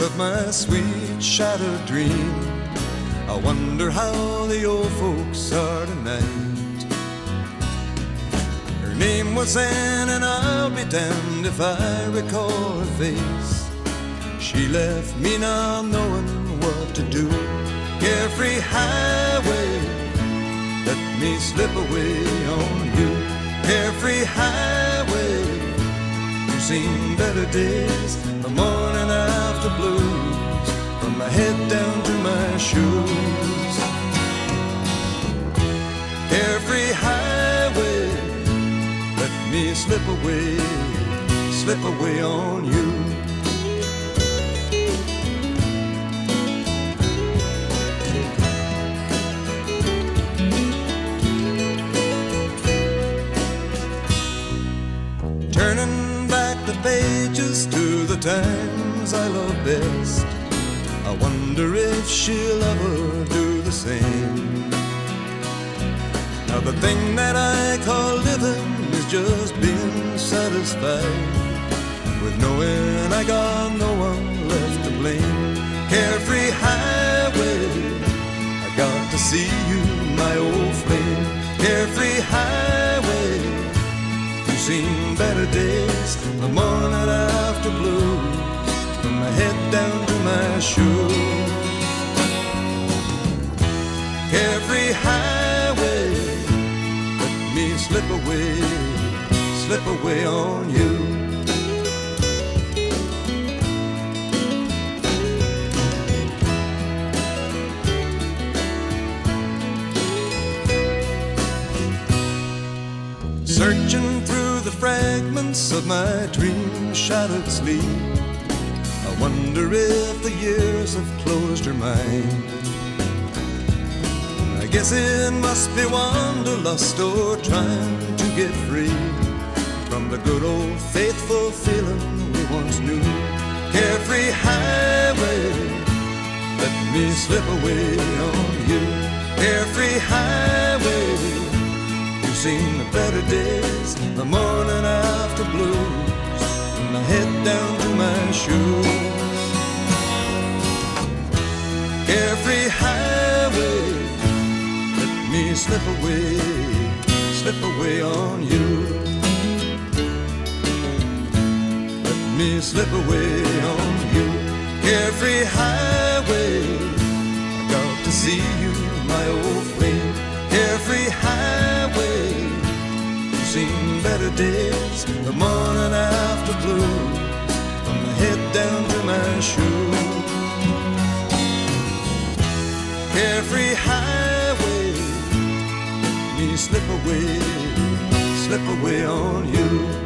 of my sweet shattered dream. I wonder how the old folks are tonight. Her name was Anne, and I'll be damned if I recall her face. She left me now, knowing what to do. Every highway, let me slip away on you. Every highway, you've seen better days the morning after blues, from my head down to my shoes. Every highway, let me slip away, slip away on you. times I love best. I wonder if she'll ever do the same. Now, the thing that I call living is just being satisfied with knowing I got no one left to blame. Carefree highway, I got to see you, my old friend. Carefree highway, you've seen better days. The more that I the blues from my head down to my shoes. Every highway, let me slip away, slip away on you. Fragments of my dream shadowed sleep. I wonder if the years have closed her mind. I guess it must be wanderlust or trying to get free from the good old faithful feeling we once knew. Carefree highway, let me slip away on you. Carefree highway, you've seen shoes. Carefree highway, let me slip away, slip away on you. Let me slip away on you. Every highway, I got to see you, my old friend. Carefree highway, you've seen better days, the morning after head down to my shoes. Carefree highway, me slip away, slip away on you.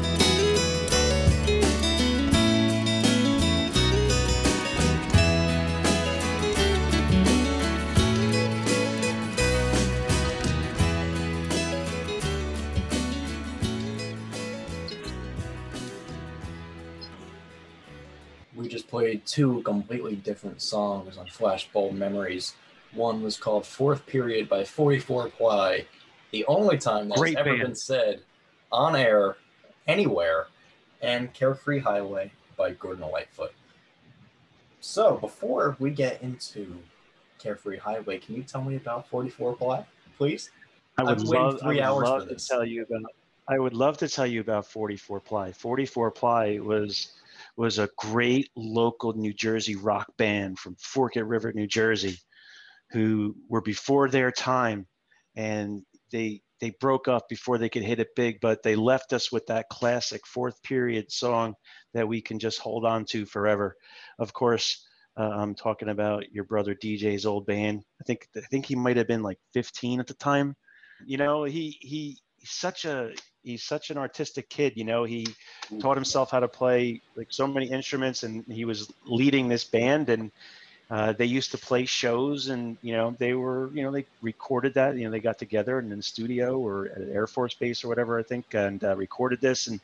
Two completely different songs on Flashbulb Memories. One was called Fourth Period by 44 Ply, the only time that's Great ever band. been said on air anywhere, and Carefree Highway by Gordon Lightfoot. So, before we get into Carefree Highway, can you tell me about 44 Ply, please? I would I've love, three I would hours love for to tell you about. I would love to tell you about 44 Ply. 44 Ply was was a great local New Jersey rock band from Forked River, New Jersey, who were before their time, and they they broke up before they could hit it big. But they left us with that classic fourth period song that we can just hold on to forever. Of course, uh, I'm talking about your brother DJ's old band. I think I think he might have been like 15 at the time. You know, he he he's such a he's such an artistic kid. You know, he taught himself how to play like so many instruments, and he was leading this band and. Uh, they used to play shows and you know they were you know they recorded that you know they got together in the studio or at an air force base or whatever i think and uh, recorded this and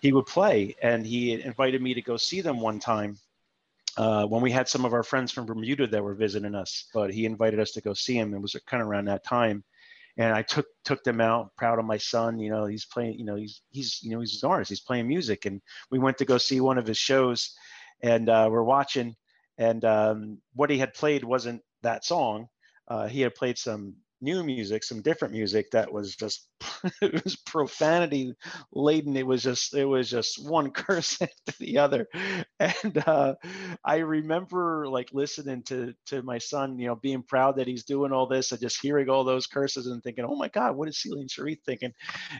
he would play and he invited me to go see them one time uh, when we had some of our friends from Bermuda that were visiting us, but he invited us to go see him. It was kind of around that time, and I took took them out. Proud of my son, you know, he's playing, you know, he's he's you know he's an artist. He's playing music, and we went to go see one of his shows, and uh, we're watching, and um, what he had played wasn't that song. Uh, he had played some new music, some different music that was just it was profanity laden. It was just it was just one curse after the other, and uh, I remember like listening to to my son, you know, being proud that he's doing all this and just hearing all those curses and thinking, oh my God, what is Celine Cherie thinking?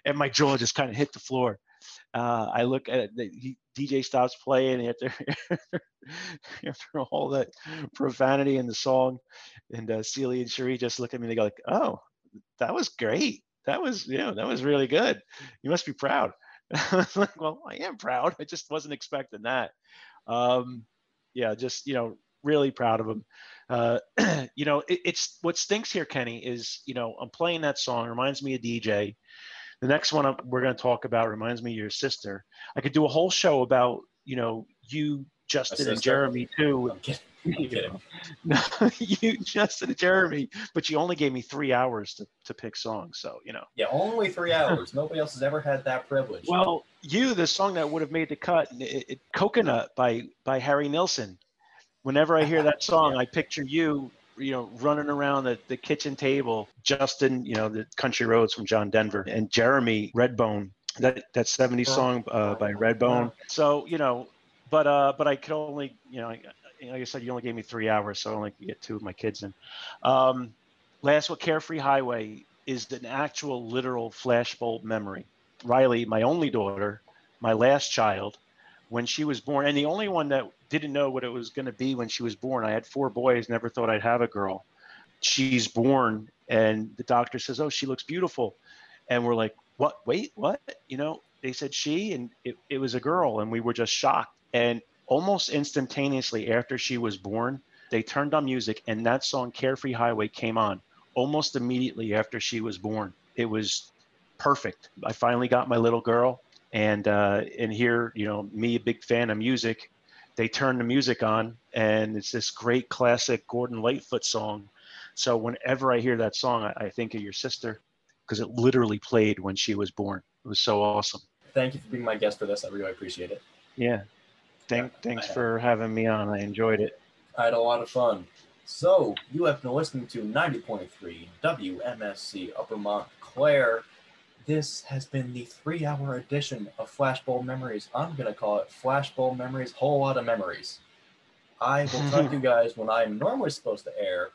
And my jaw just kind of hit the floor. Uh, I look at the he, DJ stops playing after after all that profanity in the song, and uh, Celia and Cherie just look at me they go like, "Oh, that was great. That was know that was really good. You must be proud." I was like, "Well, I am proud. I just wasn't expecting that." Um, yeah, just you know, really proud of him. Uh, you know, it, it's what stinks here, Kenny, is you know I'm playing that song. Reminds me of DJ. The next one we're going to talk about reminds me of your sister. I could do a whole show about you know you, Justin, and? Jeremy too. I'm kidding. I'm You kidding. no, you, Justin, and Jeremy, but you only gave me three hours to, to pick songs. So, you know. Yeah, only three hours. Nobody else has ever had that privilege. Well, you, the song that would have made the cut, it, it, Coconut by, by Harry Nilsson. Whenever I hear that song, I picture you, you know, running around the, the kitchen table. Justin, you know, the Country Roads from John Denver, and Jeremy Redbone, that, that 70s song uh, by Redbone. So, you know, but uh, but I could only, you know, like I said, you only gave me three hours, so I only could get two of my kids in. Um, last one, Carefree Highway. is an actual literal flashbulb memory. Riley, my only daughter, my last child, when she was born, and the only one that didn't know what it was going to be when she was born. I had four boys, never thought I'd have a girl. She's born, and the doctor says, "Oh, she looks beautiful," and we're like, "What? Wait, what?" You know, they said she, and it, it was a girl, and we were just shocked. And almost instantaneously after she was born, they turned on music, and that song "Carefree Highway" came on almost immediately after she was born. It was perfect. I finally got my little girl, and uh, and here, you know, me a big fan of music. They turn the music on, and it's this great classic Gordon Lightfoot song. So whenever I hear that song, I, I think of your sister because it literally played when she was born. It was so awesome. Thank you for being my guest for this. I really appreciate it. Yeah. Thank, thanks for having me on. I enjoyed it. I had a lot of fun. So, you have been listening to 90.3 WMSC Upper Montclair. This has been the three hour edition of Flashbulb Memories. I'm going to call it Flashbulb Memories, Whole Lot of Memories. I will talk to you guys when I'm normally supposed to air